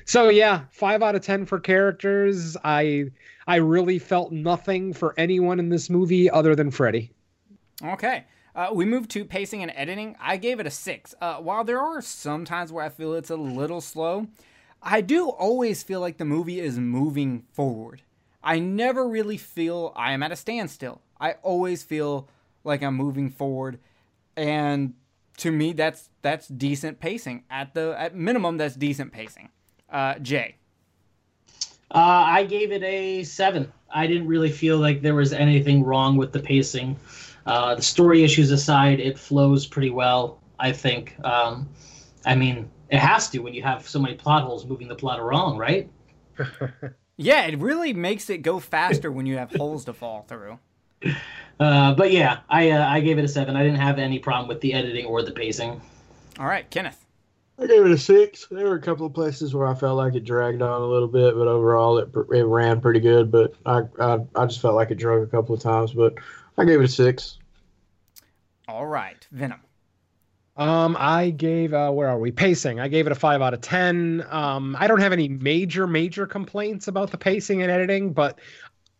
So yeah, five out of ten for characters. I I really felt nothing for anyone in this movie other than Freddy. Okay. Uh, we move to pacing and editing. I gave it a six. Uh, while there are some times where I feel it's a little slow, I do always feel like the movie is moving forward. I never really feel I am at a standstill. I always feel like I'm moving forward, and to me, that's that's decent pacing. At the at minimum, that's decent pacing. Uh, Jay. Uh, I gave it a seven. I didn't really feel like there was anything wrong with the pacing. Uh, the story issues aside, it flows pretty well. I think. Um, I mean, it has to when you have so many plot holes moving the plot along, right? Yeah, it really makes it go faster when you have holes to fall through. Uh, but yeah, I uh, I gave it a seven. I didn't have any problem with the editing or the pacing. All right, Kenneth. I gave it a six. There were a couple of places where I felt like it dragged on a little bit, but overall it it ran pretty good. But I I, I just felt like it drug a couple of times, but I gave it a six. All right, Venom. Um, I gave uh, where are we? Pacing. I gave it a five out of ten. Um, I don't have any major major complaints about the pacing and editing, but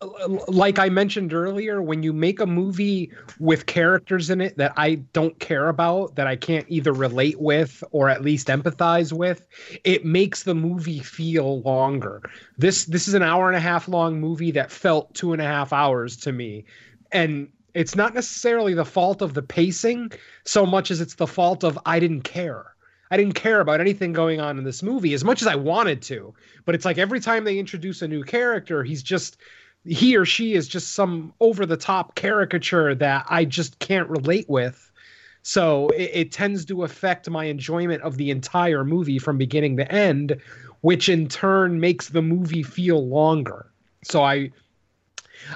uh, like I mentioned earlier, when you make a movie with characters in it that I don't care about, that I can't either relate with or at least empathize with, it makes the movie feel longer. This this is an hour and a half long movie that felt two and a half hours to me, and it's not necessarily the fault of the pacing so much as it's the fault of I didn't care. I didn't care about anything going on in this movie as much as I wanted to. But it's like every time they introduce a new character, he's just he or she is just some over the top caricature that I just can't relate with. So it, it, tends to affect my enjoyment of the entire movie from beginning to end, which in turn makes the movie feel longer. So I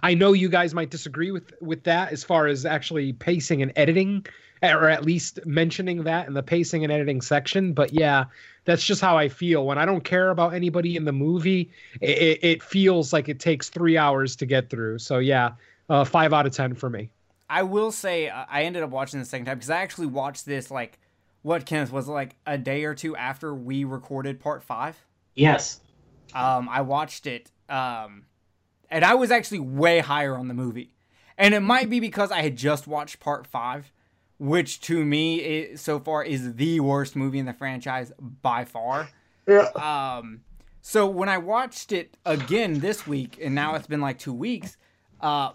I know you guys might disagree with with that as far as actually pacing and editing, or at least mentioning that in the pacing and editing section. But yeah, that's just how I feel when I don't care about anybody in the movie. It, it feels like it takes three hours to get through. So yeah, uh, five out of ten for me. I will say uh, I ended up watching the second time because I actually watched this like what Kenneth was it, like a day or two after we recorded part five. Yes. Um, I watched it. Um, and I was actually way higher on the movie. And it might be because I had just watched part five, which to me is, so far is the worst movie in the franchise by far. Yeah. Um, so when I watched it again this week, and now it's been like two weeks, uh,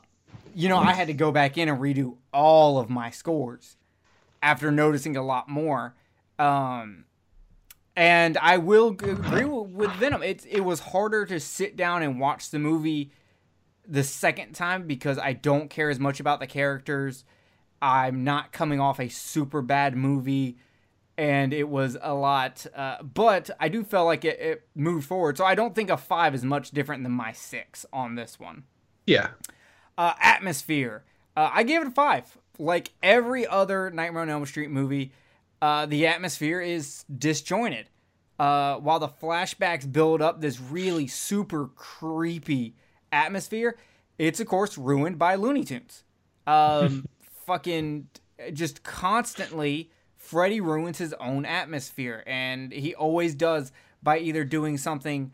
you know, I had to go back in and redo all of my scores after noticing a lot more. Um, and I will agree with Venom. It it was harder to sit down and watch the movie the second time because I don't care as much about the characters. I'm not coming off a super bad movie, and it was a lot. Uh, but I do feel like it, it, moved forward, so I don't think a five is much different than my six on this one. Yeah. Uh, atmosphere. Uh, I gave it a five. Like every other Nightmare on Elm Street movie, uh, the atmosphere is disjointed. Uh, while the flashbacks build up this really super creepy atmosphere, it's of course ruined by Looney Tunes. Um, fucking just constantly, Freddy ruins his own atmosphere, and he always does by either doing something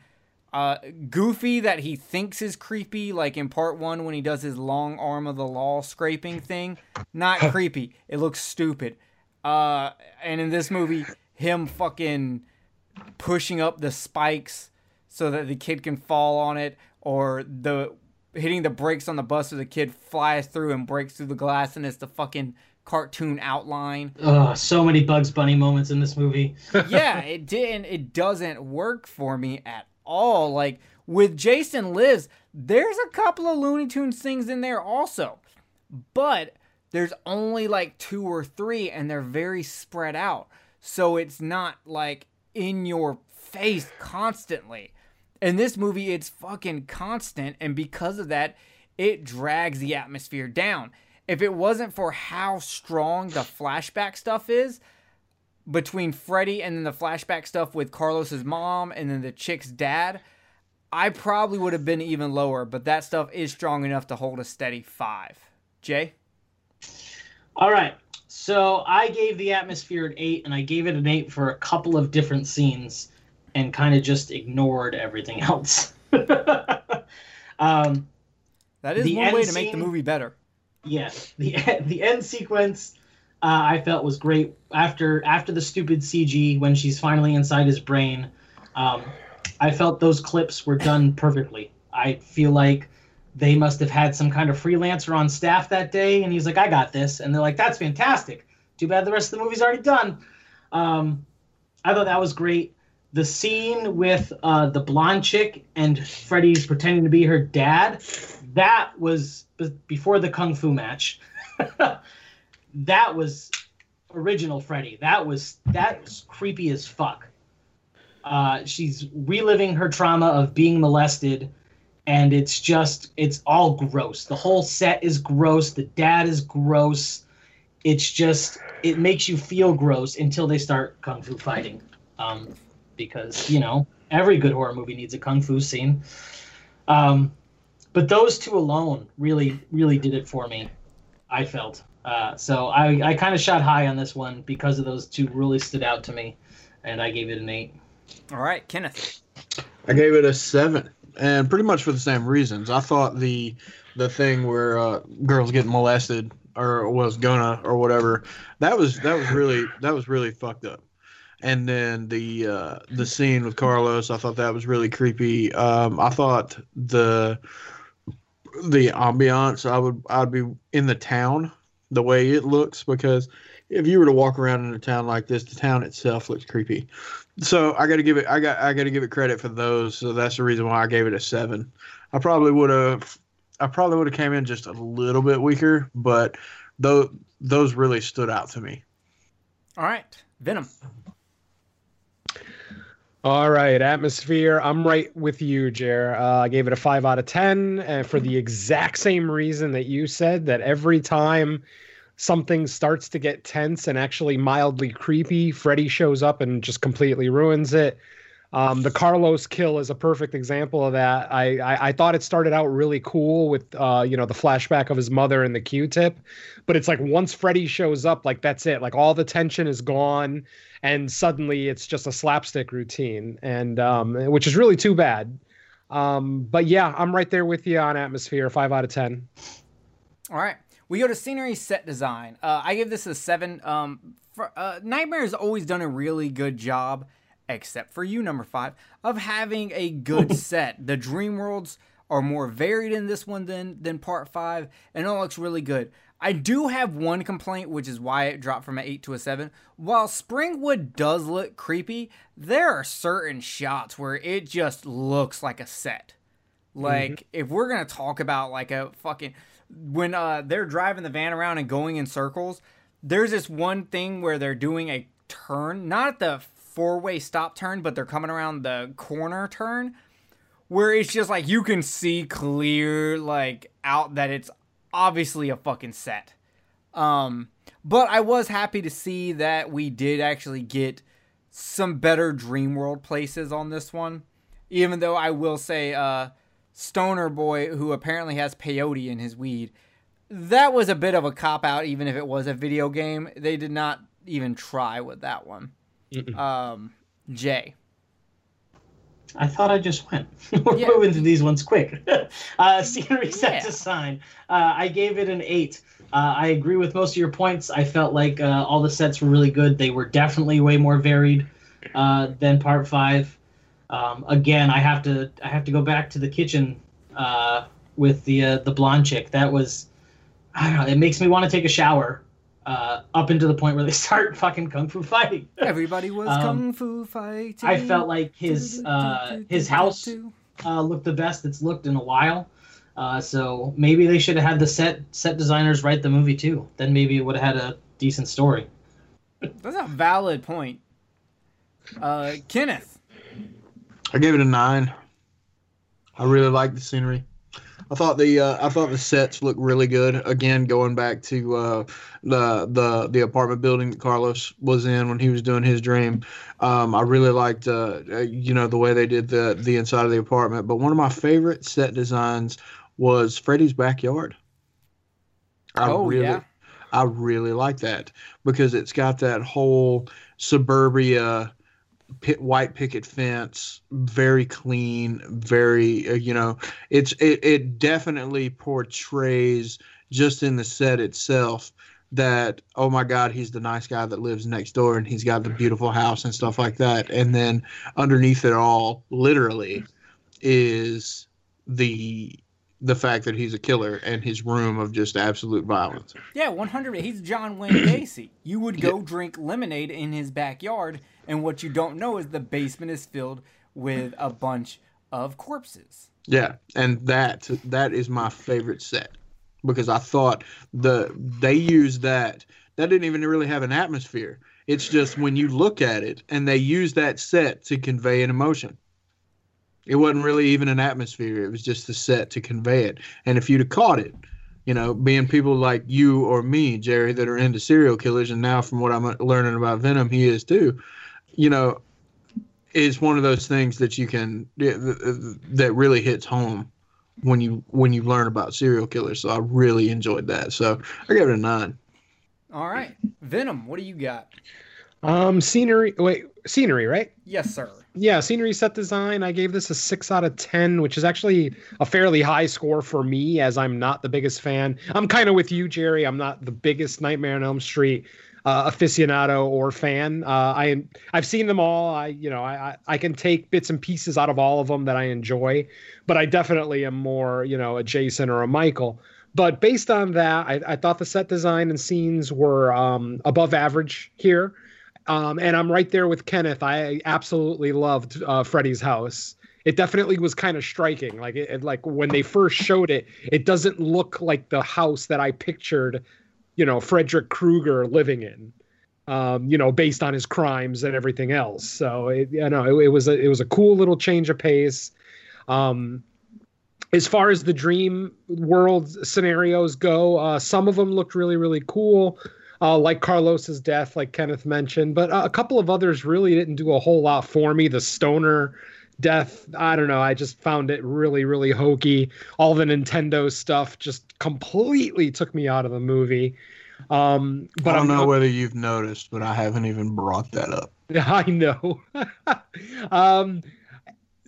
uh, goofy that he thinks is creepy, like in part one when he does his long arm of the law scraping thing. Not creepy. It looks stupid. Uh, and in this movie, him fucking pushing up the spikes so that the kid can fall on it, or the hitting the brakes on the bus so the kid flies through and breaks through the glass and it's the fucking cartoon outline. Oh, so many Bugs Bunny moments in this movie. yeah, it didn't it doesn't work for me at all. Like with Jason Lives, there's a couple of Looney Tunes things in there also. But there's only like two or three and they're very spread out. So it's not like in your face constantly. In this movie, it's fucking constant, and because of that, it drags the atmosphere down. If it wasn't for how strong the flashback stuff is between Freddy and then the flashback stuff with Carlos's mom and then the chick's dad, I probably would have been even lower, but that stuff is strong enough to hold a steady five. Jay? All right. So I gave the atmosphere an eight, and I gave it an eight for a couple of different scenes and kind of just ignored everything else. um, that is one way to make the movie better. Yes, the the end sequence uh, I felt was great after after the stupid CG when she's finally inside his brain. Um, I felt those clips were done perfectly. I feel like they must have had some kind of freelancer on staff that day, and he's like, "I got this," and they're like, "That's fantastic." Too bad the rest of the movie's already done. Um, I thought that was great the scene with uh, the blonde chick and Freddy's pretending to be her dad, that was before the kung fu match. that was original Freddy. That was that was creepy as fuck. Uh, she's reliving her trauma of being molested, and it's just it's all gross. The whole set is gross. The dad is gross. It's just it makes you feel gross until they start kung fu fighting, um, because you know every good horror movie needs a kung fu scene. Um, but those two alone really really did it for me. I felt uh, so I I kind of shot high on this one because of those two really stood out to me, and I gave it an eight. All right, Kenneth. I gave it a seven, and pretty much for the same reasons. I thought the the thing where uh, girls getting molested or was gonna or whatever that was that was really that was really fucked up. And then the uh, the scene with Carlos, I thought that was really creepy. Um, I thought the the ambiance, I would I'd be in the town the way it looks because if you were to walk around in a town like this, the town itself looks creepy. So I got to give it. I got. I got to give it credit for those. So that's the reason why I gave it a seven. I probably would have. I probably would have came in just a little bit weaker, but those those really stood out to me. All right, Venom. All right, atmosphere. I'm right with you, Jer. Uh, I gave it a five out of ten, and for the exact same reason that you said that every time something starts to get tense and actually mildly creepy, Freddy shows up and just completely ruins it. Um, the Carlos kill is a perfect example of that. I, I, I thought it started out really cool with uh, you know the flashback of his mother and the Q-tip, but it's like once Freddy shows up, like that's it. Like all the tension is gone, and suddenly it's just a slapstick routine, and um, which is really too bad. Um, but yeah, I'm right there with you on atmosphere, five out of ten. All right. We go to scenery set design. Uh, I give this a seven. Um, for, uh, Nightmare has always done a really good job, except for you, number five, of having a good set. The dream worlds are more varied in this one than than part five, and it looks really good. I do have one complaint, which is why it dropped from an eight to a seven. While Springwood does look creepy, there are certain shots where it just looks like a set. Like mm-hmm. if we're gonna talk about like a fucking when uh, they're driving the van around and going in circles, there's this one thing where they're doing a turn, not the four way stop turn, but they're coming around the corner turn, where it's just like you can see clear, like out that it's obviously a fucking set. Um, but I was happy to see that we did actually get some better Dream World places on this one. Even though I will say, uh, stoner boy who apparently has peyote in his weed. That was a bit of a cop out, even if it was a video game. They did not even try with that one. Um, Jay. I thought I just went. We're yeah. moving through these ones quick. uh, scenery set yeah. design. Uh, I gave it an eight. Uh, I agree with most of your points. I felt like uh, all the sets were really good. They were definitely way more varied uh, than part five. Um, again, I have to I have to go back to the kitchen uh, with the uh, the blonde chick. That was I don't know. It makes me want to take a shower. Uh, up into the point where they start fucking kung fu fighting. Everybody was um, kung fu fighting. I felt like his uh, his house uh, looked the best it's looked in a while. Uh, so maybe they should have had the set set designers write the movie too. Then maybe it would have had a decent story. That's a valid point. Uh, Kenneth, I gave it a nine. I really like the scenery. I thought the uh, I thought the sets looked really good. Again, going back to uh, the the the apartment building that Carlos was in when he was doing his dream, um, I really liked uh, uh you know the way they did the the inside of the apartment. But one of my favorite set designs was Freddy's backyard. I oh really, yeah, I really like that because it's got that whole suburbia pit, white picket fence, very clean, very uh, you know, it's it it definitely portrays just in the set itself that oh my god he's the nice guy that lives next door and he's got the beautiful house and stuff like that and then underneath it all literally is the the fact that he's a killer and his room of just absolute violence. Yeah, 100. He's John Wayne Gacy. You would go yeah. drink lemonade in his backyard and what you don't know is the basement is filled with a bunch of corpses. Yeah, and that that is my favorite set because I thought the they used that that didn't even really have an atmosphere. It's just when you look at it and they use that set to convey an emotion. It wasn't really even an atmosphere. It was just the set to convey it. And if you'd have caught it, you know, being people like you or me, Jerry, that are into serial killers, and now from what I'm learning about Venom, he is too. You know, is one of those things that you can that really hits home when you when you learn about serial killers. So I really enjoyed that. So I gave it a nine. All right, Venom. What do you got? Um, scenery. Wait, scenery, right? Yes, sir. Yeah, scenery set design. I gave this a six out of ten, which is actually a fairly high score for me, as I'm not the biggest fan. I'm kind of with you, Jerry. I'm not the biggest Nightmare on Elm Street uh, aficionado or fan. Uh, I I've seen them all. I you know I I can take bits and pieces out of all of them that I enjoy, but I definitely am more you know a Jason or a Michael. But based on that, I, I thought the set design and scenes were um, above average here. Um, and I'm right there with Kenneth. I absolutely loved uh, Freddy's house. It definitely was kind of striking. Like it, it, like when they first showed it, it doesn't look like the house that I pictured, you know, Frederick Krueger living in. Um, you know, based on his crimes and everything else. So it, you know, it, it was a it was a cool little change of pace. Um, as far as the dream world scenarios go, uh, some of them looked really really cool uh, like Carlos's death, like Kenneth mentioned, but uh, a couple of others really didn't do a whole lot for me. The stoner death, I don't know. I just found it really, really hokey. All the Nintendo stuff just completely took me out of the movie. Um, but I don't I'm know whether you've noticed, but I haven't even brought that up. I know. um,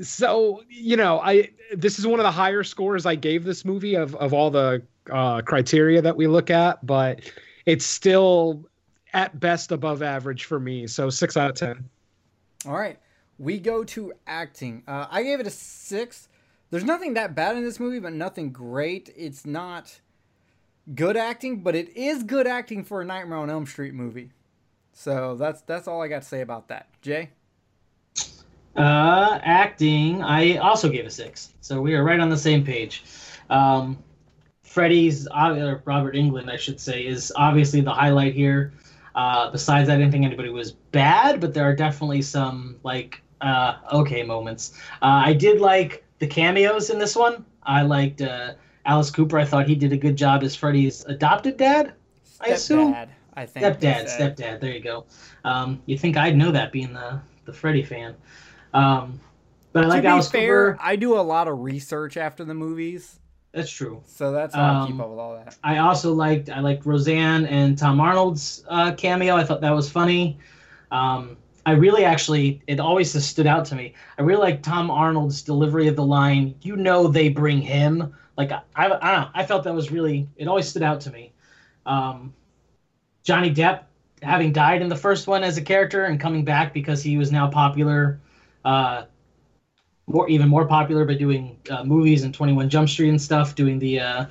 so you know, I this is one of the higher scores I gave this movie of of all the uh, criteria that we look at, but it's still at best above average for me. So six out of ten. All right, we go to acting. Uh, I gave it a six. There's nothing that bad in this movie, but nothing great. It's not good acting, but it is good acting for a Nightmare on Elm Street movie. So that's that's all I got to say about that. Jay. Uh, acting, I also gave a six. So we are right on the same page. Um, Freddy's, uh, Robert Englund, I should say, is obviously the highlight here. Uh, besides, I didn't think anybody was bad, but there are definitely some like uh, okay moments. Uh, I did like the cameos in this one. I liked uh, Alice Cooper. I thought he did a good job as Freddy's adopted dad. I assume Stepdad, I think. stepdad, stepdad. There you go. Um, you think I'd know that being the the Freddy fan? Um, but I like to be Alice fair, Cooper. I do a lot of research after the movies, That's true. so that's how I keep Um, up with all that. I also liked I liked Roseanne and Tom Arnold's uh, cameo. I thought that was funny. Um, I really actually it always has stood out to me. I really like Tom Arnold's delivery of the line. You know they bring him. Like I, I, I don't know. I felt that was really it always stood out to me. Um, Johnny Depp having died in the first one as a character and coming back because he was now popular, uh, more even more popular by doing uh, movies and Twenty One Jump Street and stuff, doing the uh,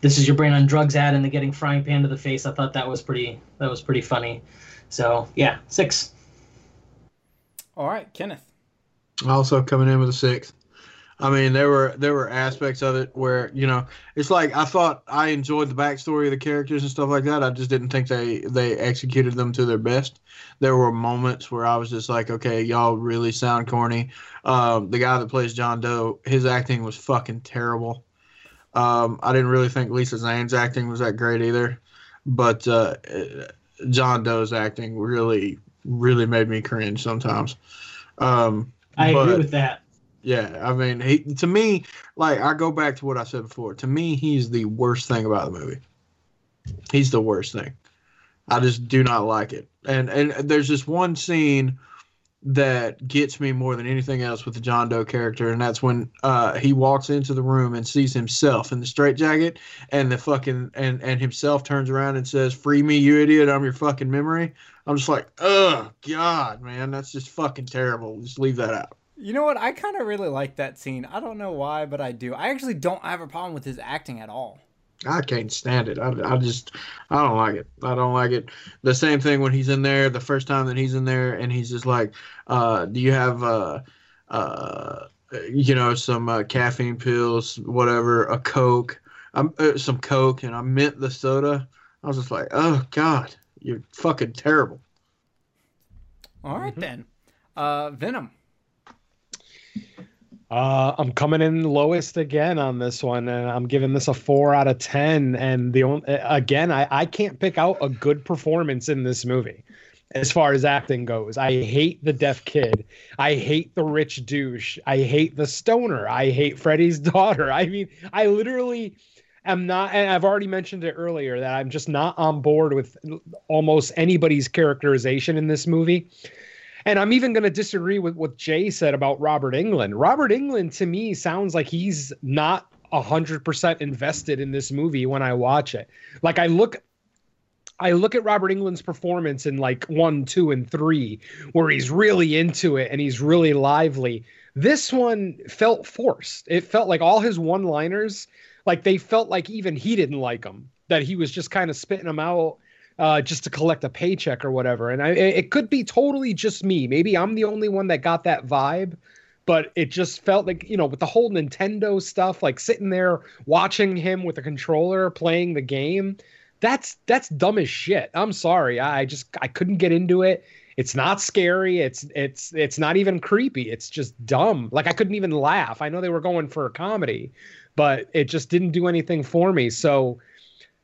"This is your brain on drugs" ad and the getting frying pan to the face. I thought that was pretty that was pretty funny. So yeah, six. All right, Kenneth. Also coming in with a six. I mean, there were there were aspects of it where you know it's like I thought I enjoyed the backstory of the characters and stuff like that. I just didn't think they they executed them to their best. There were moments where I was just like, okay, y'all really sound corny. Um, the guy that plays John Doe, his acting was fucking terrible. Um, I didn't really think Lisa Zane's acting was that great either, but uh, John Doe's acting really really made me cringe sometimes. Um, I agree with that. Yeah, I mean, he to me, like I go back to what I said before. To me, he's the worst thing about the movie. He's the worst thing. I just do not like it. And and there's this one scene that gets me more than anything else with the John Doe character, and that's when uh, he walks into the room and sees himself in the straitjacket, and the fucking and and himself turns around and says, "Free me, you idiot! I'm your fucking memory." I'm just like, oh god, man, that's just fucking terrible. Just leave that out. You know what? I kind of really like that scene. I don't know why, but I do. I actually don't have a problem with his acting at all. I can't stand it. I, I just I don't like it. I don't like it. The same thing when he's in there, the first time that he's in there, and he's just like, uh, "Do you have uh, uh, you know, some uh, caffeine pills, whatever, a Coke, um, uh, some Coke, and I mint the soda." I was just like, "Oh God, you're fucking terrible." All right, then. Uh, Venom. Uh, I'm coming in lowest again on this one, and I'm giving this a four out of ten. And the only, again, I, I can't pick out a good performance in this movie as far as acting goes. I hate the deaf kid. I hate the rich douche. I hate the stoner. I hate Freddy's daughter. I mean, I literally am not, and I've already mentioned it earlier that I'm just not on board with almost anybody's characterization in this movie. And I'm even going to disagree with what Jay said about Robert Englund. Robert Englund to me sounds like he's not 100% invested in this movie when I watch it. Like I look I look at Robert Englund's performance in like 1, 2 and 3 where he's really into it and he's really lively. This one felt forced. It felt like all his one-liners like they felt like even he didn't like them. That he was just kind of spitting them out uh, just to collect a paycheck or whatever. And I, it could be totally just me. Maybe I'm the only one that got that vibe, but it just felt like, you know, with the whole Nintendo stuff, like sitting there watching him with a controller playing the game, that's that's dumb as shit. I'm sorry. I just I couldn't get into it. It's not scary. It's it's it's not even creepy. It's just dumb. Like I couldn't even laugh. I know they were going for a comedy, but it just didn't do anything for me. So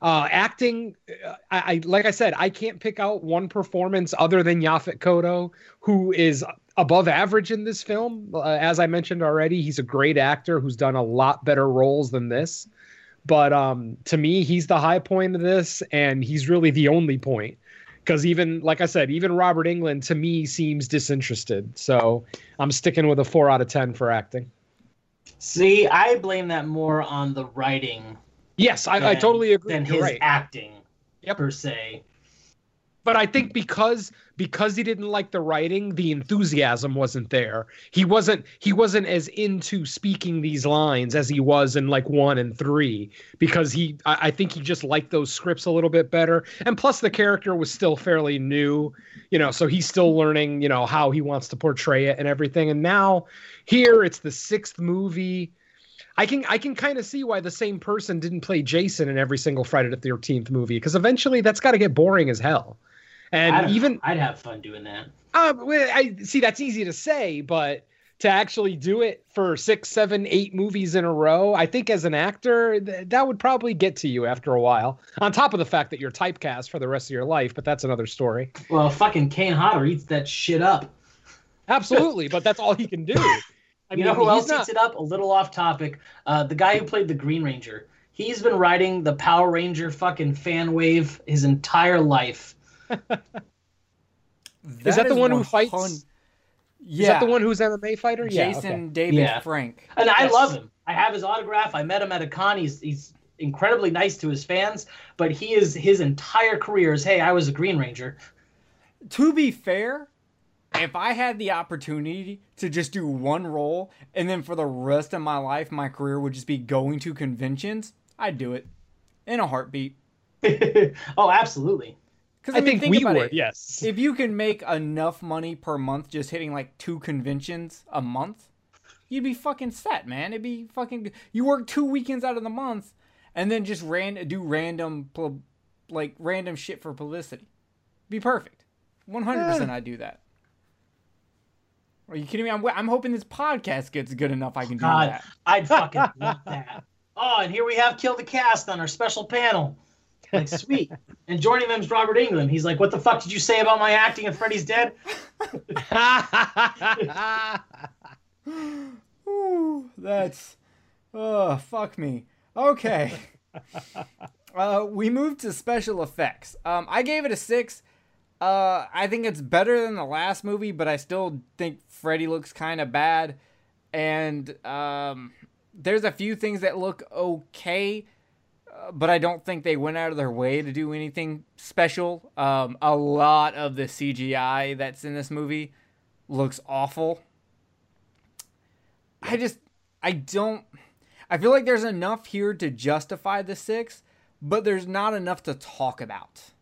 uh, acting, uh, I, I, like I said, I can't pick out one performance other than Yaphet Kotto, who is above average in this film. Uh, as I mentioned already, he's a great actor who's done a lot better roles than this. But um, to me, he's the high point of this, and he's really the only point. Because even, like I said, even Robert Englund to me seems disinterested. So I'm sticking with a four out of ten for acting. See, I blame that more on the writing Yes, I, than, I totally agree. Than his right. acting, yep. per se. But I think because because he didn't like the writing, the enthusiasm wasn't there. He wasn't he wasn't as into speaking these lines as he was in like one and three because he I, I think he just liked those scripts a little bit better. And plus the character was still fairly new, you know, so he's still learning, you know, how he wants to portray it and everything. And now here it's the sixth movie I can I can kind of see why the same person didn't play Jason in every single Friday the Thirteenth movie because eventually that's got to get boring as hell. And I'd, even I'd have fun doing that. Uh, I see that's easy to say, but to actually do it for six, seven, eight movies in a row, I think as an actor th- that would probably get to you after a while. On top of the fact that you're typecast for the rest of your life, but that's another story. Well, fucking Kane Hodder eats that shit up. Absolutely, but that's all he can do. I you mean, know who else not... eats it up? A little off topic. Uh, the guy who played the Green Ranger. He's been riding the Power Ranger fucking fan wave his entire life. that is that the one who fights? Fun... Yeah. Is that the one who's MMA fighter? Jason yeah, okay. David yeah. Frank. And I love him. I have his autograph. I met him at a con. He's he's incredibly nice to his fans, but he is his entire career is hey, I was a Green Ranger. To be fair, if I had the opportunity to just do one role and then for the rest of my life my career would just be going to conventions, I'd do it in a heartbeat. oh, absolutely. Because I, I mean, think, think we would. It. Yes. If you can make enough money per month just hitting like two conventions a month, you'd be fucking set, man. It'd be fucking. You work two weekends out of the month, and then just ran do random like random shit for publicity. Be perfect. One hundred percent, I'd do that. Are you kidding me? I'm, I'm hoping this podcast gets good enough I can do God, that. I'd fucking love that. Oh, and here we have Kill the Cast on our special panel. Like, sweet. and joining them is Robert Englund. He's like, what the fuck did you say about my acting in Freddy's Dead? Ooh, that's, oh, fuck me. Okay. Uh, we moved to special effects. Um, I gave it a six uh, I think it's better than the last movie, but I still think Freddy looks kind of bad. And um, there's a few things that look okay, uh, but I don't think they went out of their way to do anything special. Um, a lot of the CGI that's in this movie looks awful. I just, I don't, I feel like there's enough here to justify the six, but there's not enough to talk about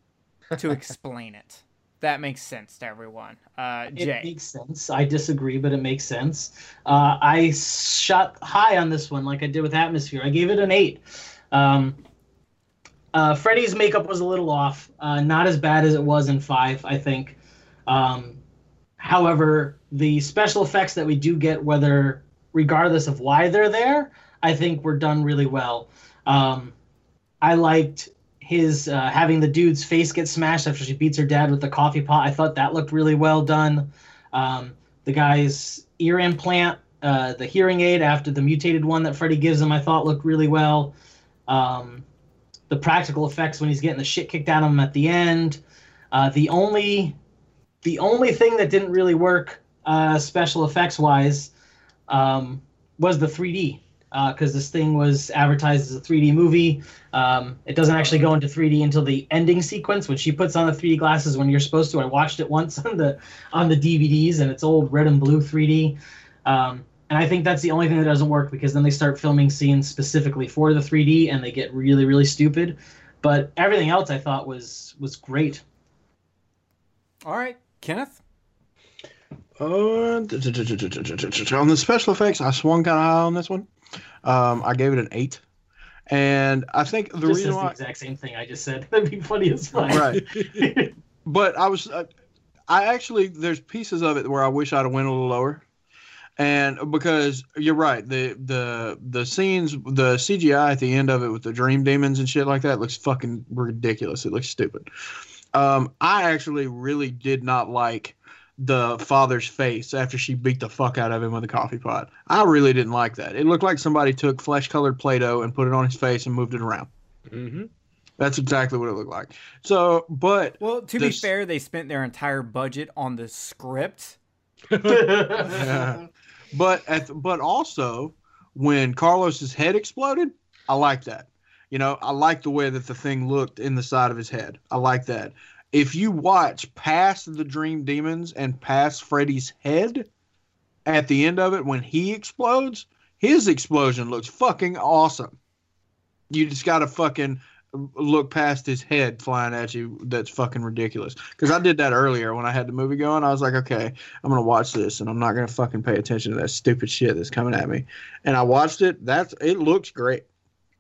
to explain it that makes sense to everyone. Uh, Jay. It makes sense. I disagree, but it makes sense. Uh, I shot high on this one, like I did with Atmosphere. I gave it an eight. Um, uh, Freddy's makeup was a little off, uh, not as bad as it was in five, I think. Um, however, the special effects that we do get, whether regardless of why they're there, I think were done really well. Um, I liked his uh, having the dude's face get smashed after she beats her dad with the coffee pot. I thought that looked really well done. Um, the guy's ear implant, uh, the hearing aid after the mutated one that Freddy gives him, I thought looked really well. Um, the practical effects when he's getting the shit kicked out of him at the end. Uh, the only the only thing that didn't really work uh, special effects wise um, was the 3D because uh, this thing was advertised as a 3D movie. Um, it doesn't actually go into 3D until the ending sequence when she puts on the 3D glasses when you're supposed to. I watched it once on the on the DVDs and it's old red and blue 3D. Um, and I think that's the only thing that doesn't work because then they start filming scenes specifically for the 3D and they get really really stupid. But everything else I thought was was great. All right, Kenneth. Uh, on the special effects, I swung kind of high on this one. Um, I gave it an eight, and I think the reason why the exact same thing I just said. That'd be funny as fuck. Right. but I was, uh, I actually there's pieces of it where I wish I'd have went a little lower, and because you're right, the the the scenes, the CGI at the end of it with the dream demons and shit like that looks fucking ridiculous. It looks stupid. Um, I actually really did not like the father's face after she beat the fuck out of him with a coffee pot. I really didn't like that. It looked like somebody took flesh colored Play Doh and put it on his face and moved it around. Mm-hmm. That's exactly what it looked like. So, but Well, to This- be fair, they spent their entire budget on the script. Yeah. but at but also when Carlos's head exploded, I like that. You know, I like the way that the thing looked in the side of his head. I like that. If you watch past the Dream Demons and past Freddy's head at the end of it when he explodes, his explosion looks fucking awesome. You just got to fucking look past his head flying at you. That's fucking ridiculous. Because I did that earlier when I had the movie going. I was like, okay, I'm gonna watch this, and I'm not gonna fucking pay attention to that stupid shit that's coming at me. And I watched it. That's it looks great.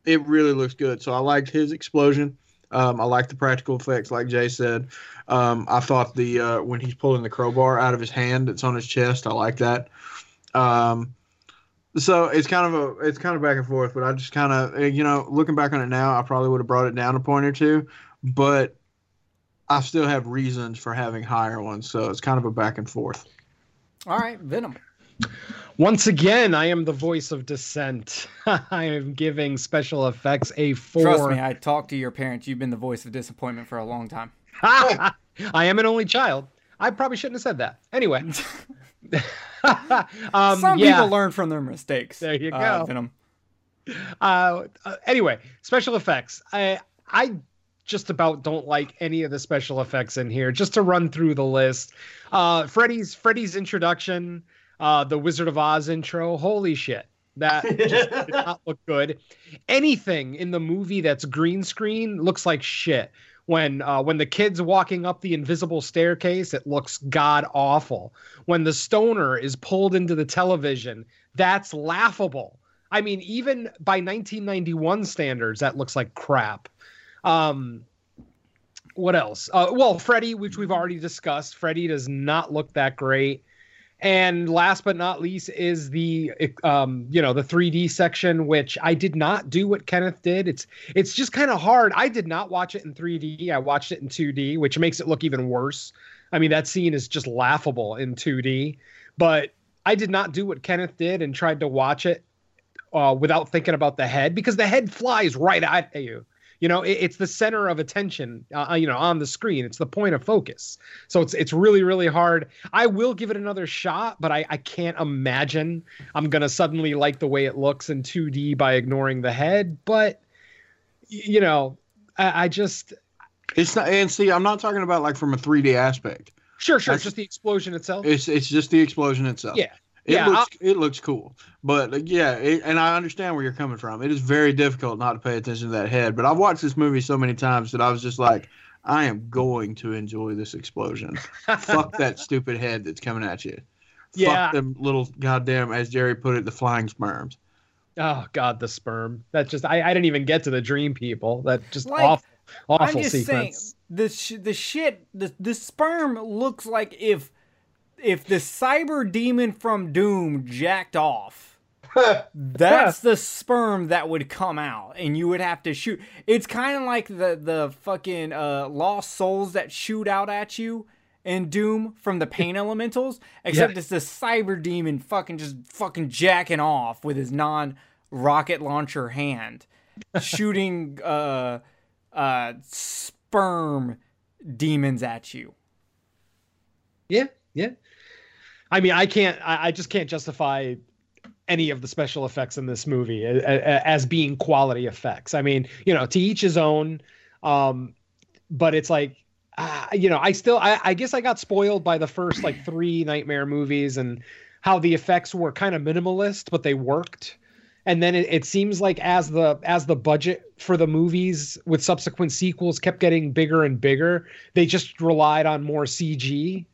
It really looks good. So I liked his explosion. Um, I like the practical effects, like Jay said. Um, I thought the uh, when he's pulling the crowbar out of his hand, that's on his chest. I like that. Um, so it's kind of a it's kind of back and forth, but I just kind of you know looking back on it now, I probably would have brought it down a point or two, but I still have reasons for having higher ones, so it's kind of a back and forth. All right, Venom. Once again, I am the voice of dissent. I am giving special effects a four. Trust me, I talked to your parents. You've been the voice of disappointment for a long time. I am an only child. I probably shouldn't have said that. Anyway. um, Some yeah. people learn from their mistakes. There you uh, go. Venom. Uh, uh, anyway, special effects. I I just about don't like any of the special effects in here. Just to run through the list, uh, Freddy's Freddy's introduction, uh, the Wizard of Oz intro. Holy shit, that just did not look good. Anything in the movie that's green screen looks like shit. When uh, when the kid's walking up the invisible staircase, it looks god awful. When the stoner is pulled into the television, that's laughable. I mean, even by 1991 standards, that looks like crap. Um, what else? Uh, well, Freddy, which we've already discussed. Freddy does not look that great. And last but not least is the um, you know the 3D section, which I did not do what Kenneth did. It's it's just kind of hard. I did not watch it in 3D. I watched it in 2D, which makes it look even worse. I mean, that scene is just laughable in 2D. But I did not do what Kenneth did and tried to watch it uh, without thinking about the head because the head flies right at you. You know, it, it's the center of attention. Uh, you know, on the screen, it's the point of focus. So it's it's really really hard. I will give it another shot, but I I can't imagine I'm gonna suddenly like the way it looks in 2D by ignoring the head. But you know, I, I just It's not, and see, I'm not talking about like from a 3D aspect. sure sure That's- just the explosion itself. It's it's just the explosion itself. Yeah. It Yeah, looks it looks cool, but uh, yeah, it, and I understand where you're coming from. It is very difficult not to pay attention to that head. But I've watched this movie so many times that I was just like, I am going to enjoy this explosion. Fuck that stupid head that's coming at you. Yeah. Fuck them little goddamn, as Jerry put it, the flying sperms. Oh God, the sperm. That just I, I didn't even get to the dream people. That just Like, awful awful I'm just sequence. saying the sh- the shit the the sperm looks like if if the cyber demon from Doom jacked off. That's the sperm that would come out, and you would have to shoot. It's kind of like the the fucking uh, lost souls that shoot out at you in Doom from the pain elementals, except Yeah. it's the cyber demon fucking just fucking jacking off with his non rocket launcher hand, shooting uh uh sperm demons at you. Yeah, yeah. I mean, I can't. I, I just can't justify any of the special effects in this movie a- a- as being quality effects. I mean, you know, to each his own. Um, but it's like, uh, you know, I still, I, I guess I got spoiled by the first like three Nightmare movies and how the effects were kind of minimalist, but they worked. And then it, it seems like as the as the budget for the movies with subsequent sequels kept getting bigger and bigger, they just relied on more CG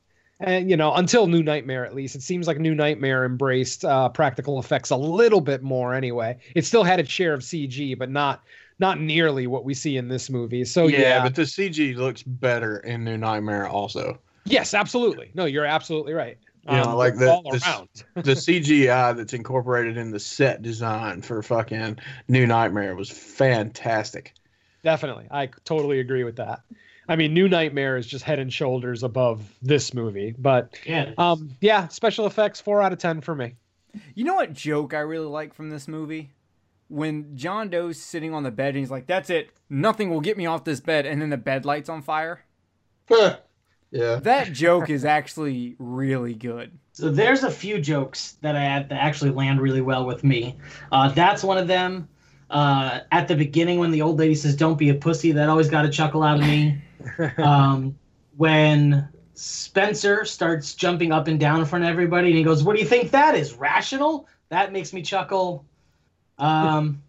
and you know until new nightmare at least. It seems like new nightmare embraced uh, practical effects a little bit more anyway. It still had its share of cg but not not nearly what we see in this movie. So yeah, yeah, but the CG looks better in New Nightmare also. yes absolutely. No you're absolutely right. You know, Um, like the- around. the CGI that's incorporated in the set design for fucking New Nightmare was fantastic. definitely. I totally agree with that i mean new nightmare is just head and shoulders above this movie but Yeah. um yeah special effects four out of ten for me You know what joke I really like from this movie? When John Doe's sitting on the bed and he's like, "That's it, nothing will get me off this bed," and then the bed lights on fire. yeah. That joke is actually really good. So there's a few jokes that I had that actually land really well with me. Uh, that's one of them. Uh, at the beginning, when the old lady says, "Don't be a pussy," that always got a chuckle out of me. um, when Spencer starts jumping up and down in front of everybody, and he goes, "What do you think that is? Rational?" That makes me chuckle. Um,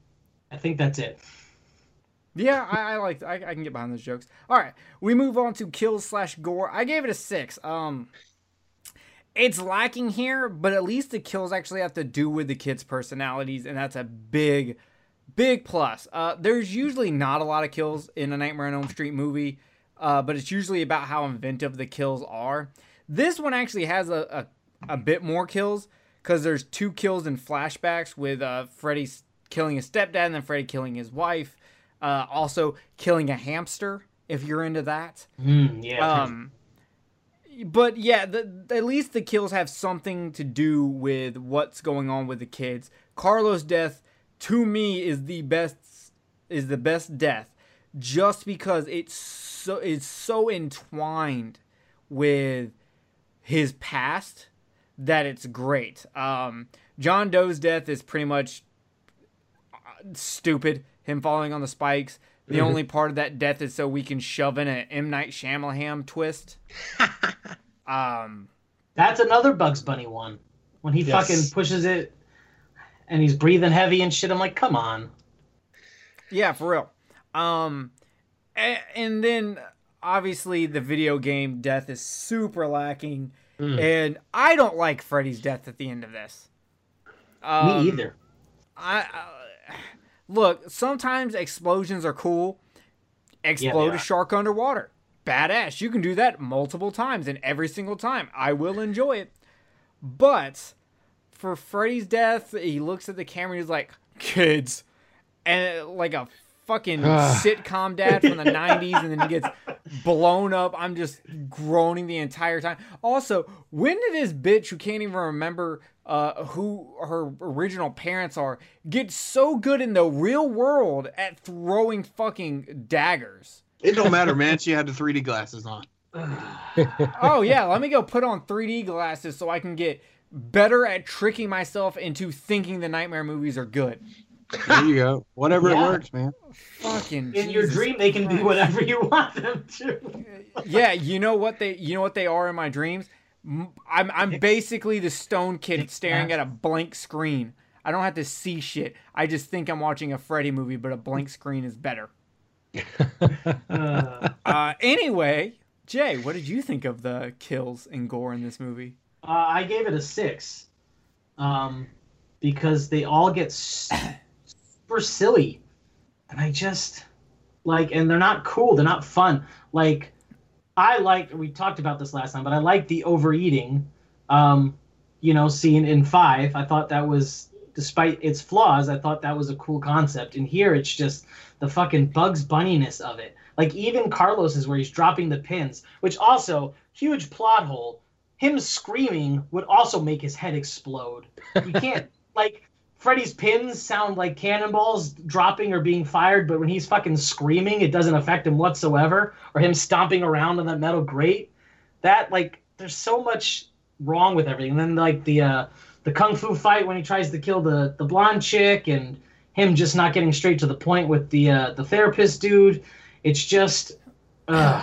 I think that's it. Yeah, I, I like. I, I can get behind those jokes. All right, we move on to kills slash gore. I gave it a six. Um, it's lacking here, but at least the kills actually have to do with the kids' personalities, and that's a big, big plus. Uh, there's usually not a lot of kills in a Nightmare on Elm Street movie, uh, but it's usually about how inventive the kills are. This one actually has a a, a bit more kills because there's two kills in flashbacks with uh, Freddy killing his stepdad and then Freddy killing his wife. Uh, also killing a hamster if you're into that. Mm, yeah. Um, but yeah, the, at least the kills have something to do with what's going on with the kids. Carlos' death, to me, is the best is the best death, just because it's so it's so entwined with his past that it's great. Um, John Doe's death is pretty much uh, stupid. Him falling on the spikes. The only part of that death is so we can shove in an M Night Shyamalan twist. um, That's another Bugs Bunny one. When he Yes. fucking pushes it and he's breathing heavy and shit. I'm like, come on. yeah, for real. Um, and, and then obviously the video game death is super lacking, Mm. and I don't like Freddy's death at the end of this. Um, Me either. I uh, look. Sometimes explosions are cool. Explode they a shark underwater. Badass. You can do that multiple times, and every single time, I will enjoy it. But for Freddy's death, he looks at the camera. and He's like, "Kids," and like a fucking sitcom dad from the '90s, and then he gets blown up. I'm just groaning the entire time. Also, when did this bitch who can't even remember uh, who her original parents are get so good in the real world at throwing fucking daggers? It don't matter, man. She had the 3D glasses on. oh yeah, let me go put on 3D glasses so I can get better at tricking myself into thinking the nightmare movies are good. There you go. Whatever Yeah. it works, man. Fucking In your dream, they can be Christ. whatever you want them to. yeah, you know what they you know what they are in my dreams. M- I'm I'm basically the stone kid staring at a blank screen. I don't have to see shit. I just think I'm watching a Freddy movie, but a blank screen is better. Uh, anyway, Jay, what did you think of the kills and gore in this movie? uh, I gave it a six, um, because they all get s- super silly, and I just like, and they're not cool. They're not fun. Like, I liked. We talked about this last time, but I liked the overeating. Um, you know, scene in five. I thought that was despite its flaws, I thought that was a cool concept. And here it's just the fucking Bugs Bunniness of it. Like even Carlos is where he's dropping the pins, which also huge plot hole. Him screaming would also make his head explode. You can't like Freddy's pins sound like cannonballs dropping or being fired, but when he's fucking screaming, it doesn't affect him whatsoever. Or him stomping around on that metal grate. That like there's so much wrong with everything. And then like the uh the kung fu fight when he tries to kill the the blonde chick and him just not getting straight to the point with the uh the therapist dude. It's just uh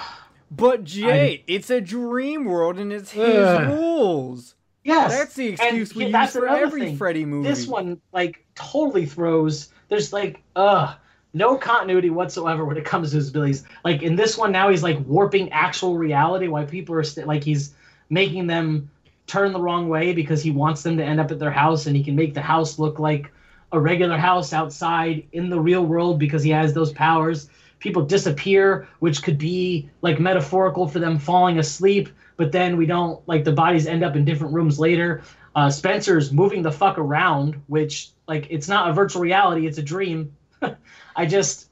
But Jay, it's a dream world and it's his rules. Yes. That's the And excuse we yeah, use for every thing. Freddy movie. this one like totally throws there's like uh no continuity whatsoever when it comes to his abilities like in this one now he's like warping actual reality Why people are st- like he's making them turn the wrong way because he wants them to end up at their house and he can make the house look like a regular house outside in the real world because he has those powers people disappear which could be like metaphorical for them falling asleep but then we don't like the bodies end up in different rooms later uh, Spencer's moving the fuck around, which like it's not a virtual reality, it's a dream. I just,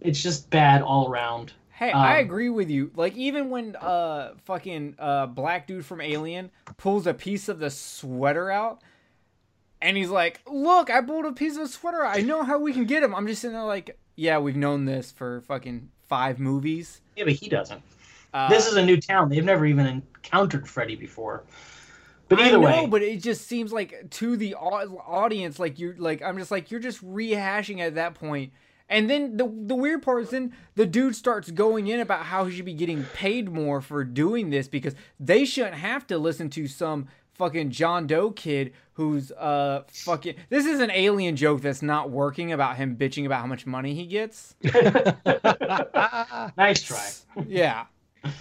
it's just bad all around. Hey, I Um, agree with you. Like even when uh fucking uh black dude from Alien pulls a piece of the sweater out and he's like, "Look, I pulled a piece of sweater. out. I know how we can get him." I'm just sitting there like, "Yeah, we've known this for fucking 5 movies." Yeah, but he doesn't. Uh, this is a new town. They've never even encountered Freddy before. But I either know, way, but it just seems like to the audience, like you're like I'm just like you're just rehashing at that point. And then the the weird part is then the dude starts going in about how he should be getting paid more for doing this because they shouldn't have to listen to some fucking John Doe kid who's uh fucking this is an alien joke that's not working about him bitching about how much money he gets. nice try. Yeah.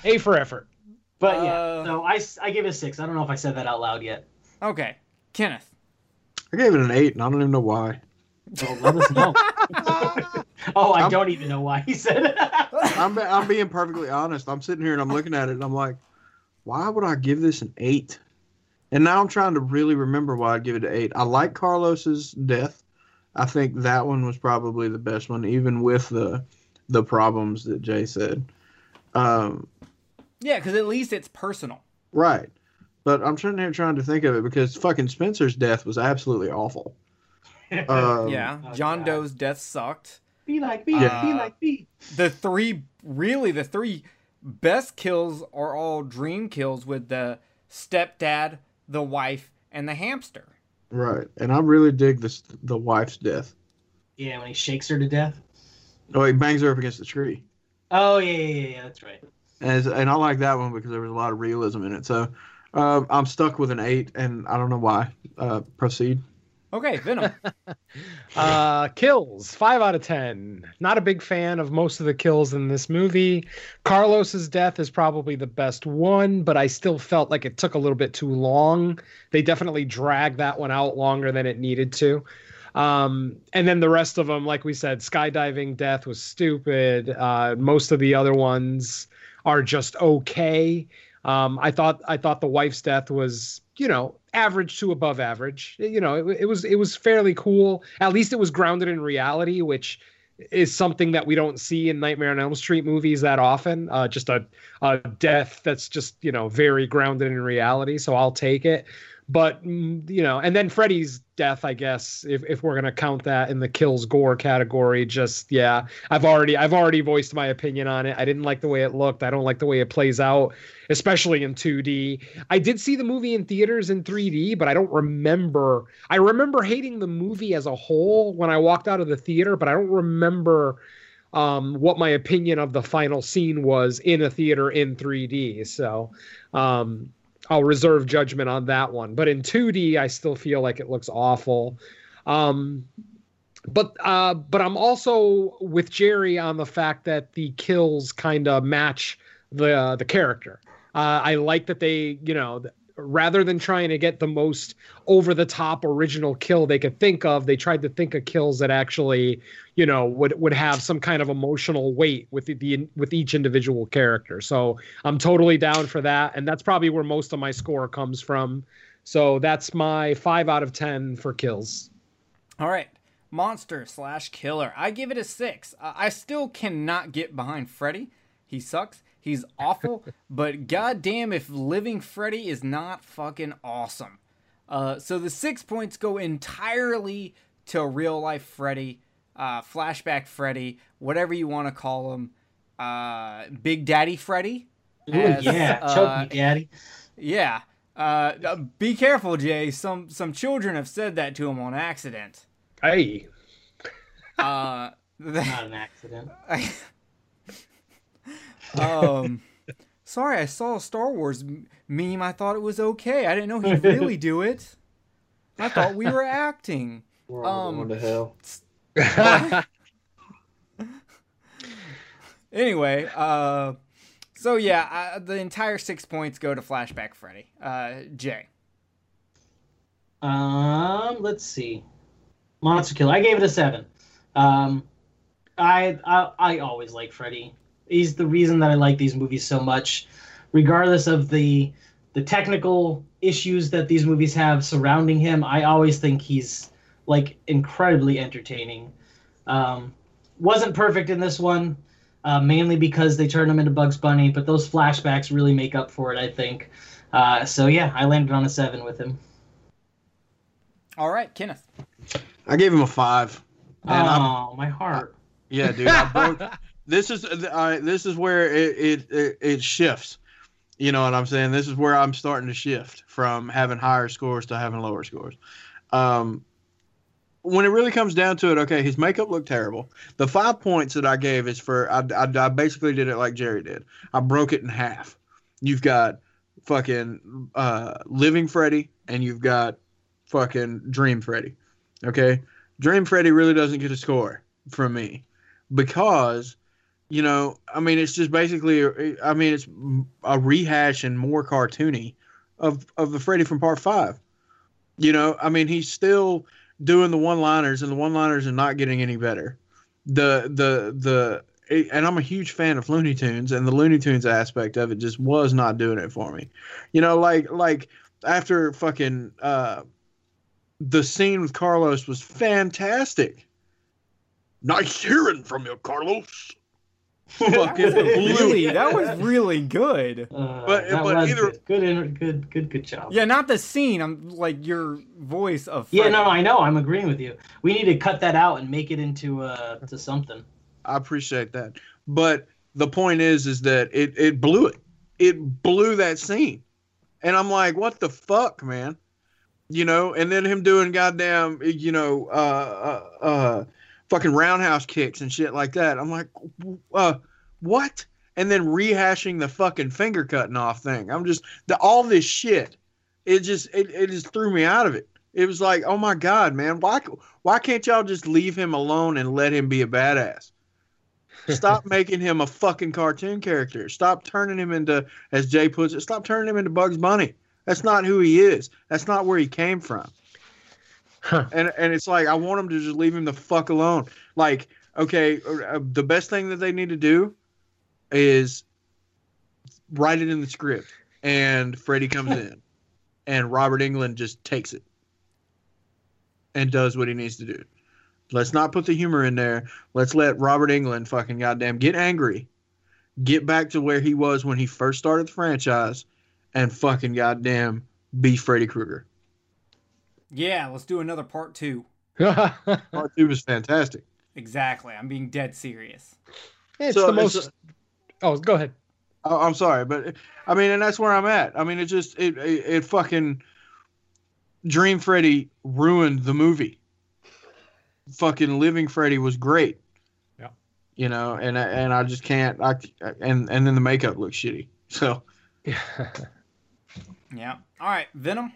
A for effort. But yeah, Uh, so I give it a six. I don't know if I said that out loud yet. Okay. Kenneth. I gave it an eight, and I don't even know why. So let us know. oh, I I'm- don't even know why he said it. I'm I'm being perfectly honest. I'm sitting here and I'm looking at it and I'm like, why would I give this an eight? And now I'm trying to really remember why I'd give it an eight. I like Carlos's death. I think that one was probably the best one, even with the the problems that Jay said. Um, Yeah, because at least it's personal. right. But I'm sitting here trying to think of it because fucking Spencer's death was absolutely awful. Um, yeah. Oh, John God. Doe's death sucked. be like me. Yeah. Be like me. the three really the three best kills are all dream kills with the stepdad the wife and the hamster Right. And I really dig this the wife's death. Yeah, when he shakes her to death. Oh, he bangs her up against the tree. Oh yeah, yeah, yeah, yeah that's right. And, and I like that one because there was a lot of realism in it. So um, I'm stuck with an eight, and I don't know why. Uh, proceed. Okay venom Uh, kills five out of ten. Not a big fan of most of the kills in this movie. Carlos's death is probably the best one, but I still felt like it took a little bit too long. They definitely dragged that one out longer than it needed to. Um, and then the rest of them, like we said, skydiving death was stupid. Uh, most of the other ones are just okay. Um, I thought I thought the wife's death was, you know, average to above average. You know, it, it was it was fairly cool. At least it was grounded in reality, which is something that we don't see in Nightmare on Elm Street movies that often. Uh, just a a death that's just you know very grounded in reality. So I'll take it. But mm, you know, and then Freddy's death, I guess, if, if we're gonna count that in the kills gore category, just yeah, I've already I've already voiced my opinion on it. I didn't like the way it looked. I don't like the way it plays out, especially in 2D. I did see the movie in theaters in 3D, but I don't remember. I remember hating the movie as a whole when I walked out of the theater, but I don't remember um, what my opinion of the final scene was in a theater in 3D. So um, I'll reserve judgment on that one. But in 2D, I still feel like it looks awful. Um, but uh, but I'm also with Jerry on the fact that the kills kind of match the the character. Uh, I like that they, you know, rather than trying to get the most over the top original kill they could think of, they tried to think of kills that actually, you know, would would have some kind of emotional weight with the, the with each individual character. So I'm totally down for that, and that's probably where most of my score comes from. So that's my five out of ten for kills. All right. Monster slash killer. I give it a six. I still cannot get behind Freddy. He sucks. He's awful. but goddamn, if Living Freddy is not fucking awesome. Uh, so the six points go entirely to real life Freddy, uh, flashback Freddy, whatever you want to call him. Uh, Big Daddy Freddy. Ooh, as, yeah, uh, choke me, daddy. Yeah. Uh, uh, be careful, Jay. Some some children have said that to him on accident. Hey. Uh, Not an accident. um, sorry, I saw a Star Wars meme. I thought it was okay. I didn't know he'd really do it. I thought we were acting. We're all Um, going to hell. Anyway, uh, so yeah, uh, the entire six points go to Flashback Freddy. Uh, Jay. Um, let's see. Monster Killer. I gave it a seven. Um, I I, I always like Freddy. He's the reason that I like these movies so much, regardless of the the technical issues that these movies have surrounding him. I always think he's like incredibly entertaining. Um, wasn't perfect in this one, uh, mainly because they turned him into Bugs Bunny, but those flashbacks really make up for it. I think. Uh, so yeah, I landed on a seven with him. All right, Kenneth. I gave him a five. And I'm, oh, my heart. yeah, dude. I broke, this is uh, this is where it, it it shifts. You know what I'm saying? This is where I'm starting to shift from having higher scores to having lower scores. Um, when it really comes down to it, okay, his makeup looked terrible. The five points that I gave is for I, I, I basically did it like Jerry did. I broke it in half. You've got fucking uh, Living Freddy and you've got fucking Dream Freddy. Okay, Dream Freddy really doesn't get a score from me because you know i mean it's just basically i mean it's a rehash and more cartoony of of the freddy from part five. You know i mean he's still doing the one liners and the one liners are not getting any better. The the the and i'm a huge fan of looney tunes and the looney tunes aspect of it just was not doing it for me. You know like like after fucking uh the scene with carlos was fantastic. Nice hearing from you, Carlos. Fucking really, that was really good. Uh, But- that but was either- good. good, good, good, good job. Yeah, not the scene. I'm like your voice of. Yeah, no, no, I know. I'm agreeing with you. We need to cut that out and make it into uh to something. I appreciate that. But the point is, is that it it blew it. It blew that scene, and I'm like, what the fuck, man? You know, and then him doing goddamn, you know, uh, uh, uh fucking roundhouse kicks and shit like that. I'm like, uh, what? And then rehashing the fucking finger cutting off thing. I'm just the all this shit. It just it, it just threw me out of it. It was like, oh my god, man, why why can't y'all just leave him alone and let him be a badass? Stop making him a fucking cartoon character. Stop turning him into, as Jay puts it, stop turning him into Bugs Bunny. That's not who he is. That's not where he came from. Huh. And and it's like I want him to just leave him the fuck alone. Like, okay, uh, the best thing that they need to do is write it in the script, and Freddy comes in, and Robert Englund just takes it and does what he needs to do. Let's not put the humor in there. Let's let Robert Englund fucking goddamn get angry, get back to where he was when he first started the franchise, and fucking goddamn be Freddy Krueger. Yeah, let's do another part two. Part two was fantastic. Exactly. I'm being dead serious. it's So the it's most. oh, go ahead. I- I'm sorry, but I mean, and that's where I'm at. I mean, it just it it, it fucking Dream Freddy ruined the movie. Fucking Living Freddy was great. Yeah. You know, and and I just can't. I and and then the makeup looks shitty. So Yeah. All right, Venom.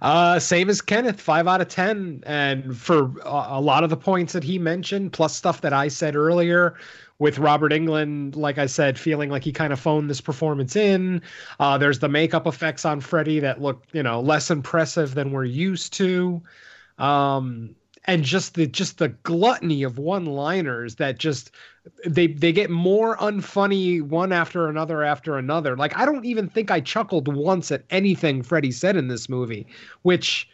Uh, same as Kenneth, five out of ten, and for a, lot of the points that he mentioned, plus stuff that I said earlier, with Robert Englund, like I said, feeling like he kind of phoned this performance in. Uh, there's the makeup effects on Freddy that look, you know, less impressive than we're used to, um, and just the just the gluttony of one-liners that just they they get more unfunny one after another after another. Like I don't even think I chuckled once at anything Freddy said in this movie, which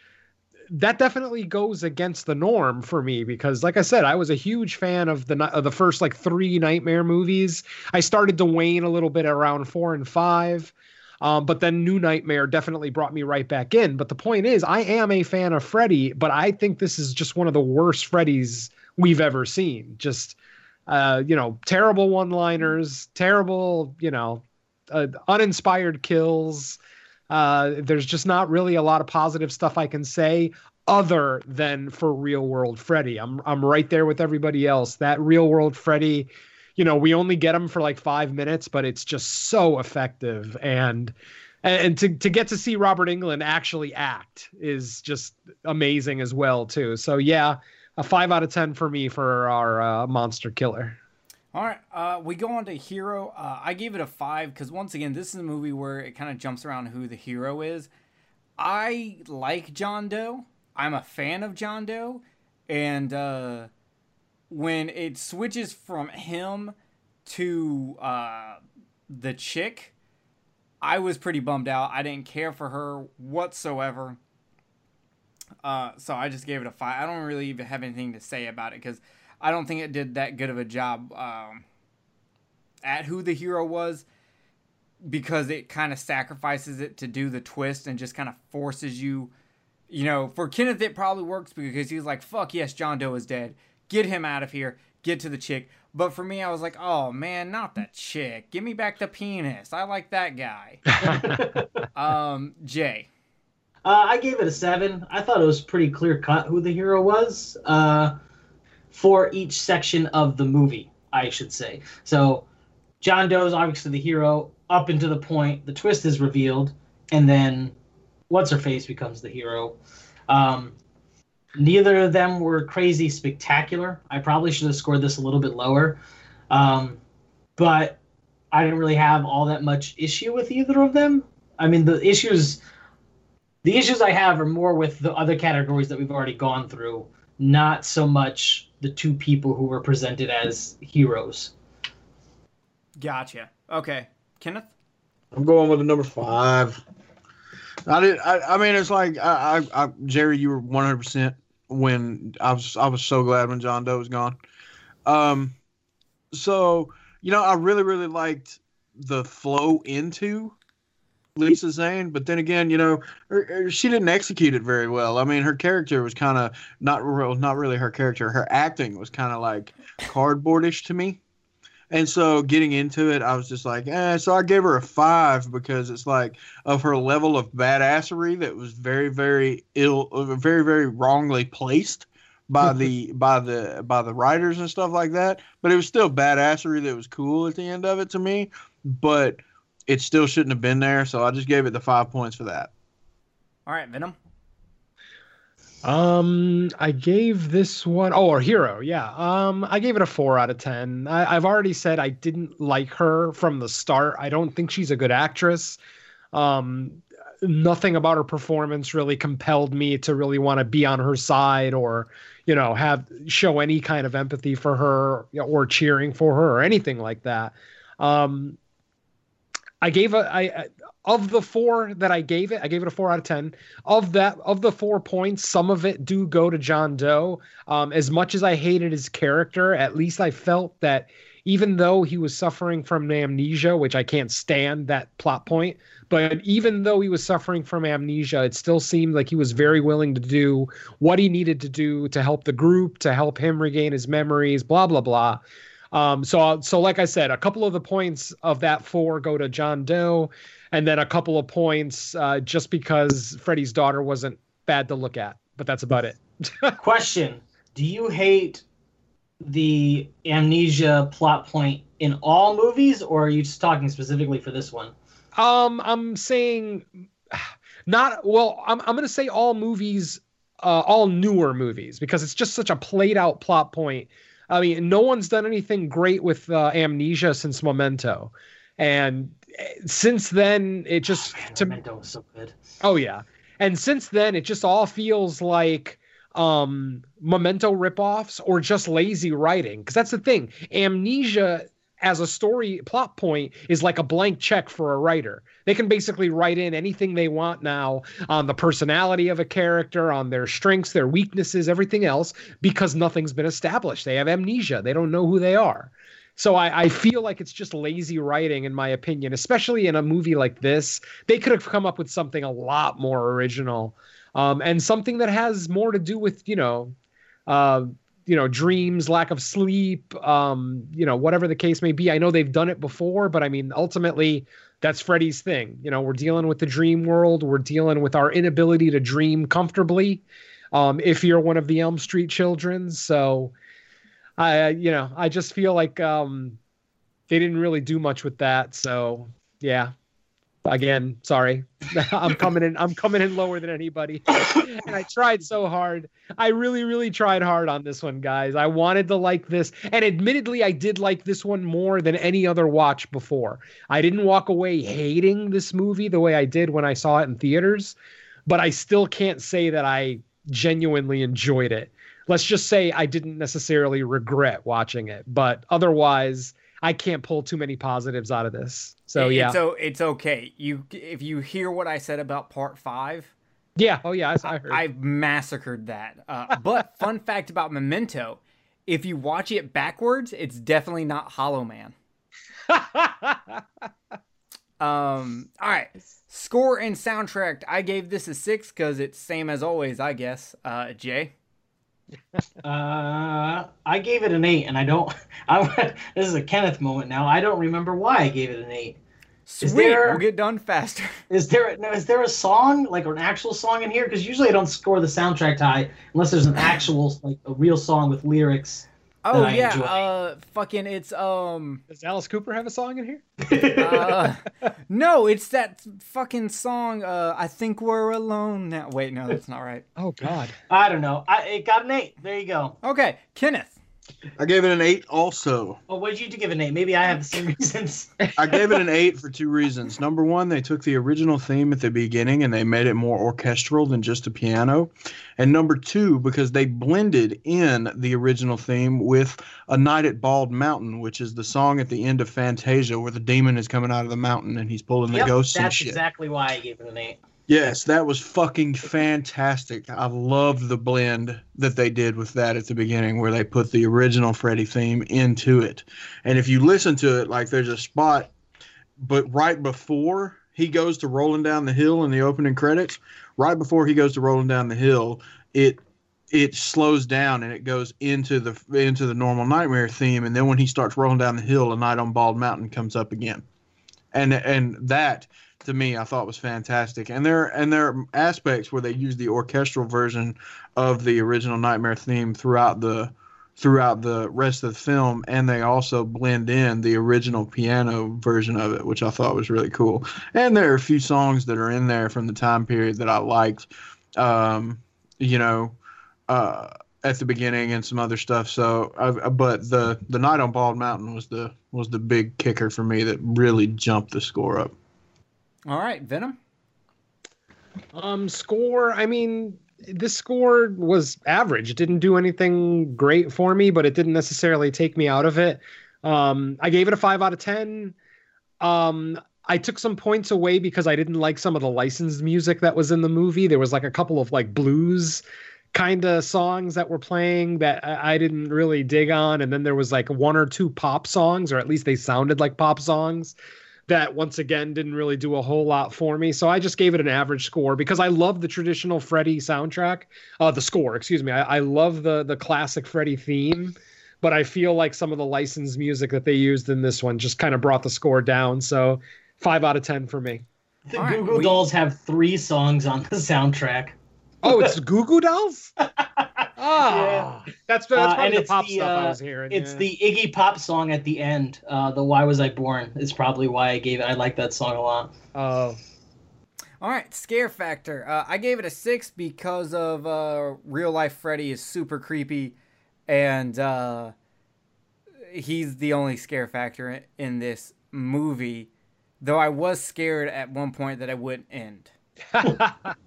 that definitely goes against the norm for me because like i said i was a huge fan of the of the first like three nightmare movies i started to wane a little bit around four and five um, but then new nightmare definitely brought me right back in but the point is i am a fan of freddy but i think this is just one of the worst freddys we've ever seen just uh, you know terrible one liners terrible you know uh, uninspired kills uh, there's just not really a lot of positive stuff I can say other than for real world Freddy. I'm I'm right there with everybody else. That real world Freddy, you know, we only get him for like five minutes, but it's just so effective and and to, to get to see Robert Englund actually act is just amazing as well too. So yeah, a five out of ten for me for our uh, monster killer. All right, uh, we go on to Hero. Uh, I gave it a five because once again, this is a movie where it kind of jumps around who the hero is. I like John Doe. I'm a fan of John Doe, and uh, when it switches from him to uh, the chick, I was pretty bummed out. I didn't care for her whatsoever. Uh, so I just gave it a five. I don't really even have anything to say about it because I don't think it did that good of a job um, at who the hero was because it kind of sacrifices it to do the twist and just kind of forces you. You know, for Kenneth, it probably works because he's like, fuck yes, John Doe is dead. Get him out of here. Get to the chick. But for me, I was like, oh man, not that chick. Give me back the penis. I like that guy. um, Jay. Uh, I gave it a seven. I thought it was pretty clear cut who the hero was. Uh, for each section of the movie, I should say. So John Doe is obviously the hero up into the point the twist is revealed, and then what's her face becomes the hero. Um, neither of them were crazy spectacular. I probably should have scored this a little bit lower, um, but I didn't really have all that much issue with either of them. I mean, the issues, the issues I have are more with the other categories that we've already gone through, not so much the two people who were presented as heroes. Gotcha. Okay, Kenneth. I'm going with a number five. I did. I, I mean, it's like I, I, I, Jerry, you were 100 percent when I was. I was so glad when John Doe was gone. Um, so you know, I really, really liked the flow into Lisa Zane, but then again, you know, her, her, she didn't execute it very well. I mean, her character was kind of not real, not really her character. Her acting was kind of like cardboardish to me. And so getting into it, I was just like, eh. So I gave her a five because it's like of her level of badassery that was very, very ill, very, very wrongly placed by the by the by the writers and stuff like that. But it was still badassery that was cool at the end of it to me. But it still shouldn't have been there. So I just gave it the five points for that. All right, Venom. Um, I gave this one oh, or Hero, yeah. Um, I gave it a four out of ten. I, I've already said I didn't like her from the start. I don't think she's a good actress. Um, nothing about her performance really compelled me to really want to be on her side or you know have show any kind of empathy for her or cheering for her or anything like that um I gave a I of the four that I gave it, I gave it a four out of ten. Of that, of the four points, some of it do go to John Doe. Um, as much as I hated his character, at least I felt that even though he was suffering from amnesia, which I can't stand that plot point, but even though he was suffering from amnesia, it still seemed like he was very willing to do what he needed to do to help the group, to help him regain his memories, blah blah blah. Um, so, so like I said, a couple of the points of that four go to John Doe, and then a couple of points uh, just because Freddy's daughter wasn't bad to look at, but that's about it. Question: Do you hate the amnesia plot point in all movies, or are you just talking specifically for this one? Um, I'm saying not. Well, I'm I'm gonna say all movies, uh, all newer movies, because it's just such a played out plot point I mean, no one's done anything great with uh, Amnesia since Memento, and eh, since then it just oh, man, to, Memento was so good. Oh yeah, and since then it just all feels like um memento ripoffs or just lazy writing because that's the thing amnesia as a story plot point is like a blank check for a writer. They can basically write in anything they want now on the personality of a character, on their strengths, their weaknesses, everything else, because nothing's been established. They have amnesia. They don't know who they are. So I, I feel like it's just lazy writing, in my opinion, especially in a movie like this. They could have come up with something a lot more original, um, and something that has more to do with you know, uh, you know, dreams, lack of sleep, um, you know, whatever the case may be. I know they've done it before, but I mean, ultimately, that's Freddy's thing. You know, we're dealing with the dream world. We're dealing with our inability to dream comfortably. Um, if you're one of the Elm Street children, so I, you know, I just feel like um, they didn't really do much with that. So yeah, again, sorry, I'm coming in. I'm coming in lower than anybody, and I tried so hard. I really, really tried hard on this one, guys. I wanted to like this, and admittedly, I did like this one more than any other watch before. I didn't walk away hating this movie the way I did when I saw it in theaters, but I still can't say that I genuinely enjoyed it let's just say I didn't necessarily regret watching it, but otherwise I can't pull too many positives out of this. So yeah, So it's okay. You if you hear what I said about part five, yeah, oh yeah, I, I heard. I've massacred that. Uh, but fun fact about Memento: if you watch it backwards, it's definitely not Hollow Man. Um. All right. Score and soundtrack. I gave this a six because it's same as always. I guess. Uh, Jay. Uh, I gave it an eight, and I don't. I this is a Kenneth moment now. I don't remember why I gave it an eight. Sweet. there- We'll get done faster. Is there no, is there a song like an actual song in here? Because usually I don't score the soundtrack high unless there's an actual like a real song with lyrics. Oh I yeah. Uh, fucking. It's um. Does Alice Cooper have a song in here? Uh, no, it's that fucking song. Uh, I think we're alone now. Wait, no, that's not right. Oh God. I don't know. I it got an eight. There you go. Okay, Kenneth. I gave it an eight also. Well, what did you give it an eight? Maybe I have the same reasons. I gave it an eight for two reasons. Number one, they took the original theme at the beginning and they made it more orchestral than just a piano. And number two, because they blended in the original theme with A Night at Bald Mountain, which is the song at the end of Fantasia where the demon is coming out of the mountain and he's pulling the Yep, ghosts and shit. that's exactly why I gave it an eight. Yes, that was fucking fantastic. I loved the blend that they did with that at the beginning where they put the original Freddy theme into it. And if you listen to it, like there's a spot, but right before he goes to rolling down the hill in the opening credits, right before he goes to rolling down the hill, it it slows down and it goes into the into the normal nightmare theme and then when he starts rolling down the hill a night on bald mountain comes up again and and that to me I thought was fantastic. And there and there are aspects where they use the orchestral version of the original Nightmare theme throughout the throughout the rest of the film and they also blend in the original piano version of it which I thought was really cool. And there are a few songs that are in there from the time period that I liked um you know uh at the beginning and some other stuff. So, I, but the the night on Bald Mountain was the was the big kicker for me that really jumped the score up. All right, Venom. Um, score. I mean, this score was average. It didn't do anything great for me, but it didn't necessarily take me out of it. Um, I gave it a five out of ten. Um, I took some points away because I didn't like some of the licensed music that was in the movie. There was like a couple of like blues kind of songs that were playing that I I didn't really dig on, and then there was like one or two pop songs, or at least they sounded like pop songs that once again didn't really do a whole lot for me. So I just gave it an average score because I love the traditional Freddy soundtrack. Uh, the score, excuse me. I, I love the the classic Freddy theme, but I feel like some of the licensed music that they used in this one just kind of brought the score down. So five out of ten for me. The All right, Google we- Dolls have three songs on the soundtrack. Oh, it's Goo Goo Dolls. Ah, that's that's Uh, probably and the pop the, stuff I uh, was hearing. It's yeah. the Iggy Pop song at the end. Uh, the Why Was I Born is probably why I gave it. I like that song a lot. oh All right, scare factor. Uh, I gave it a six because of uh, real life Freddy is super creepy, and uh, he's the only scare factor in, in this movie. Though I was scared at one point that I wouldn't end.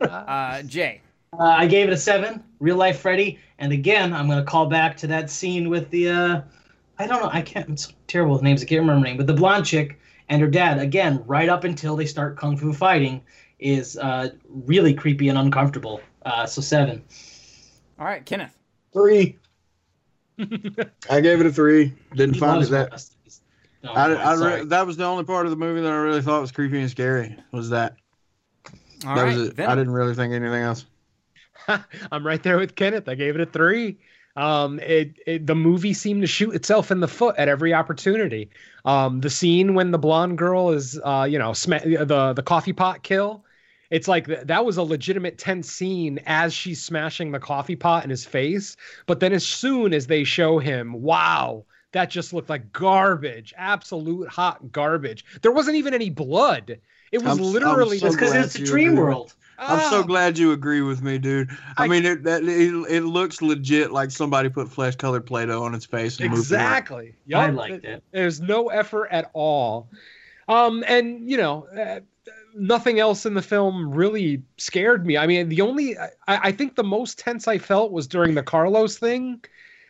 Uh, Jay. Uh, I gave it a seven. Real life Freddy. And again, I'm going to call back to that scene with the. Uh, I don't know. I can't. I'm so terrible with names. I can't remember her name. But the blonde chick and her dad, again, right up until they start kung fu fighting, is uh, really creepy and uncomfortable. Uh, so seven. All right, Kenneth. Three. I gave it a three. Didn't He find it that. No, I, I'm I re- that was the only part of the movie that I really thought was creepy and scary. Was that? All that right, was it. Venom. I didn't really think anything else. I'm right there with Kenneth. I gave it a three. Um, it, it the movie seemed to shoot itself in the foot at every opportunity. Um, the scene when the blonde girl is, uh, you know, sma- the the coffee pot kill. It's like th- that was a legitimate tense scene as she's smashing the coffee pot in his face. But then as soon as they show him, wow, that just looked like garbage, absolute hot garbage. There wasn't even any blood. It was I'm literally so because glad it's a dream agree. World. I'm so Ah. glad you agree with me, dude. I, I- mean, it, that it, it looks legit like somebody put flesh colored Play Doh on its face. And moved. Exactly. I Yup. liked it. There's no effort at all. Um, and you know, uh, nothing else in the film really scared me. I mean, the only I, I think the most tense I felt was during the Carlos thing.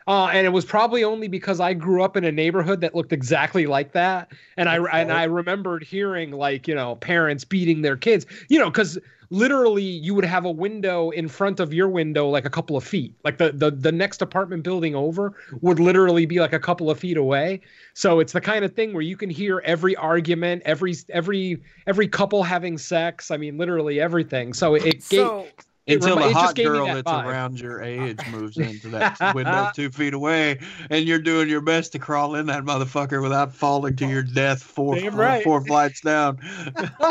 Uh, and it was probably only because I grew up in a neighborhood that looked exactly like that, and I and I remembered hearing like you know parents beating their kids, you know, because literally you would have a window in front of your window like a couple of feet, like the the the next apartment building over would literally be like a couple of feet away. So it's the kind of thing where you can hear every argument, every every every couple having sex. I mean, literally everything. So it, it gave So it Until remi- the it just hot girl that that's vibe. around your age moves into that window two feet away, and you're doing your best to crawl in that motherfucker without falling to your death four, Damn right. four flights down.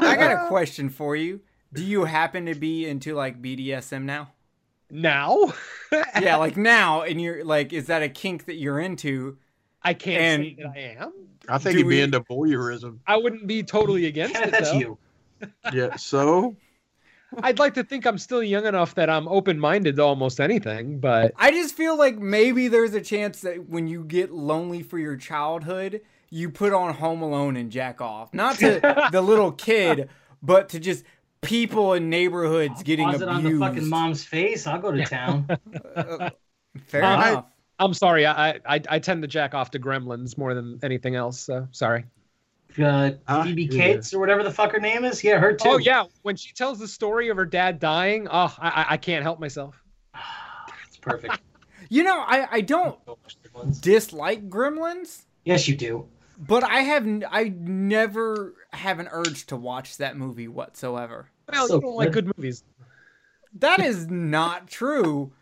I got a question for you. Do you happen to be into like BDSM now? now. yeah, like now, and you're like, is that a kink that you're into? I can't And- say that I am. I think Do he'd be into voyeurism. I wouldn't be totally against Kenneth, it. that's though. you. Yeah. So I'd like to think I'm still young enough that I'm open minded to almost anything, but I just feel like maybe there's a chance that when you get lonely for your childhood, you put on Home Alone and jack off. Not to the little kid, but to just people in neighborhoods getting Pause it on the fucking mom's face. I'll go to town. Fair I- enough. I'm sorry. I, I I tend to jack off to gremlins more than anything else. So sorry. uh, Ah, Phoebe yeah. Cates or whatever the fuck her name is. Yeah, her too. Oh yeah, when she tells the story of her dad dying, oh, I I- I can't help myself. it's perfect. You know, I, I don't Go watch the ones. dislike Gremlins, Yes, you do. but I have I never have an urge to watch that movie whatsoever. Well, So you don't like good. good movies. That is not true.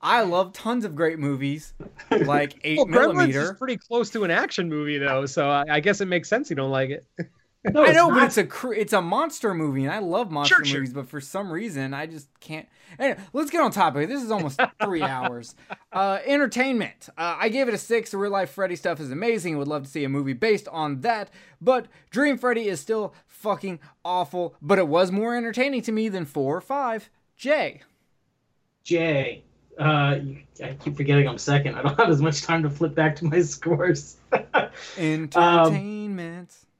I love tons of great movies, like Eight Well, Gremlins is Millimeter. pretty close to an action movie though, so I, I guess it makes sense you don't like it. No, I it's know, but it's a cr- it's a monster movie, and I love monster Sure, sure. movies. But for some reason, I just can't. Anyway, let's get on topic. This is almost three hours. Uh, entertainment. Uh, I gave it a six. The real life Freddy stuff is amazing. Would love to see a movie based on that. But Dream Freddy is still fucking awful. But it was more entertaining to me than four or five. Jay. Jay. Uh, I keep forgetting I'm second. I don't have as much time to flip back to my scores. Entertainment.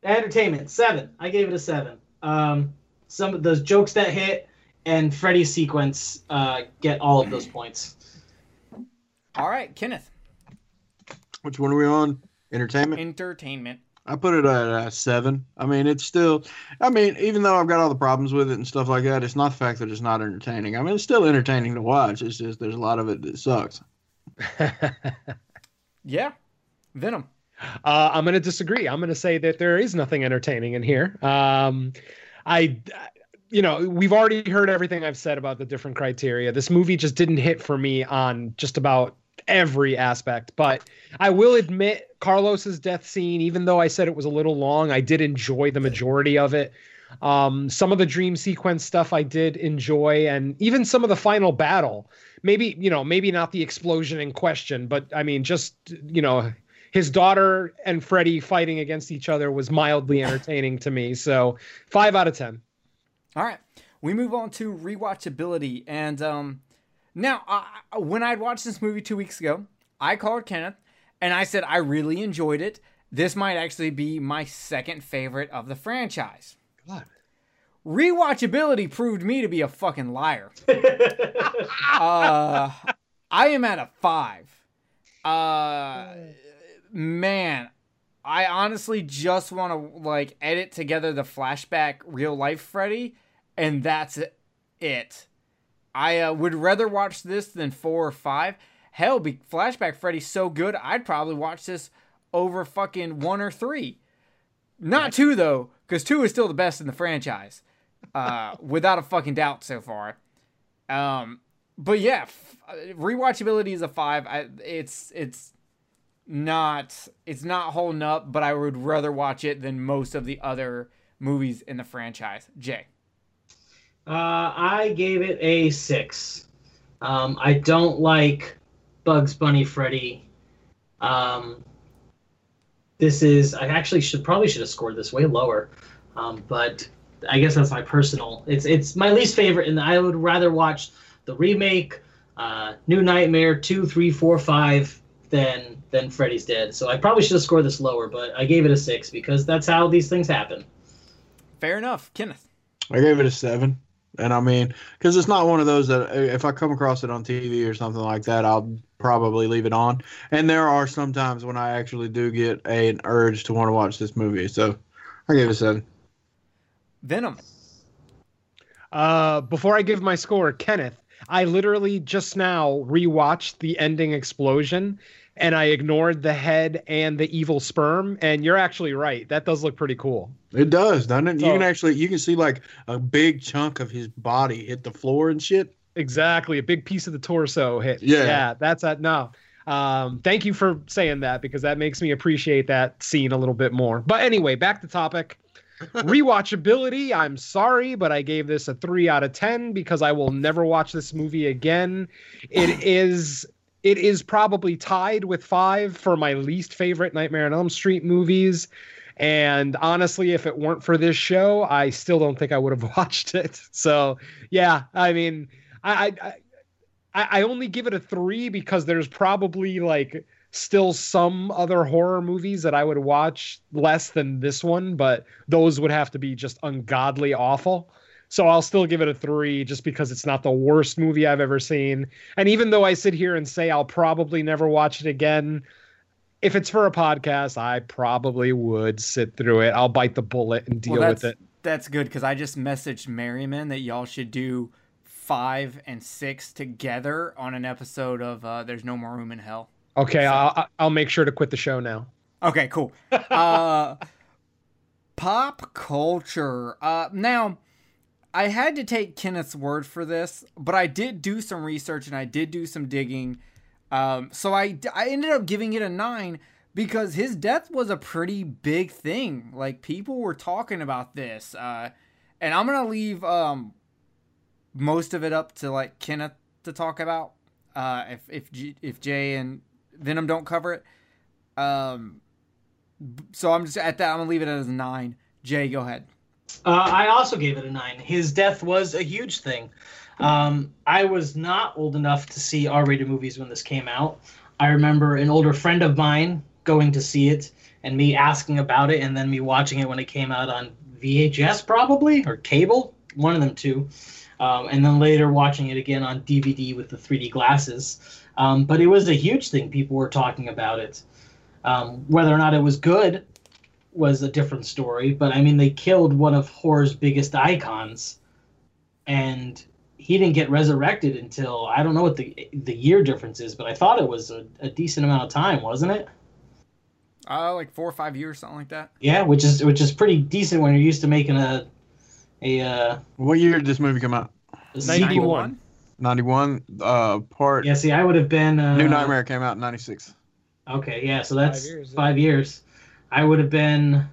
Entertainment seven. I gave it a seven. Um, some of those jokes that hit and Freddy's sequence uh, get all of those points. All right, Kenneth. which one are we on? Entertainment. Entertainment. I put it at a seven. I mean, it's still. I mean, even though I've got all the problems with it and stuff like that, it's not the fact that it's not entertaining. I mean, it's still entertaining to watch. It's just there's a lot of it that sucks. Yeah. Venom. Uh, I'm going to disagree. I'm going to say that there is nothing entertaining in here. Um, I, you know, we've already heard everything I've said about the different criteria. This movie just didn't hit for me on just about every aspect. But I will admit, Carlos's death scene, even though I said it was a little long, I did enjoy the majority of it. Um, some of the dream sequence stuff I did enjoy, and even some of the final battle. Maybe you know, maybe not the explosion in question, but I mean, just you know, his daughter and Freddy fighting against each other was mildly entertaining to me. So five out of ten. All right, we move on to rewatchability, and um, now I, I- when I'd watched this movie two weeks ago, I called Kenneth and I said I really enjoyed it. This might actually be my second favorite of the franchise. God. Rewatchability proved me to be a fucking liar. uh, I am at a five. Uh, man, I honestly just want to like edit together the flashback real life Freddy, and that's it. I uh, would rather watch this than four or five. Hell, be flashback Freddy's so good, I'd probably watch this over fucking one or three. Not two though, because two is still the best in the franchise, uh, without a fucking doubt so far. Um, but yeah, f- rewatchability is a five. I, it's it's not it's not holding up, but I would rather watch it than most of the other movies in the franchise. Jay. Uh, I gave it a six. Um, I don't like Bugs Bunny Freddy. Um, this is I actually should probably should have scored this way lower, um, but I guess that's my personal. It's it's my least favorite, and I would rather watch the remake, uh, New Nightmare two, three, four, five than than Freddy's Dead. So I probably should have scored this lower, but I gave it a six because that's how these things happen. Fair enough, Kenneth. I gave it a seven. And I mean, because it's not one of those that if I come across it on TV or something like that, I'll probably leave it on. And there are some times when I actually do get a, an urge to want to watch this movie. So I gave it a seven. Venom. Uh, before I give my score, Kenneth, I literally just now rewatched the ending explosion and I ignored the head and the evil sperm. And you're actually right. That does look pretty cool. It does, doesn't it? So- you can actually you can see like a big chunk of his body hit the floor and shit. Exactly. A big piece of the torso hit. Yeah. Yeah. That's that. No. Um, thank you for saying that because that makes me appreciate that scene a little bit more. But anyway, back to topic. Rewatchability, I'm sorry, but I gave this a three out of ten because I will never watch this movie again. It is it is probably tied with five for my least favorite Nightmare on Elm Street movies. And honestly, if it weren't for this show, I still don't think I would have watched it. So yeah, I mean, I I I, I only give it a three because there's probably like still some other horror movies that I would watch less than this one, but those would have to be just ungodly awful. So I'll still give it a three just because it's not the worst movie I've ever seen. And even though I sit here and say I'll probably never watch it again, if it's for a podcast, I probably would sit through it. I'll bite the bullet and deal well, with it. That's good because I just messaged Merriman that y'all should do five and six together on an episode of uh, There's No More Room in Hell. Okay, I'll, I'll make sure to quit the show now. Okay, cool. Uh, pop culture. Uh, now, I had to take Kenneth's word for this, but I did do some research and I did do some digging. Um, so I, I ended up giving it a nine because his death was a pretty big thing. Like people were talking about this, uh, and I'm gonna leave um, most of it up to like Kenneth to talk about. Uh, if if G, if Jay and Venom don't cover it, um, so I'm just at that. I'm gonna leave it as a nine. Jay, go ahead. Uh, I also gave it a nine. His death was a huge thing. Um, I was not old enough to see R-rated movies when this came out. I remember an older friend of mine going to see it and me asking about it, and then me watching it when it came out on VHS, probably or cable, one of them two, um, and then later watching it again on DVD with the 3D glasses. Um, but it was a huge thing. People were talking about it. Um, whether or not it was good was a different story. But I mean, they killed one of horror's biggest icons, and he didn't get resurrected until I don't know what the the year difference is, but I thought it was a, a decent amount of time, wasn't it? Uh, like four or five years, something like that. Yeah, which is which is pretty decent when you're used to making a a, uh, What year did this movie come out? a sequel. 91. 91. Uh, part Yeah, see, I would have been uh, New Nightmare came out in 96. Okay, yeah, so that's Five years, yeah. five years. I would have been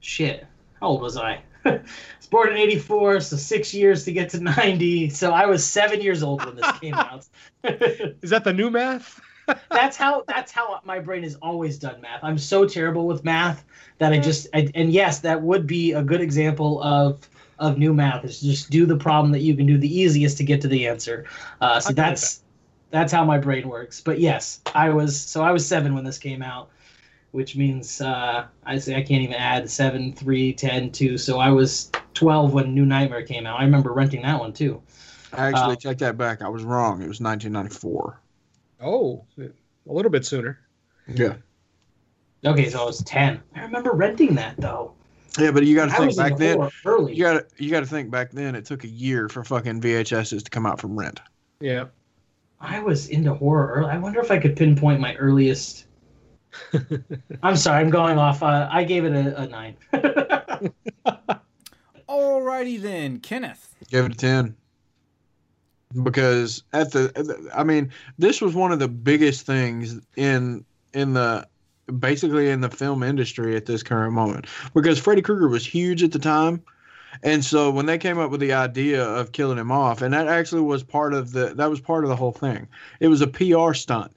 shit. How old was I? I was born in '84, so six years to get to '90. So I was seven years old when this came out. Is that the new math? that's how that's how my brain has always done math. I'm so terrible with math that I just I, and yes, that would be a good example of of new math is just do the problem that you can do the easiest to get to the answer. Uh, so I get that's that's how my brain works. But yes, I was so I was seven when this came out, which means uh, I say I can't even add seven, three, ten, two. So I was twelve when New Nightmare came out. I remember renting that one too. I actually, Uh, take that back. I was wrong. It was 1994. Oh, a little bit sooner. Yeah. Okay, so I was ten. I remember renting that though. Yeah, but you got to think back into then. early. You got to you got to think back then. It took a year for fucking VHSs to come out from rent. Yeah. I was into horror early. I wonder if I could pinpoint my earliest. I'm sorry, I'm going off. Uh, I gave it a, a nine. Alrighty then, Kenneth. Give it a ten. Because at the, at the- I mean, this was one of the biggest things in in the basically in the film industry at this current moment. Because Freddy Krueger was huge at the time, and so when they came up with the idea of killing him off, and that actually was part of the that was part of the whole thing. It was a PR stunt.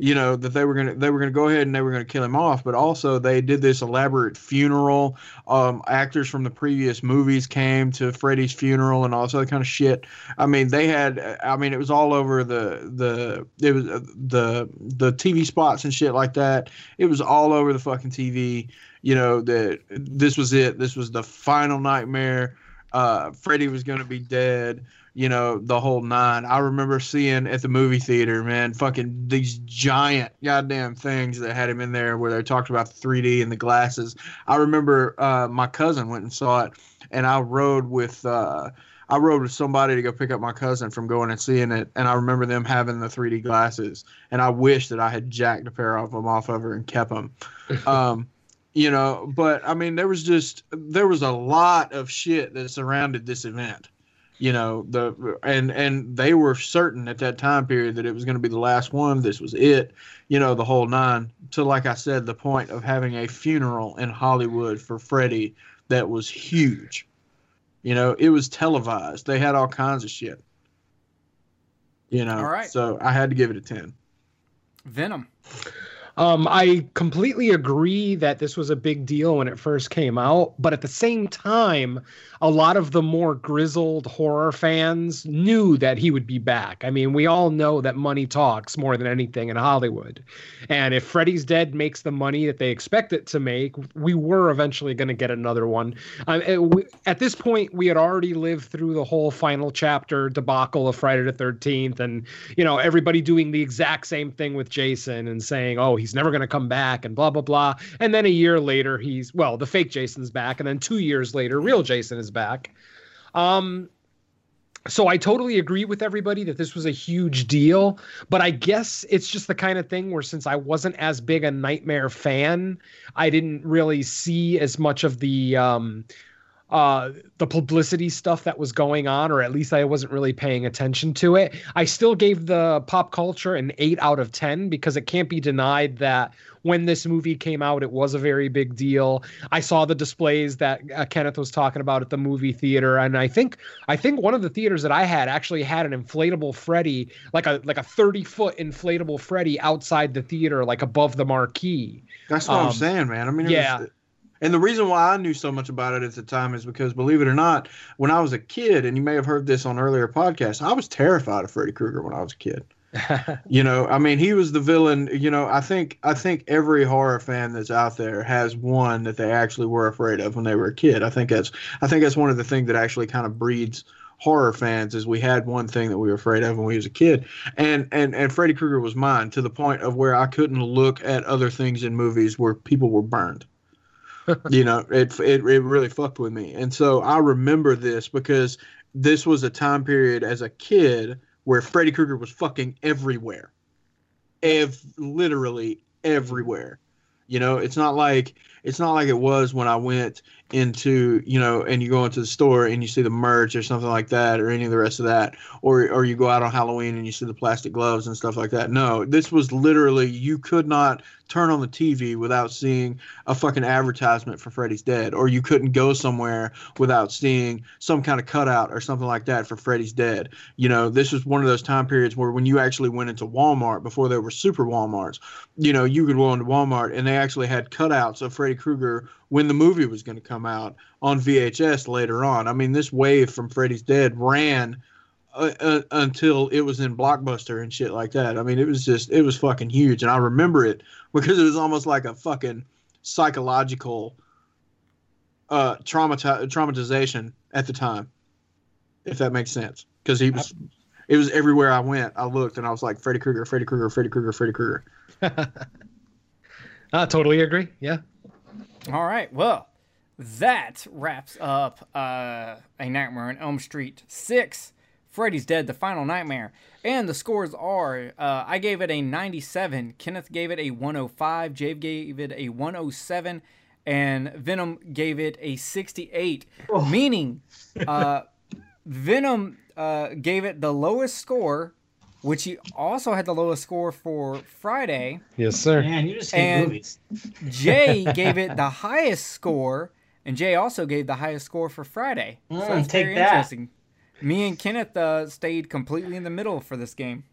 You know that they were gonna they were gonna go ahead and they were gonna kill him off, but also they did this elaborate funeral. Um, actors from the previous movies came to Freddy's funeral and all this other kind of shit. I mean, they had. I mean, it was all over the the it was uh, the the TV spots and shit like that. It was all over the fucking TV. You know that this was it. This was the final nightmare. Uh, Freddy was gonna be dead you know, the whole nine. I remember seeing at the movie theater, man, fucking these giant goddamn things that had him in there where they talked about the 3D and the glasses. I remember uh, my cousin went and saw it, and I rode with. Uh, I rode with somebody to go pick up my cousin from going and seeing it, and I remember them having the 3D glasses, and I wish that I had jacked a pair of them off of her and kept them. Um, you know, but I mean, there was just there was a lot of shit that surrounded this event you know the and and they were certain at that time period that it was going to be the last one this was it you know the whole nine. To like i said the point of having a funeral in hollywood for freddy that was huge. You know it was televised. They had all kinds of shit. You know All right. so i had to give it a 10 Venom. Um, I completely agree that this was a big deal when it first came out, but at the same time, a lot of the more grizzled horror fans knew that he would be back. I mean, we all know that money talks more than anything in Hollywood. And if Freddy's Dead makes the money that they expect it to make, we were eventually going to get another one. Um, it- we- at this point, we had already lived through the whole final chapter debacle of Friday the 13th, and, you know, everybody doing the exact same thing with Jason and saying, oh, he's never going to come back and blah, blah, blah. And then a year later, he's, well, the fake Jason's back. And then two years later, real Jason is back. Um, so I totally agree with everybody that this was a huge deal, but I guess it's just the kind of thing where since I wasn't as big a Nightmare fan, I didn't really see as much of the um uh the publicity stuff that was going on or at least I wasn't really paying attention to it. I still gave the pop culture an 8 out of 10 because it can't be denied that when this movie came out it was a very big deal. I saw the displays that uh, Kenneth was talking about at the movie theater and I think I think one of the theaters that I had actually had an inflatable Freddy, like a like a 30 foot inflatable Freddy outside the theater, like above the marquee. That's what Um, I'm saying, man. I mean, yeah. Was, and the reason why I knew so much about it at the time is because, believe it or not, when I was a kid, and you may have heard this on earlier podcasts, I was terrified of Freddy Krueger when I was a kid. You know, I mean, he was the villain. You know, I think I think every horror fan that's out there has one that they actually were afraid of when they were a kid. I think that's I think that's one of the things that actually kind of breeds horror fans is we had one thing that we were afraid of when we was a kid and and and Freddy Krueger was mine to the point of where I couldn't look at other things in movies where people were burned you know it, it it really fucked with me. And so I remember this because this was a time period as a kid where Freddy Krueger was fucking everywhere. Ev- literally everywhere. You know it's not like it's not like it was when I went into you know and you go into the store and you see the merch or something like that or any of the rest of that or or you go out on Halloween and you see the plastic gloves and stuff like that. No this was literally you could not turn on the TV without seeing a fucking advertisement for Freddy's Dead or you couldn't go somewhere without seeing some kind of cutout or something like that for Freddy's Dead. You know this was one of those time periods where when you actually went into Walmart before there were super Walmarts you know you could go into Walmart and they actually had cutouts of Freddy Krueger when the movie was going to come out on VHS later on. I mean, this wave from Freddy's Dead ran uh, uh, until it was in Blockbuster and shit like that. I mean, it was just it was fucking huge, and I remember it because it was almost like a fucking psychological uh traumati- traumatization at the time, if that makes sense. Because he was, it was everywhere I went. I looked and I was like Freddy Krueger, Freddy Krueger, Freddy Krueger, Freddy Krueger. I totally agree. Yeah. All right. Well, that wraps up uh, A Nightmare on Elm Street 6. Freddy's Dead, The Final Nightmare. And the scores are uh, I gave it a 97, Kenneth gave it a 105, Jay gave it a 107, and Venom gave it a 68. Meaning, uh, Venom uh, gave it the lowest score, which he also had the lowest score for Friday. Yes, sir. Man, you just hate And- movies. Jay gave it the highest score, and Jay also gave the highest score for Friday. So Mm, that's take very that. interesting. Me and Kenneth uh, stayed completely in the middle for this game.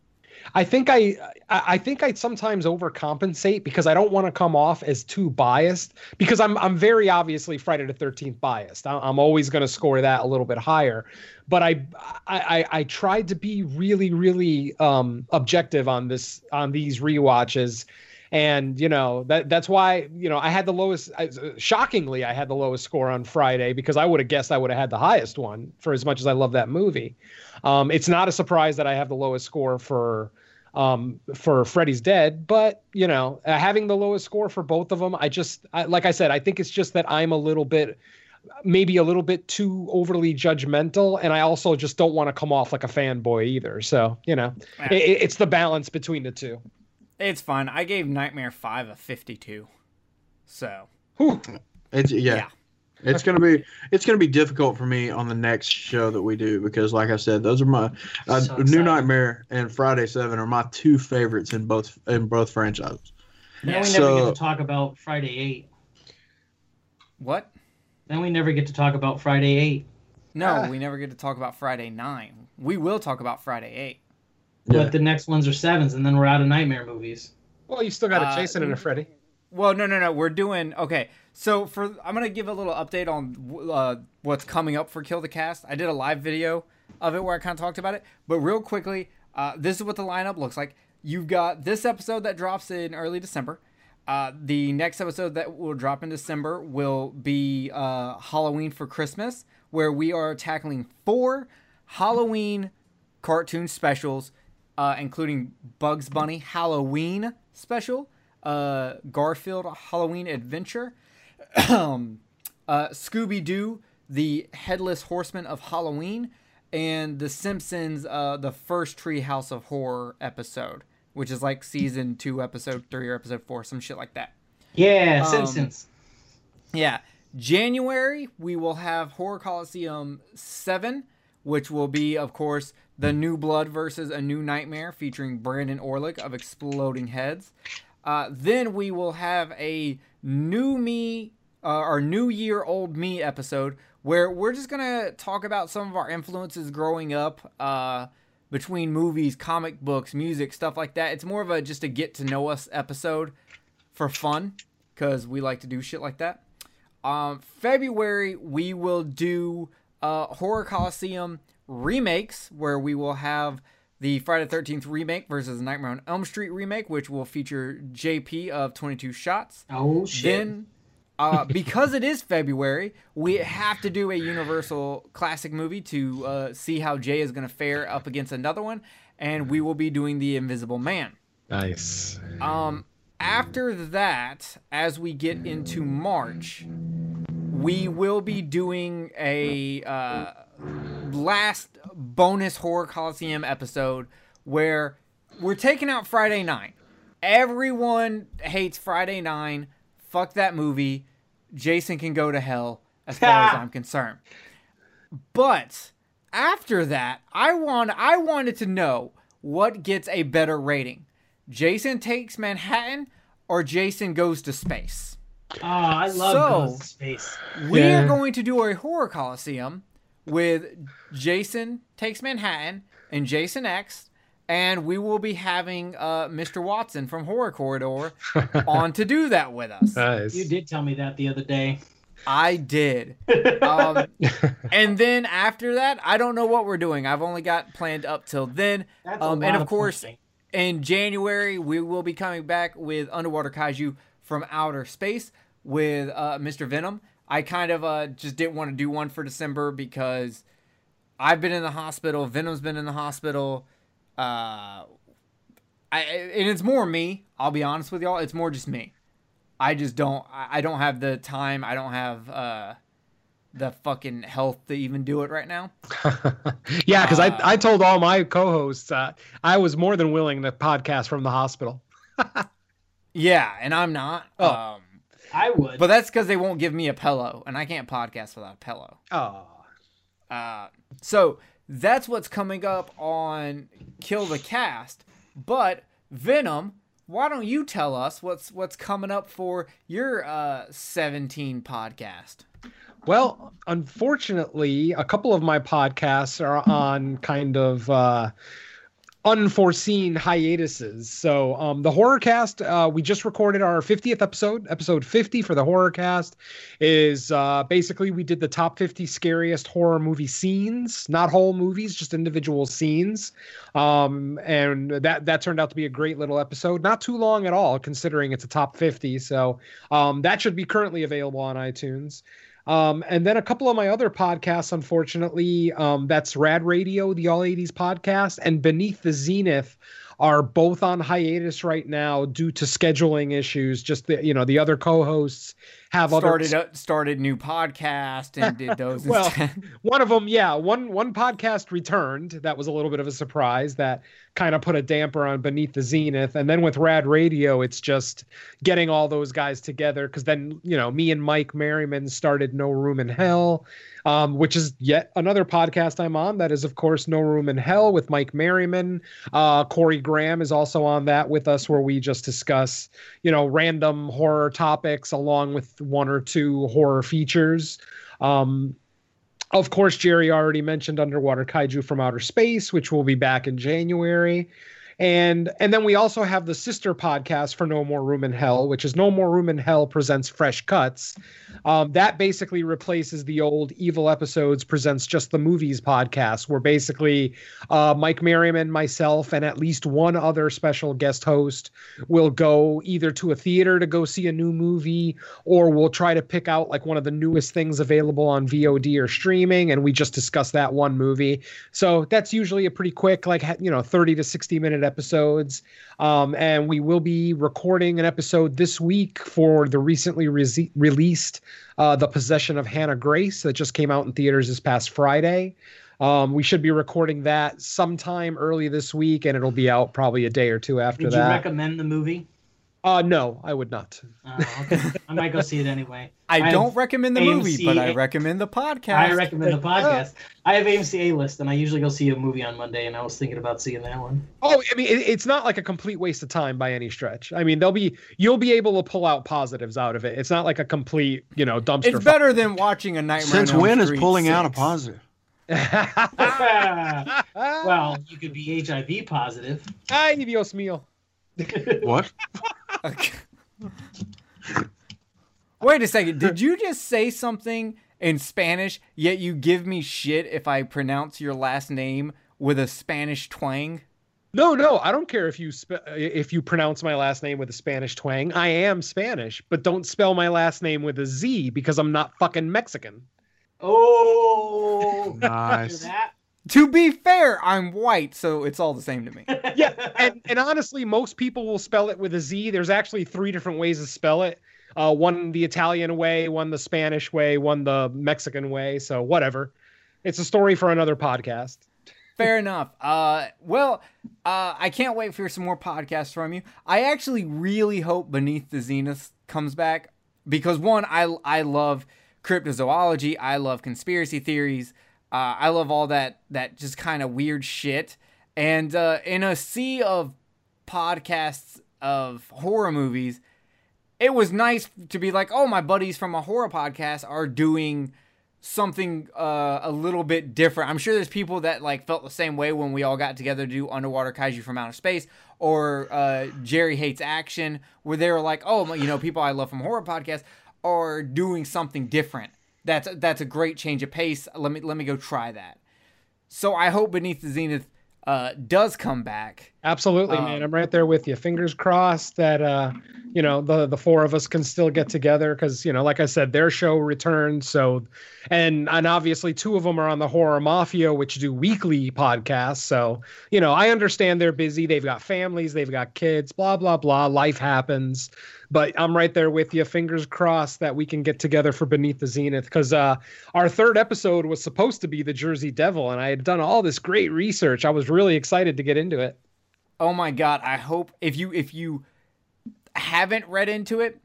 I think I, I think I sometimes overcompensate because I don't want to come off as too biased because I'm I'm very obviously Friday the Thirteenth biased. I'm always going to score that a little bit higher, but I I I, I tried to be really really um, objective on this on these rewatches. And you know that that's why you know I had the lowest. I- Shockingly, I had the lowest score on Friday because I would have guessed I would have had the highest one for as much as I love that movie. Um, it's not a surprise that I have the lowest score for um, for Freddy's Dead, but you know, uh, having the lowest score for both of them, I just I, like I said, I think it's just that I'm a little bit maybe a little bit too overly judgmental and I also just don't want to come off like a fanboy either. So, you know, it, it's the balance between the two. It's fun. I gave Nightmare 5 a 52. So, Whew. It's yeah. Yeah. It's gonna be it's gonna be difficult for me on the next show that we do because, like I said, those are my uh, So New. Nightmare and Friday Seven are my two favorites in both in both franchises. Then Yeah. we never So- get to talk about Friday 8. what? Then we never get to talk about Friday 8. No, Ah. we never get to talk about Friday 9. We will talk about Friday 8. Yeah. But the next ones are sevens, and then we're out of nightmare movies. Well, you still got a Uh, Jason and a Freddy. Well, no, no, no. We're doing okay. So for I'm gonna give a little update on uh, what's coming up for Kill the Cast. I did a live video of it where I kind of talked about it, but real quickly, uh, this is what the lineup looks like. You've got this episode that drops in early December. Uh, the next episode that will drop in December will be uh, Halloween for Christmas, where we are tackling four Halloween cartoon specials, uh, including Bugs Bunny Halloween special, uh, Garfield Halloween Adventure, um, uh, Scooby Doo, the Headless Horseman of Halloween, and The Simpsons, uh, the first Treehouse of Horror episode, which is like season two, episode three, or episode four, some shit like that. Yeah, Um, Simpsons. Yeah. January, we will have Horror Coliseum 7, which will be, of course, The New Blood versus A New Nightmare featuring Brandon Orlick of Exploding Heads. Uh, then we will have a New Me, uh, or New Year Old Me episode where we're just to talk about some of our influences growing up uh, between movies, comic books, music, stuff like that. It's more of a just a get to know us episode for fun because we like to do shit like that. Um, February we will do uh, Horror Coliseum remakes where we will have the Friday the Thirteenth remake versus Nightmare on Elm Street remake, which will feature JP of Twenty Two Shots. Oh, shit. Then, uh, because it is February, we have to do a Universal classic movie to uh, see how Jay is going to fare up against another one, and we will be doing The Invisible Man. Nice. Um, after that, as we get into March, we will be doing a uh, last bonus horror coliseum episode where we're taking out Friday Nine. Everyone hates Friday Nine. Fuck that movie. Jason can go to hell, as far as I'm concerned. But after that, I want I wanted to know what gets a better rating. Jason takes Manhattan or Jason goes to space. Oh, I love So- Ghost Space. We Yeah. are going to do a horror coliseum with Jason takes Manhattan and Jason X, and we will be having uh, Mr. Watson from Horror Corridor on to do that with us. Nice. You did tell me that the other day. I did. Um, and then after that, I don't know what we're doing. I've only got planned up till then. That's a Um, lot and of course, planning. in January, we will be coming back with Underwater Kaiju from Outer Space with uh, Mr. Venom. I kind of uh, just didn't want to do one for December because I've been in the hospital. Venom's been in the hospital. Uh, I, and it's more me. I'll be honest with y'all. It's more just me. I just don't. I don't have the time. I don't have uh, the fucking health to even do it right now. yeah, because Uh, I, I told all my co-hosts uh, I was more than willing to podcast from the hospital. Yeah, and I'm not. Oh. Um, I would. but that's because they won't give me a pillow, and I can't podcast without a pillow. Oh, Uh, so that's what's coming up on Kill the Cast. But Venom, why don't you tell us what's what's coming up for your uh 17 podcast? well, unfortunately, a couple of my podcasts are on kind of uh, unforeseen hiatuses. So, um, the horror cast, uh, we just recorded our 50th episode. Episode 50 for the horror cast is uh, basically we did the top 50 scariest horror movie scenes, not whole movies, just individual scenes. Um, and that that turned out to be a great little episode. Not too long at all, considering it's a top 50. So, um, that should be currently available on iTunes. Um, and then a couple of my other podcasts, unfortunately, um, that's Rad Radio, the All 80s podcast, and Beneath the Zenith are both on hiatus right now due to scheduling issues. Just the, you know, the other co-hosts have Started other started new podcast and did those Well, instead. one of them, yeah, one one podcast returned. That was a little bit of a surprise. That kind of put a damper on Beneath the Zenith. And then with Rad Radio, it's just getting all those guys together. Because then, you know, me and Mike Merriman started No Room in Hell, um, which is yet another podcast I'm on. That is, of course, No Room in Hell with Mike Merriman. Uh, Corey Graham is also on that with us, where we just discuss, you know, random horror topics along with one or two horror features. Um, of course, Jerry already mentioned Underwater Kaiju from Outer Space, which will be back in January. And and then we also have the sister podcast for No More Room in Hell, which is No More Room in Hell presents Fresh Cuts. Um, that basically replaces the old Evil Episodes presents Just the Movies podcast, where basically uh, Mike Merriman, myself, and at least one other special guest host will go either to a theater to go see a new movie, or we'll try to pick out like one of the newest things available on VOD or streaming, and we just discuss that one movie. So that's usually a pretty quick, like you know, 30 to 60 minute episodes. Um, and we will be recording an episode this week for the recently re- released uh, The Possession of Hannah Grace that just came out in theaters this past Friday. Um, we should be recording that sometime early this week, and it'll be out probably a day or two after Would you that. recommend the movie? Uh, no, I would not. Uh, okay. I might go see it anyway. I I don't recommend the movie, but I recommend the podcast. I recommend the podcast. I have AMC A list, and I usually go see a movie on Monday, and I was thinking about seeing that one. Oh, I mean, it, it's not like a complete waste of time by any stretch. I mean, there'll be you'll be able to pull out positives out of it. It's not like a complete, you know, dumpster. It's better than watching a Nightmare. Since on Elm when is Street pulling out a positive? well, you could be HIV positive. ay, Dios mío. What? Okay. Wait a second. Did you just say something in Spanish, yet you give me shit if I pronounce your last name with a Spanish twang? No, no, I don't care if you spe- uh, if you pronounce my last name with a Spanish twang. I am Spanish, but don't spell my last name with a Z because I'm not fucking Mexican. Oh, Nice. Hear that? To be fair, I'm white, so it's all the same to me. Yeah, and and honestly, most people will spell it with a Z. There's actually three different ways to spell it. Uh, one the Italian way, one the Spanish way, one the Mexican way. So whatever. It's a story for another podcast. Fair enough. Uh, well, uh, I can't wait for some more podcasts from you. I actually really hope Beneath the Zenith comes back because one, I I love cryptozoology. I love conspiracy theories. Uh, I love all that that just kind of weird shit. And uh, in a sea of podcasts of horror movies, it was nice to be like, oh, my buddies from a horror podcast are doing something uh, a little bit different. I'm sure there's people that like felt the same way when we all got together to do Underwater Kaiju from Outer Space or uh, Jerry Hates Action, where they were like, oh, you know, people I love from horror podcasts are doing something different. That's that's a great change of pace. Let me let me go try that. So I hope Beneath the Zenith uh, does come back. Absolutely, Um, man. I'm right there with you. Fingers crossed that uh, you know the the four of us can still get together because you know, like I said, their show returns. So, and and obviously two of them are on the Horror Mafia, which do weekly podcasts. So, you know, I understand they're busy. They've got families, they've got kids, blah blah blah. Life happens. But I'm right there with you. Fingers crossed that we can get together for Beneath the Zenith because uh, our third episode was supposed to be the Jersey Devil, and I had done all this great research. I was really excited to get into it. Oh my god, I hope if you if you haven't read into it,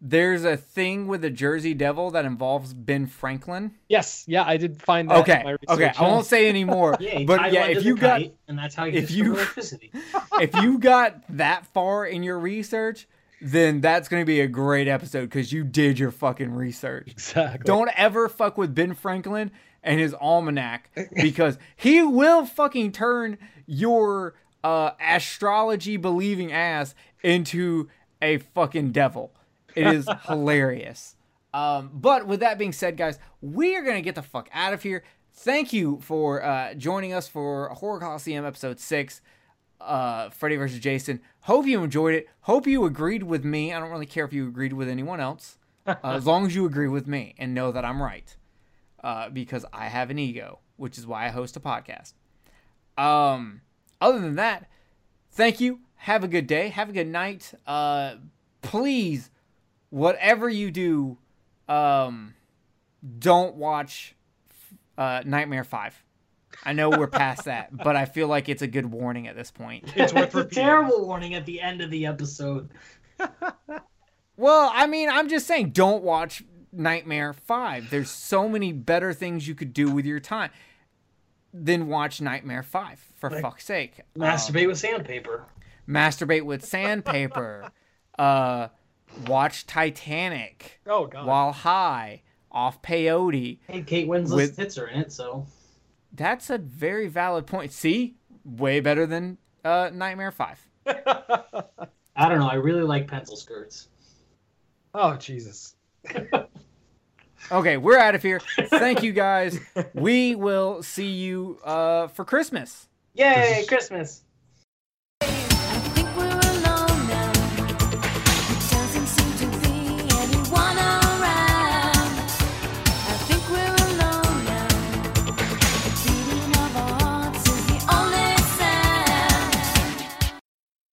there's a thing with the Jersey Devil that involves Ben Franklin. Yes, yeah, I did find that. in Okay, my okay, I won't say anymore. Yeah, but yeah, if you got and that's how he if you- electricity. if you got that far in your research, then that's going to be a great episode because you did your fucking research. Exactly. Don't ever fuck with Ben Franklin and his almanac because he will fucking turn your uh, astrology believing ass into a fucking devil. It is hilarious. Um, but with that being said, guys, we are gonna get the fuck out of here. Thank you for uh, joining us for Horror Coliseum episode six uh, Freddy vs. Jason. Hope you enjoyed it. Hope you agreed with me. I don't really care if you agreed with anyone else, uh, as long as you agree with me and know that I'm right, uh, because I have an ego, which is why I host a podcast. Um, other than that, thank you. Have a good day. Have a good night. Uh, please, whatever you do, um, don't watch uh, Nightmare Five. I know we're past that, but I feel like it's a good warning at this point. It's worth a terrible warning at the end of the episode. Well, I mean, I'm just saying, don't watch Nightmare 5. There's so many better things you could do with your time than watch Nightmare 5, for Like fuck's sake. Um, Masturbate with sandpaper. masturbate with sandpaper. uh, watch Titanic Oh god. while high off peyote. Hey, Kate Winslet's With- tits are in it, so That's a very valid point. See? Way better than uh, Nightmare 5. I don't know. I really like pencil skirts. oh Jesus. Okay, we're out of here. Thank you guys. We will see you uh, for Christmas. Yay, Christmas! I think we're